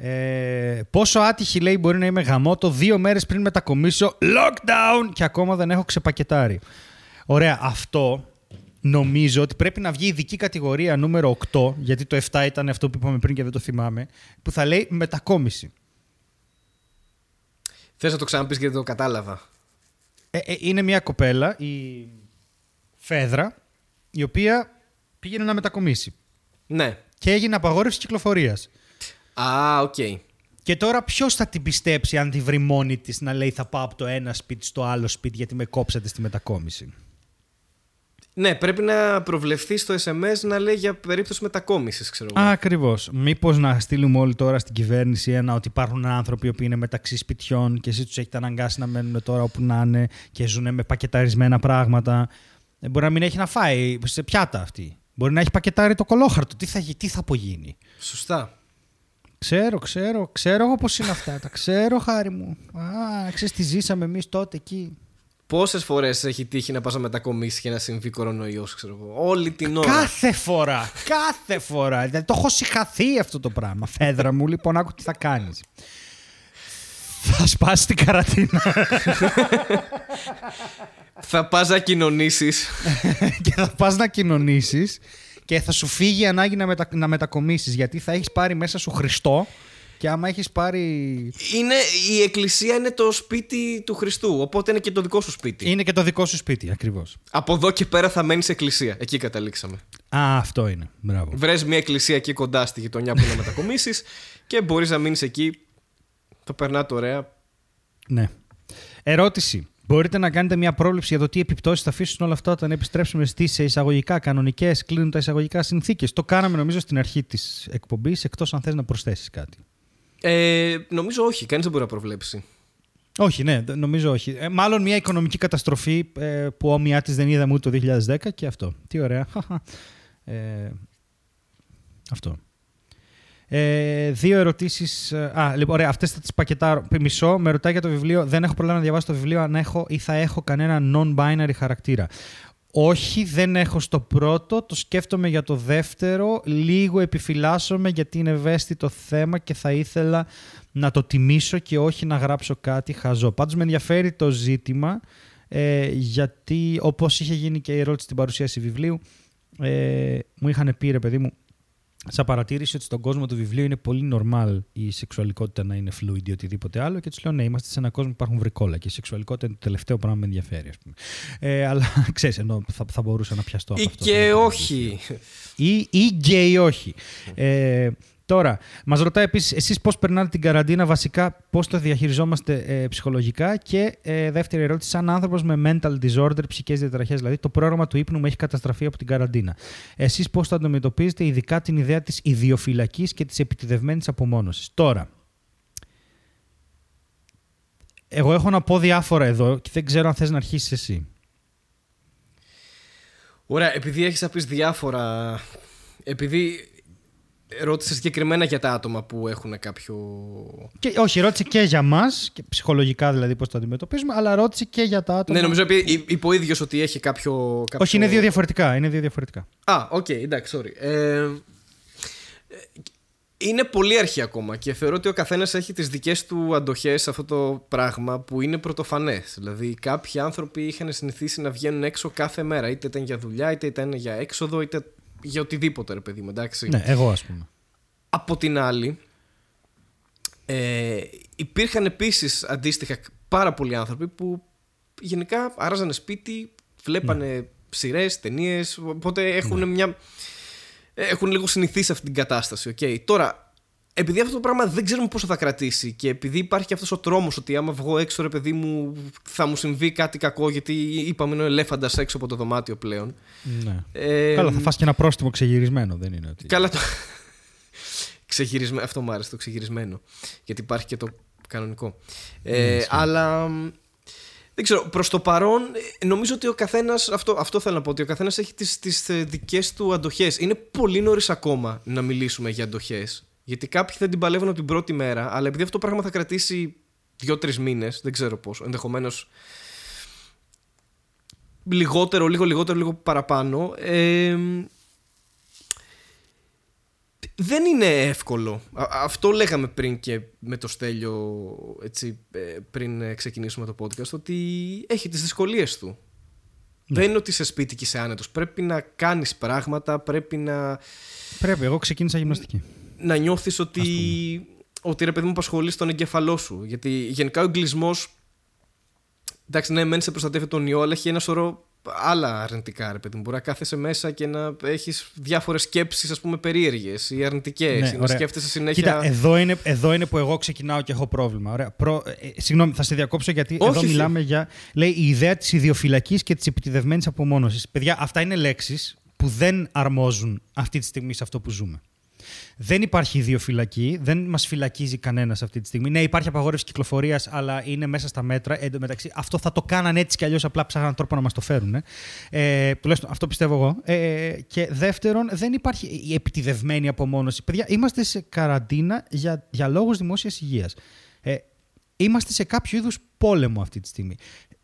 Ε, πόσο άτυχη λέει μπορεί να είμαι γαμότο δύο μέρες πριν μετακομίσω lockdown και ακόμα δεν έχω ξεπακετάρει. Ωραία, αυτό νομίζω ότι πρέπει να βγει ειδική κατηγορία νούμερο 8, γιατί το 7 ήταν αυτό που είπαμε πριν και δεν το θυμάμαι, που θα λέει μετακόμιση. Θες να το ξαναπείς γιατί το κατάλαβα. Ε, ε, είναι μια κοπέλα, η Φέδρα, η οποία πήγαινε να μετακομίσει Ναι. και έγινε απαγόρευση κυκλοφορίας. Α, οκ. Και τώρα ποιος θα την πιστέψει αν τη βρει μόνη της να λέει θα πάω από το ένα σπίτι στο άλλο σπίτι γιατί με κόψατε στη μετακόμιση. Ναι, πρέπει να προβλεφθεί στο SMS να λέει για περίπτωση μετακόμισης, ξέρω εγώ. Ακριβώς. Μήπως να στείλουμε όλοι τώρα στην κυβέρνηση ένα ότι υπάρχουν άνθρωποι που είναι μεταξύ σπιτιών και εσείς τους έχετε αναγκάσει να μένουν τώρα όπου να είναι και ζουν με πακεταρισμένα πράγματα. Ε, Μπορεί να μην έχει να φάει σε πιάτα αυτή. Μπορεί να έχει πακετάρει το κολόχαρτο. Τι θα, γι- τι θα απογίνει; Σωστά. Ξέρω, ξέρω, ξέρω εγώ πώς είναι αυτά. Τα ξέρω, χάρη μου. Α, ξέρεις τι ζήσαμε εμείς τότε εκεί. Πόσες φορές έχει τύχει να πας να μετακομίσεις και να συμβεί κορονοϊός, ξέρω εγώ. Όλη την ώρα. Κάθε φορά. Κάθε φορά. Δηλαδή, το έχω συγχαθεί αυτό το πράγμα. Φέδρα μου, λοιπόν, άκου τι θα κάνεις. Θα σπάσει την καρατίνα θα πας να κοινωνήσεις. και θα πας να κοινωνήσεις και θα σου φύγει η ανάγκη να, μετα... να μετακομίσεις γιατί θα έχεις πάρει μέσα σου Χριστό και άμα έχεις πάρει... είναι, η εκκλησία είναι το σπίτι του Χριστού, οπότε είναι και το δικό σου σπίτι. Είναι και το δικό σου σπίτι, ακριβώς. Από εδώ και πέρα θα μένεις εκκλησία. Εκεί καταλήξαμε. Α, αυτό είναι. Μπράβο. Βρες μια εκκλησία εκεί κοντά στη γειτονιά που να μετακομίσεις και μπορείς να μείνεις εκεί. Το περνάτε ωραία. Ναι. Ερώτηση. Μπορείτε να κάνετε μια πρόβλεψη για το τι επιπτώσεις θα αφήσουν όλα αυτά όταν επιστρέψουμε στις εισαγωγικά κανονικές, κλείνουν τα εισαγωγικά συνθήκες. Το κάναμε νομίζω στην αρχή της εκπομπής, εκτός αν θες να προσθέσεις κάτι. Ε, νομίζω όχι, κανείς δεν μπορεί να προβλέψει. Όχι, ναι, δε- νομίζω όχι. Ε, μάλλον μια οικονομική καταστροφή ε, που όμοιά της δεν είδαμε ούτε το 2010 και αυτό. Τι ωραία. ε, αυτό. Ε, δύο ερωτήσεις. Α, λοιπόν, ωραία, αυτές θα τις πακετάρω. Μισό, με ρωτάει για το βιβλίο. Δεν έχω πρόβλημα να διαβάσω το βιβλίο αν έχω ή θα έχω κανένα non-binary χαρακτήρα. Όχι, δεν έχω στο πρώτο. Το σκέφτομαι για το δεύτερο. Λίγο επιφυλάσσομαι γιατί είναι ευαίσθητο θέμα και θα ήθελα να το τιμήσω και όχι να γράψω κάτι χαζό. Πάντως με ενδιαφέρει το ζήτημα ε, γιατί όπως είχε γίνει και η ερώτηση στην παρουσίαση βιβλίου ε, μου είχαν πει ρε παιδί μου σαν παρατήρηση ότι στον κόσμο του βιβλίου είναι πολύ normal η σεξουαλικότητα να είναι fluid ή οτιδήποτε άλλο και τους λέω ναι, είμαστε σε έναν κόσμο που υπάρχουν βρικόλα και η σεξουαλικότητα είναι το τελευταίο πράγμα που με ενδιαφέρει. Ας πούμε. Ε, αλλά ξέρεις, ενώ θα, θα μπορούσα να πιαστώ από Ή αυτό. και όχι. Ή, ή γκέι όχι. Ε, τώρα, μας ρωτάει επίσης, εσείς πώς περνάτε την καραντίνα, βασικά πώς το διαχειριζόμαστε ε, ψυχολογικά. Και ε, δεύτερη ερώτηση, σαν άνθρωπος με mental disorder, ψυχικέ διαταραχές, δηλαδή το πρόγραμμα του ύπνου μου έχει καταστραφεί από την καραντίνα. Εσείς πώς το αντιμετωπίζετε, ειδικά την ιδέα της ιδιοφυλακής και της επιτιδευμένης απομόνωσης. Τώρα, εγώ έχω να πω διάφορα εδώ και δεν ξέρω αν θες να αρχίσεις εσύ. Ωραία, επειδή έχεις να πεις διάφορα. Επειδή ρώτησε συγκεκριμένα για τα άτομα που έχουν κάποιο. Και, όχι, ρώτησε και για μας, και ψυχολογικά δηλαδή πώς το αντιμετωπίζουμε, αλλά ρώτησε και για τα άτομα. Ναι, νομίζω επειδή εί- είπε ο ίδιος ότι έχει κάποιο, κάποιο. Όχι, είναι δύο διαφορετικά. Είναι δύο διαφορετικά. Α, οκ, εντάξει, sorry. Ε, ε, είναι πολύ αρχή ακόμα και θεωρώ ότι ο καθένας έχει τις δικές του αντοχές σε αυτό το πράγμα που είναι πρωτοφανές. Δηλαδή, κάποιοι άνθρωποι είχαν συνηθίσει να βγαίνουν έξω κάθε μέρα, είτε ήταν για δουλειά, είτε ήταν για έξοδο, είτε για οτιδήποτε, ρε παιδί μου, εντάξει. Ναι, εγώ ας πούμε. Από την άλλη, ε, υπήρχαν επίσης αντίστοιχα πάρα πολλοί άνθρωποι που γενικά άραζανε σπίτι, βλέπανε ναι. σειρές, ταινίες. Οπότε έχουν μια. Έχουν λίγο συνηθίσει αυτή την κατάσταση. Okay. Τώρα, επειδή αυτό το πράγμα δεν ξέρουμε πόσο θα κρατήσει και επειδή υπάρχει και αυτός ο τρόμος ότι άμα βγω έξω, ρε παιδί μου, θα μου συμβεί κάτι κακό, γιατί είπαμε είναι ο ελέφαντας έξω από το δωμάτιο πλέον. Ναι. Ε, Καλά, θα φας και ένα πρόστιμο ξεγυρισμένο, δεν είναι ότι. Καλά το. ξεγυρισμένο. Αυτό μου άρεσε το ξεγυρισμένο. Γιατί υπάρχει και το κανονικό. Ε, αλλά. μ, Δεν ξέρω, προς το παρόν ε, νομίζω ότι ο καθένα. Αυτό, αυτό θέλω να πω, ότι ο καθένας έχει τις τις δικές του αντοχές. Είναι πολύ νωρίς ακόμα να μιλήσουμε για αντοχές. Γιατί κάποιοι θα την παλεύουν από την πρώτη μέρα, αλλά επειδή αυτό το πράγμα θα κρατήσει δύο-τρεις μήνες, δεν ξέρω πόσο, ενδεχομένως λιγότερο, λίγο λιγότερο, λίγο παραπάνω. Ε, δεν είναι εύκολο. Α- αυτό λέγαμε πριν και με το Στέλιο έτσι, ε, πριν ε, ξεκινήσουμε το podcast ότι έχει τις δυσκολίες του. Δεν είναι ότι είσαι σπίτι και είσαι άνετος. Πρέπει να κάνεις πράγματα, πρέπει να, Πρέπει, εγώ ξεκίνησα γυμναστική. Να νιώθεις ότι, ότι ρε παιδί μου απασχολείς τον εγκέφαλό σου. Γιατί γενικά ο εγκλισμός εντάξει ναι μεν σε προστατεύει τον ιό αλλά έχει ένα σωρό άλλα αρνητικά ρε παιδί μου. Μπορεί να κάθεσαι μέσα και να έχεις διάφορες σκέψεις ας πούμε περίεργες ή αρνητικές Ναι, ή να ωραία. σκέφτεσαι συνέχεια... Κοίτα, εδώ είναι, εδώ είναι που εγώ ξεκινάω και έχω πρόβλημα. Ωραία. Προ, ε, συγγνώμη, θα σε διακόψω γιατί Όχι, εδώ όχι. μιλάμε για. Λέει η ιδέα της ιδιοφυλακής και της επιτιδευμένης απομόνωσης. Παιδιά, αυτά είναι λέξεις που δεν αρμόζουν αυτή τη στιγμή σε αυτό που ζούμε. Δεν υπάρχει ιδιοφυλακή, δεν μας φυλακίζει κανένας αυτή τη στιγμή. Ναι, υπάρχει απαγόρευση κυκλοφορίας, αλλά είναι μέσα στα μέτρα. Εν τω μεταξύ, αυτό θα το κάναν έτσι κι αλλιώς, απλά ψάχναν τρόπο να μας το φέρουν. Ε. Ε, τουλάχιστον αυτό πιστεύω εγώ. Ε, και δεύτερον, δεν υπάρχει η επιτιδευμένη απομόνωση. Παιδιά, είμαστε σε καραντίνα για, για λόγους δημόσιας υγείας. Ε, είμαστε σε κάποιο είδους πόλεμο αυτή τη στιγμή.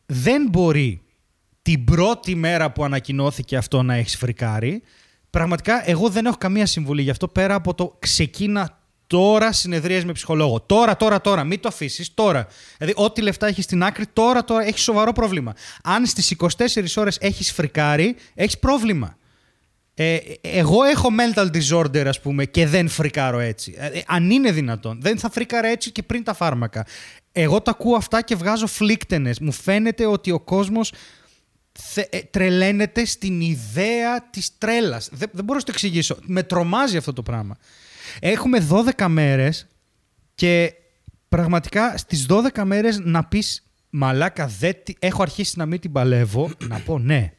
δεν μπορεί την πρώτη μέρα που ανακοινώθηκε αυτό να έχεις φρικάρει. Πραγματικά, εγώ δεν έχω καμία συμβουλή γι' αυτό πέρα από το ξεκίνα τώρα συνεδρίες με ψυχολόγο. Τώρα, τώρα, τώρα. Μην το αφήσεις τώρα. Δηλαδή, ό,τι λεφτά έχεις στην άκρη, τώρα, τώρα έχεις σοβαρό πρόβλημα. Αν στις 24 ώρες έχεις φρικάρει, έχεις πρόβλημα. Ε, εγώ έχω mental disorder, ας πούμε, και δεν φρικάρω έτσι. Ε, αν είναι δυνατόν. Δεν θα φρικάρω έτσι και πριν τα φάρμακα. Εγώ τα ακούω αυτά και βγάζω φλίκτενες. Μου φαίνεται ότι ο κόσμος θε, ε, τρελαίνεται στην ιδέα της τρέλας. Δεν, δεν μπορώ να το εξηγήσω. Με τρομάζει αυτό το πράγμα. Έχουμε 12 μέρες και πραγματικά στις 12 μέρες να πεις «Μαλάκα, δεν, έχω αρχίσει να μην την παλεύω», να πω «Ναι».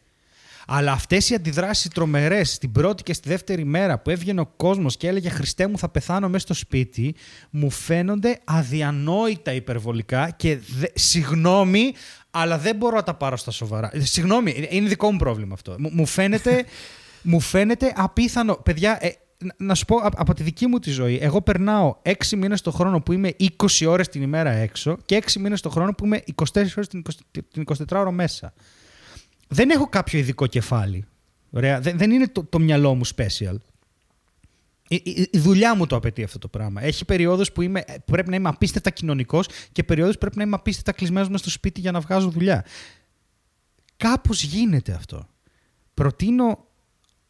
Αλλά αυτές οι αντιδράσεις τρομερές στην πρώτη και στη δεύτερη μέρα που έβγαινε ο κόσμος και έλεγε Χριστέ μου, θα πεθάνω μέσα στο σπίτι, μου φαίνονται αδιανόητα υπερβολικά και δε, συγγνώμη, αλλά δεν μπορώ να τα πάρω στα σοβαρά. Ε, συγγνώμη, είναι δικό μου πρόβλημα αυτό. Μου, φαίνεται, μου φαίνεται απίθανο. Παιδιά, ε, να σου πω από τη δική μου τη ζωή. Εγώ περνάω 6 μήνες το χρόνο που είμαι 20 ώρες την ημέρα έξω και 6 μήνες το χρόνο που είμαι 24 ώρες την 24 ώρα μέσα δεν έχω κάποιο ειδικό κεφάλι. Ωραία. Δεν, δεν είναι το, το μυαλό μου special. Η, η, η, δουλειά μου το απαιτεί αυτό το πράγμα. Έχει περιόδους που είμαι, πρέπει να είμαι απίστευτα κοινωνικός και περιόδους που πρέπει να είμαι απίστευτα κλεισμένος στο σπίτι για να βγάζω δουλειά. Κάπως γίνεται αυτό. Προτείνω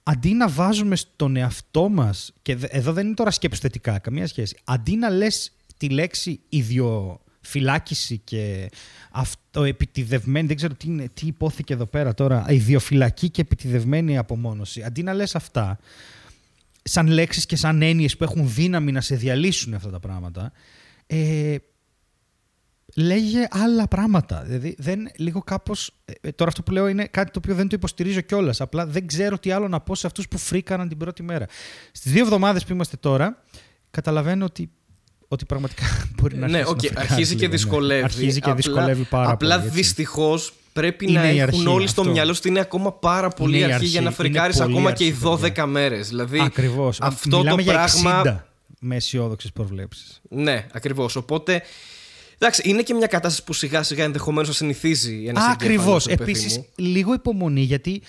αντί να βάζουμε στον εαυτό μας, και εδώ δεν είναι τώρα σκέψη θετικά, καμία σχέση, αντί να λες τη λέξη ιδιο, φυλάκιση και αυτοεπιτιδευμένη, δεν ξέρω τι, είναι, τι υπόθηκε εδώ πέρα τώρα, ιδιοφυλακή και επιτιδευμένη απομόνωση. Αντί να λες αυτά, σαν λέξεις και σαν έννοιες που έχουν δύναμη να σε διαλύσουν αυτά τα πράγματα, ε, λέγε άλλα πράγματα. Δηλαδή, δεν, λίγο κάπως, ε, τώρα αυτό που λέω είναι κάτι το οποίο δεν το υποστηρίζω κιόλας. Απλά δεν ξέρω τι άλλο να πω σε αυτούς που φρίκαναν την πρώτη μέρα. Στις δύο εβδομάδες που είμαστε τώρα, καταλαβαίνω ότι ότι πραγματικά μπορεί να Ναι, okay, αρχίζει και ναι. δυσκολεύει. Αρχίζει και δυσκολεύει πάρα απλά, πολύ. Απλά δυστυχώς πρέπει είναι να έχουν όλοι στο μυαλό σου ότι είναι ακόμα πάρα πολύ αρχή, αρχή, για να φρικάρεις ακόμα και οι 12 μέρες. Δηλαδή, ακριβώς. Αυτό Μιλάμε το πράγμα. Για 60 με αισιόδοξες προβλέψεις. Ναι, ακριβώς. Οπότε. Εντάξει, είναι και μια κατάσταση που σιγά σιγά ενδεχομένως να συνηθίζει ένα Ακριβώς. Επίσης, λίγο υπομονή γιατί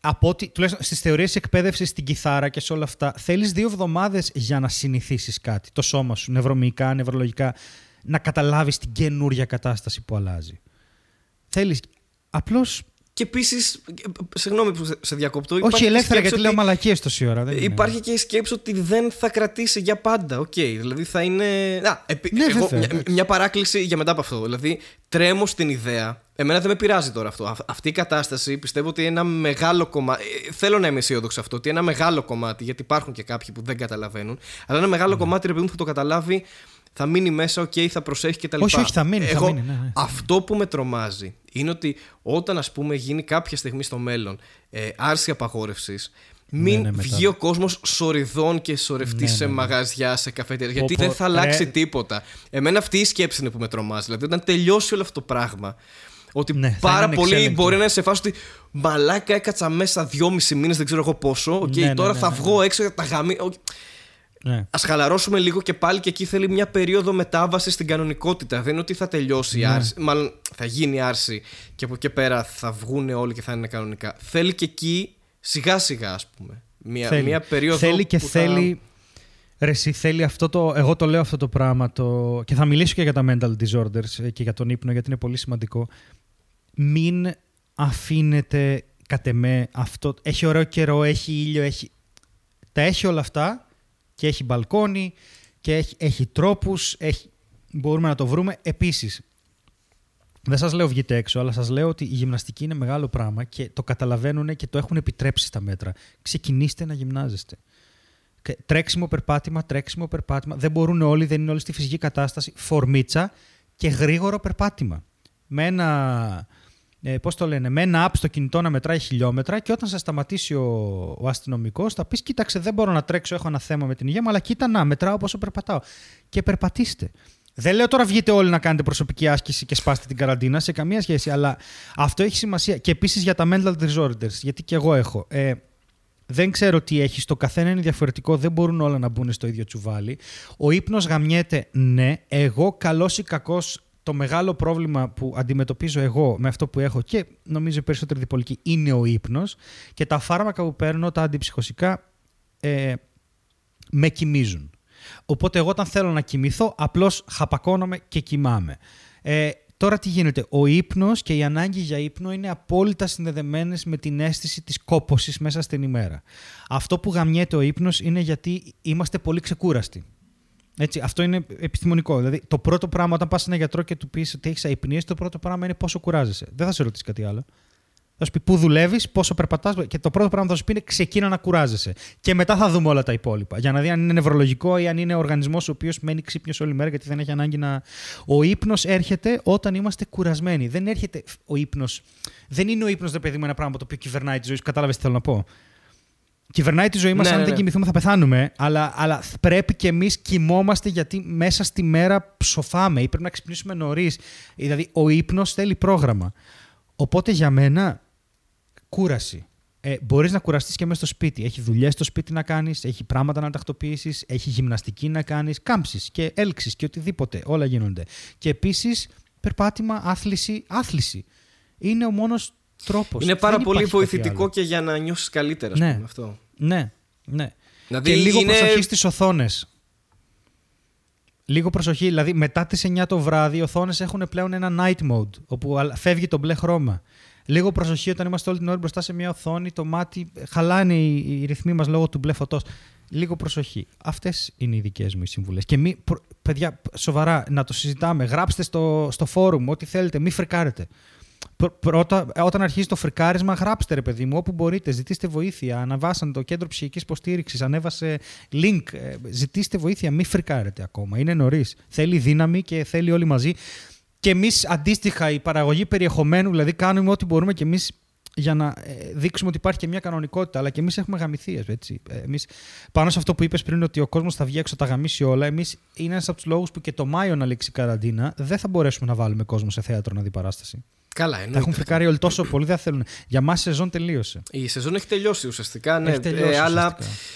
από ότι, τουλάχιστον στις θεωρίες εκπαίδευσης στην κιθάρα και σε όλα αυτά, θέλεις δύο εβδομάδες για να συνηθίσεις κάτι. Το σώμα σου, νευρομυϊκά, νευρολογικά, να καταλάβεις την καινούρια κατάσταση που αλλάζει. Θέλεις. Απλώ. Και επίσης, συγγνώμη που σε διακόπτω. Όχι ελεύθερα, γιατί λέω μαλακίες τόση ώρα. Δεν υπάρχει είναι. και η σκέψη ότι δεν θα κρατήσει για πάντα. OK, okay, δηλαδή θα είναι. Α, επί... ναι, Εγώ, μια, μια, παράκληση για μετά από αυτό. Δηλαδή, τρέμω στην ιδέα Εμένα δεν με πειράζει τώρα αυτό. Αυτή η κατάσταση πιστεύω ότι ένα μεγάλο κομμάτι. Ε, θέλω να είμαι αισιόδοξο αυτό. Ότι ένα μεγάλο κομμάτι, γιατί υπάρχουν και κάποιοι που δεν καταλαβαίνουν, αλλά ένα μεγάλο mm. κομμάτι, ρε παιδί μου, θα το καταλάβει, θα μείνει μέσα, OK, okay, θα προσέχει κτλ. Όχι, όχι, θα μείνει. Εγώ, θα μείνει ναι, ναι. Αυτό που με τρομάζει είναι ότι όταν, ας πούμε, γίνει κάποια στιγμή στο μέλλον ε, άρση απαγόρευσης, μην ναι, ναι, βγει ο κόσμος σοριδών και σορευτεί ναι, σε μαγαζιά, σε καφετέρια. Γιατί δεν θα αλλάξει τίποτα. Εμένα αυτή η σκέψη είναι που με τρομάζει. Δηλαδή, όταν τελειώσει όλο αυτό το πράγμα, ότι ναι, πάρα πολύ μπορεί να είναι σε φάση ότι μαλάκα έκατσα μέσα δυόμιση μήνες, δεν ξέρω εγώ πόσο. Okay, ναι, τώρα ναι, θα βγω έξω για τα γαμί. Ναι. Α χαλαρώσουμε λίγο και πάλι και εκεί θέλει μια περίοδο μετάβασης στην κανονικότητα. Δεν είναι ότι θα τελειώσει η άρση. Μάλλον θα γίνει η άρση και από εκεί πέρα θα βγουν όλοι και θα είναι κανονικά. Θέλει και εκεί σιγά σιγά, ας πούμε. Μια, θέλει. μια περίοδο. Θέλει και θέλει. Ρε, εσύ θέλει αυτό το. Εγώ το λέω αυτό το πράγμα. Το... Και θα μιλήσω και για τα mental disorders και για τον ύπνο, γιατί είναι πολύ σημαντικό μην αφήνετε κατ' εμέ αυτό. Έχει ωραίο καιρό, έχει ήλιο, έχει... Τα έχει όλα αυτά και έχει μπαλκόνι και έχει, έχει τρόπους, έχει... μπορούμε να το βρούμε. Επίσης, δεν σας λέω βγείτε έξω, αλλά σας λέω ότι η γυμναστική είναι μεγάλο πράγμα και το καταλαβαίνουν και το έχουν επιτρέψει στα μέτρα. Ξεκινήστε να γυμνάζεστε. Τρέξιμο, περπάτημα, τρέξιμο, περπάτημα. Δεν μπορούν όλοι, δεν είναι όλοι στη φυσική κατάσταση. Φορμίτσα και γρήγορο περπάτημα. Με ένα ε, πώς το λένε, με ένα app στο κινητό να μετράει χιλιόμετρα και όταν σας σταματήσει ο, ο αστυνομικός, θα πεις: Κοίταξε, δεν μπορώ να τρέξω, έχω ένα θέμα με την υγεία μου, αλλά κοίτα να, μετράω πόσο περπατάω. Και περπατήστε. Δεν λέω τώρα βγείτε όλοι να κάνετε προσωπική άσκηση και σπάστε την καραντίνα, σε καμία σχέση, αλλά αυτό έχει σημασία. Και επίσης για τα mental disorders, γιατί και εγώ έχω. Ε, δεν ξέρω τι έχει. Το καθένα είναι διαφορετικό. Δεν μπορούν όλα να μπουν στο ίδιο τσουβάλι. Ο ύπνος γαμιέται, ναι. Εγώ, καλός ή κακός, το μεγάλο πρόβλημα που αντιμετωπίζω εγώ με αυτό που έχω και νομίζω οι περισσότεροι διπολικοί είναι ο ύπνος και τα φάρμακα που παίρνω, τα αντιψυχωσικά, ε, με κοιμίζουν. Οπότε εγώ όταν θέλω να κοιμηθώ, απλώς χαπακώνομαι και κοιμάμαι. Ε, τώρα τι γίνεται; Ο ύπνος και η ανάγκη για ύπνο είναι απόλυτα συνδεδεμένες με την αίσθηση της κόπωσης μέσα στην ημέρα. Αυτό που γαμιέται ο ύπνος είναι γιατί είμαστε πολύ ξεκούραστοι. Έτσι, αυτό είναι επιστημονικό. Δηλαδή, το πρώτο πράγμα όταν πας σε έναν γιατρό και του πεις ότι έχεις αϊπνίες, το πρώτο πράγμα είναι πόσο κουράζεσαι. Δεν θα σε ρωτήσει κάτι άλλο. Θα σου πει πού δουλεύεις, πόσο περπατάς. Και το πρώτο πράγμα που θα σου πει είναι ξεκίνα να κουράζεσαι. Και μετά θα δούμε όλα τα υπόλοιπα. Για να δει αν είναι νευρολογικό ή αν είναι οργανισμός ο οποίος μένει ξύπνιος όλη μέρα γιατί δεν έχει ανάγκη να. Ο ύπνος έρχεται όταν είμαστε κουρασμένοι. Δεν έρχεται ο ύπνο. Δεν είναι ο ύπνος, δε παιδί μου, ένα πράγμα το οποίο κυβερνάει τη ζωή σου. Κατάλαβες τι θέλω να πω; Κυβερνάει τη ζωή μας. Ναι, αν ναι, δεν ναι. κοιμηθούμε, θα πεθάνουμε. Αλλά, αλλά πρέπει και εμείς κοιμόμαστε γιατί μέσα στη μέρα ψοφάμε ή πρέπει να ξυπνήσουμε νωρίς. Δηλαδή, ο ύπνος θέλει πρόγραμμα. Οπότε για μένα, κούραση. Ε, Μπορείς να κουραστείς και μέσα στο σπίτι. Έχει δουλειές στο σπίτι να κάνεις, έχει πράγματα να τακτοποιήσεις, έχει γυμναστική να κάνεις, κάμψεις και έλξεις και οτιδήποτε. Όλα γίνονται. Και επίσης, περπάτημα, άθληση. Άθληση. Είναι ο μόνος τρόπος. Είναι πάρα πολύ βοηθητικό και για να νιώσεις καλύτερα, ας Ναι. πούμε αυτό. Ναι, ναι. Δηλαδή και λίγο είναι- προσοχή στις οθόνες. Λίγο προσοχή, δηλαδή μετά τις 9 το βράδυ οι οθόνες έχουν πλέον ένα night mode, όπου αλ- φεύγει το μπλε χρώμα. Λίγο προσοχή όταν είμαστε όλη την ώρα μπροστά σε μια οθόνη, το μάτι χαλάνε οι, οι ρυθμοί μας λόγω του μπλε φωτός. Λίγο προσοχή. Αυτές είναι οι δικές μου οι συμβουλές. Και μη, προ- παιδιά, σοβαρά, να το συζητάμε. Γράψτε στο, στο φόρουμ ό,τι θέλετε, μη φρικάρετε. Πρω- Πρώτα, όταν αρχίζει το φρικάρισμα, γράψτε ρε παιδί μου, όπου μπορείτε. Ζητήστε βοήθεια. Αναβάσαν το κέντρο ψυχικής υποστήριξης, ανέβασε link. ε, Ζητήστε βοήθεια, μην φρικάρετε ακόμα. Είναι νωρίς. Θέλει δύναμη και θέλει όλοι μαζί. Και εμείς αντίστοιχα, η παραγωγή περιεχομένου, δηλαδή κάνουμε ό,τι μπορούμε και εμείς για να ε, δείξουμε ότι υπάρχει και μια κανονικότητα. Αλλά και εμείς έχουμε γαμηθεί. Έτσι. Ε, Εμείς, πάνω σε αυτό που είπες πριν, ότι ο κόσμος θα βγει έξω, τα γαμίσει όλα, εμείς είναι ένας από τους λόγους που και το Μάιο να λήξει η καραντίνα δεν θα μπορέσουμε να βάλουμε κόσμο σε θέατρο να δει παράσταση. Καλά, Τα εννοείται. έχουν φρικάρει όλοι τόσο πολύ, δεν θέλουν. Για μας η σεζόν τελείωσε. Η σεζόν έχει τελειώσει ουσιαστικά. Ναι, Έχει τελειώσει ε, αλλά ουσιαστικά.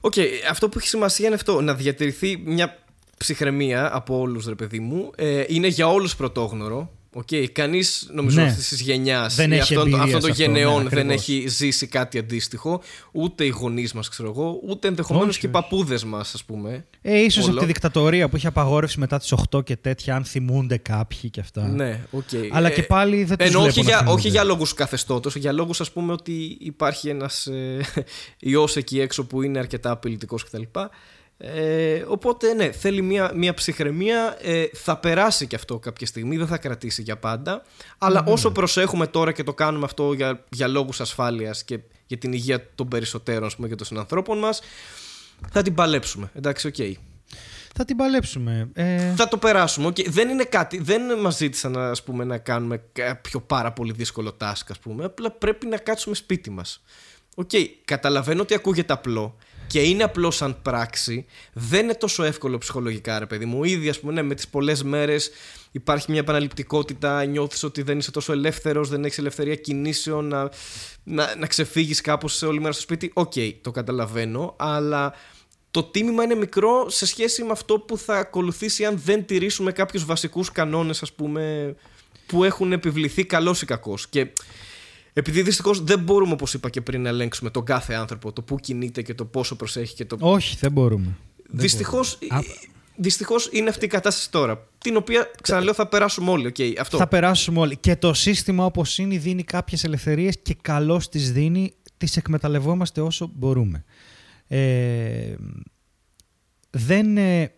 Οκ, αυτό που έχει σημασία είναι αυτό. Να διατηρηθεί μια ψυχραιμία από όλους, ρε παιδί μου. Ε, είναι για όλους πρωτόγνωρο. Okay. Κανείς, νομίζω, Ναι. αυτής της γενιάς Δεν ή έχει αυτών, εμπειρία αυτών σε των αυτό, γενεών ναι, δεν ακριβώς. έχει ζήσει κάτι αντίστοιχο. Ούτε οι γονείς μας, ξέρω εγώ, ούτε ενδεχομένως Όχι, και οι όχι. παππούδες μας, ας πούμε. Ε, ίσως Όλο. από τη δικτατορία που είχε απαγόρευση μετά τις 8 και τέτοια, αν θυμούνται κάποιοι και αυτά. Ναι, οκ. Αλλά Ε, και πάλι δεν τους Ενώ βλέπω όχι να για, θυμούνται. όχι για λόγους καθεστώτος, για λόγους ας πούμε ότι υπάρχει ένας ε, ιός εκεί έξω που είναι αρκετά απειλητικός κτλ. Ε, οπότε ναι, θέλει μια, μια ψυχραιμία. Ε, θα περάσει και αυτό κάποια στιγμή, δεν θα κρατήσει για πάντα. Αλλά όσο προσέχουμε τώρα και το κάνουμε αυτό για, για λόγους ασφάλειας και για την υγεία των περισσότερων ας πούμε, και των συνανθρώπων μας, θα την παλέψουμε. Εντάξει, οκ. Θα την παλέψουμε. Ε, Θα το περάσουμε. οκ. Δεν είναι κάτι. Δεν μας ζήτησαν ας πούμε, να κάνουμε κάποιο πάρα πολύ δύσκολο task, ας πούμε. Απλά πρέπει να κάτσουμε σπίτι μας. Οκ, καταλαβαίνω ότι ακούγεται απλό και είναι απλό σαν πράξη. Δεν είναι τόσο εύκολο ψυχολογικά, ρε παιδί μου. Ήδη, ας πούμε, ναι, με τις πολλές μέρες υπάρχει μια επαναληπτικότητα. Νιώθεις ότι δεν είσαι τόσο ελεύθερος, δεν έχεις ελευθερία κινήσεων, να, να, να ξεφύγεις κάπως όλη μέρα στο σπίτι. Οκ, το καταλαβαίνω, αλλά το τίμημα είναι μικρό σε σχέση με αυτό που θα ακολουθήσει αν δεν τηρήσουμε κάποιους βασικούς κανόνες ας πούμε που έχουν επιβληθεί καλώς ή κακώς και επειδή δυστυχώς δεν μπορούμε όπως είπα και πριν να ελέγξουμε τον κάθε άνθρωπο το που κινείται και το πόσο προσέχει και το... όχι, δεν μπορούμε. Δυστυχώς, Α- δυστυχώς είναι αυτή η κατάσταση τώρα την οποία ξαναλέω θα περάσουμε όλοι οκ, αυτό. Θα περάσουμε όλοι. Και το σύστημα όπως είναι δίνει κάποιες ελευθερίες και καλώς τις δίνει. Τις εκμεταλλευόμαστε όσο μπορούμε. Ε, δεν. ε,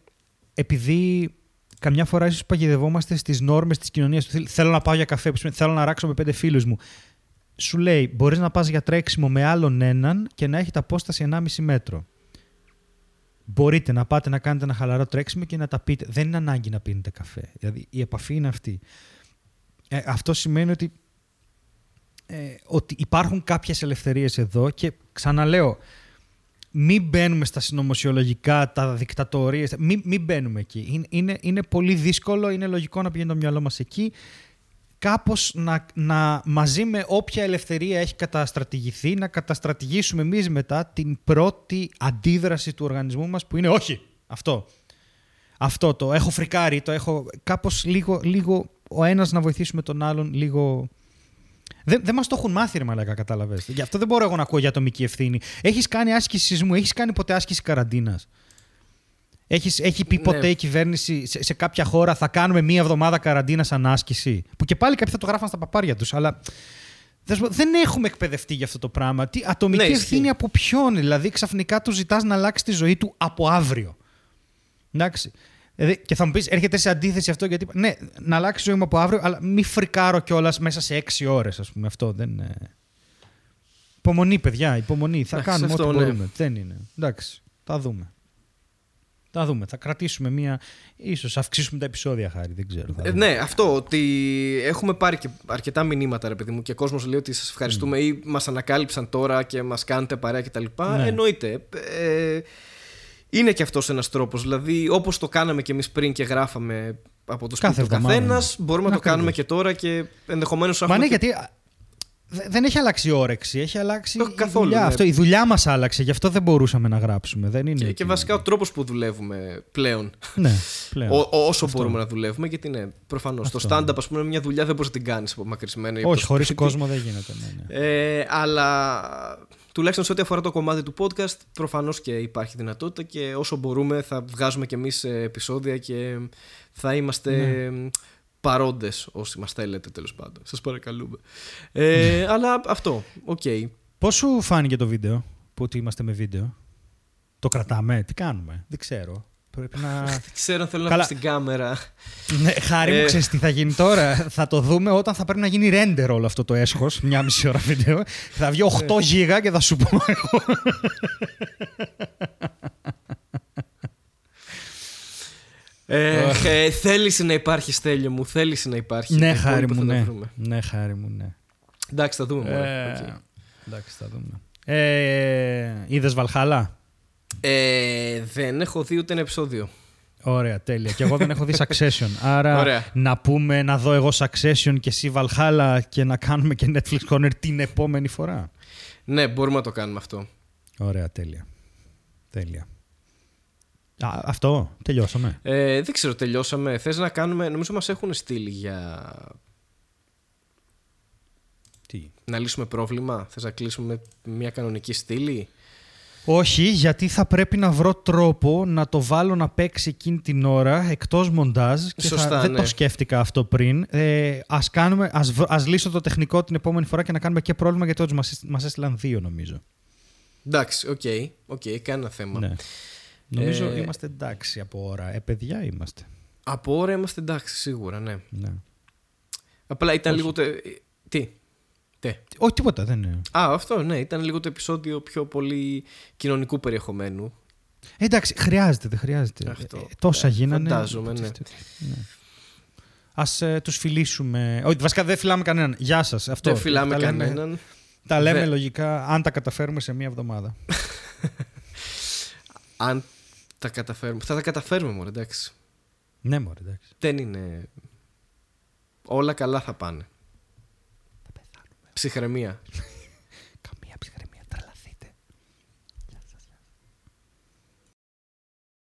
επειδή καμιά φορά ίσως παγιδευόμαστε στις νόρμες της κοινωνίας. Θέλω να πάω για καφέ, που σημαίνει, θέλω να ράξω με πέντε φίλους μου. Σου λέει, μπορείς να πας για τρέξιμο με άλλον έναν και να έχετε απόσταση 1,5 μέτρο. Μπορείτε να πάτε να κάνετε ένα χαλαρό τρέξιμο και να τα πείτε. Δεν είναι ανάγκη να πίνετε καφέ. Δηλαδή η επαφή είναι αυτή. Ε, αυτό σημαίνει ότι, ε, ότι υπάρχουν κάποιες ελευθερίες εδώ και ξαναλέω, μην μπαίνουμε στα συνωμοσιολογικά, τα δικτατορίες, μην, μην μπαίνουμε εκεί. Είναι, είναι, είναι πολύ δύσκολο, είναι λογικό να πηγαίνει το μυαλό μας εκεί. Κάπως να, να μαζί με όποια ελευθερία έχει καταστρατηγηθεί, να καταστρατηγήσουμε εμείς μετά την πρώτη αντίδραση του οργανισμού μας που είναι όχι, αυτό. Αυτό το έχω φρικάρει, το έχω κάπως λίγο, λίγο ο ένας να βοηθήσουμε τον άλλον λίγο... Δεν, δεν μας το έχουν μάθει, ρε Μαλάκα, κατάλαβες. Γι' αυτό δεν μπορώ εγώ να ακούω για ατομική ευθύνη. Έχεις κάνει άσκησης σεισμού, έχεις κάνει ποτέ άσκηση καραντίνας. Έχεις, έχει πει Ναι. ποτέ η κυβέρνηση σε, σε κάποια χώρα θα κάνουμε μία εβδομάδα καραντίνας σαν άσκηση; Που και πάλι κάποιοι θα το γράφαν στα παπάρια τους. Αλλά δεν σου πω, δεν έχουμε εκπαιδευτεί για αυτό το πράγμα. Τι, ατομική Ναι, ισχύει. ευθύνη από ποιον, δηλαδή ξαφνικά του ζητάς να αλλάξει τη ζωή του από αύριο. Εντάξει. Δηλαδή, και θα μου πεις, έρχεται σε αντίθεση αυτό γιατί. Ναι, να αλλάξει η ζωή μου από αύριο, αλλά μη φρικάρω κιόλας μέσα σε έξι ώρες, ας πούμε. Αυτό δεν είναι. Υπομονή, παιδιά, υπομονή. Θα Εντάξει, κάνουμε αυτό, ό,τι ναι. μπορούμε. Δεν είναι. Εντάξει. Θα δούμε. Θα δούμε. Θα κρατήσουμε μία. ίσως αυξήσουμε τα επεισόδια χάρη. Δεν ξέρω. Θα Ε, δούμε. ναι, αυτό ότι έχουμε πάρει και αρκετά μηνύματα, ρε παιδί μου, και κόσμος λέει ότι σας ευχαριστούμε ή μας ανακάλυψαν τώρα και μας κάνετε παρέα κτλ. Ναι. Εννοείται. Ε, είναι και αυτός ένας τρόπος. Δηλαδή, όπως το κάναμε και εμείς πριν και γράφαμε από το σπίτι Κάθε του εβδομάδα. καθένας, μπορούμε να το Ακριβώς. κάνουμε και τώρα και ενδεχομένως Μα ναι, γιατί. Α, δε- Δεν έχει αλλάξει η όρεξη, έχει αλλάξει Όχι η καθόλου, δουλειά. ναι. Αυτό, η δουλειά μας άλλαξε, γι' αυτό δεν μπορούσαμε να γράψουμε. Δεν είναι Και, ότι- και βασικά ο τρόπος που δουλεύουμε πλέον. Ναι, πλέον. Ό, όσο μπορούμε να δουλεύουμε, γιατί ναι, προφανώς. Το Αυτό. stand-up, ας πούμε, είναι μια δουλειά δεν μπορείς να την κάνεις απομακρυσμένα. ή από Όχι, το χωρίς σπίτι. κόσμο δεν γίνεται. Ναι, ναι. Ε, αλλά τουλάχιστον σε ό,τι αφορά το κομμάτι του podcast, προφανώς και υπάρχει δυνατότητα και όσο μπορούμε θα βγάζουμε κι εμείς επεισόδια και θα είμαστε Ναι. Παρόντες όσοι μας θέλετε τέλος πάντων. Σας παρακαλούμε. Ε, αλλά αυτό. Οκ. Πώς σου φάνηκε το βίντεο που ότι είμαστε με βίντεο; Το κρατάμε, τι κάνουμε, δεν ξέρω. Πρέπει να. Ξέρω αν θέλω να Καλά. πω στην κάμερα. ναι, χάρη μου, Ε. ξέρεις τι θα γίνει τώρα. θα το δούμε όταν θα πρέπει να γίνει render όλο αυτό το έσχος. Μιάμιση ώρα βίντεο. θα βγει 8 γίγα και θα σου πω εγώ. Ε, ε, θέληση να υπάρχει, Στέλιο μου. Θέληση να υπάρχει. ναι, Το χάρη υπόλοιπο μου, θα τα ναι. βρούμε. Ναι, χάρη μου, ναι. Εντάξει, θα δούμε. μωρέ. Ε, Οκ. Εντάξει, θα δούμε. Ε, Είδες Valhalla; Ε, δεν έχω δει ούτε ένα επεισόδιο. Ωραία, τέλεια. Και εγώ δεν έχω δει Succession. Άρα Ωραία. να πούμε να δω εγώ Succession και εσύ Valhalla και να κάνουμε και Netflix Corner την επόμενη φορά. Ναι, μπορούμε να το κάνουμε αυτό. Ωραία, τέλεια. Τέλεια. Α, αυτό, τελειώσαμε. Ε, δεν ξέρω, τελειώσαμε. Θες να κάνουμε. Νομίζω μας έχουν στείλει για Τι; να λύσουμε πρόβλημα; Θες να κλείσουμε με μια κανονική στήλη; Όχι, γιατί θα πρέπει να βρω τρόπο να το βάλω να παίξει εκείνη την ώρα εκτός μοντάζ και Σωστά, θα, δεν ναι. το σκέφτηκα αυτό πριν. Ε, ας, κάνουμε, ας, β- ας λύσω το τεχνικό την επόμενη φορά και να κάνουμε και πρόβλημα γιατί όντως μας, μας έστειλαν δύο νομίζω. Εντάξει, OK, OK, κανένα θέμα. Ναι. Νομίζω Ε, είμαστε εντάξει από ώρα. Ε, παιδιά είμαστε. Από ώρα είμαστε εντάξει, σίγουρα, ναι. Ναι. Απλά ήταν λίγο. Το... ε, Τι; Τι. Όχι, τίποτα, δεν είναι. Α, αυτό, ναι, ήταν λίγο το επεισόδιο πιο πολύ κοινωνικού περιεχομένου. Ε, εντάξει, χρειάζεται, δεν χρειάζεται. Αυτό. Ε, τόσα Ε, γίνανε. φαντάζομαι, ναι. ναι. Ας ε, τους φιλήσουμε. Όχι, βασικά δεν φιλάμε κανέναν. Γεια σας. Αυτό. Δεν φιλάμε τα λέμε, κανέναν. Τα λέμε Δεν- λογικά αν τα καταφέρουμε σε μία εβδομάδα. Αν τα καταφέρουμε. Θα τα καταφέρουμε, μόνο, εντάξει. ναι, μωρέ, εντάξει. Δεν είναι. Όλα καλά θα πάνε. Ψυχραιμία.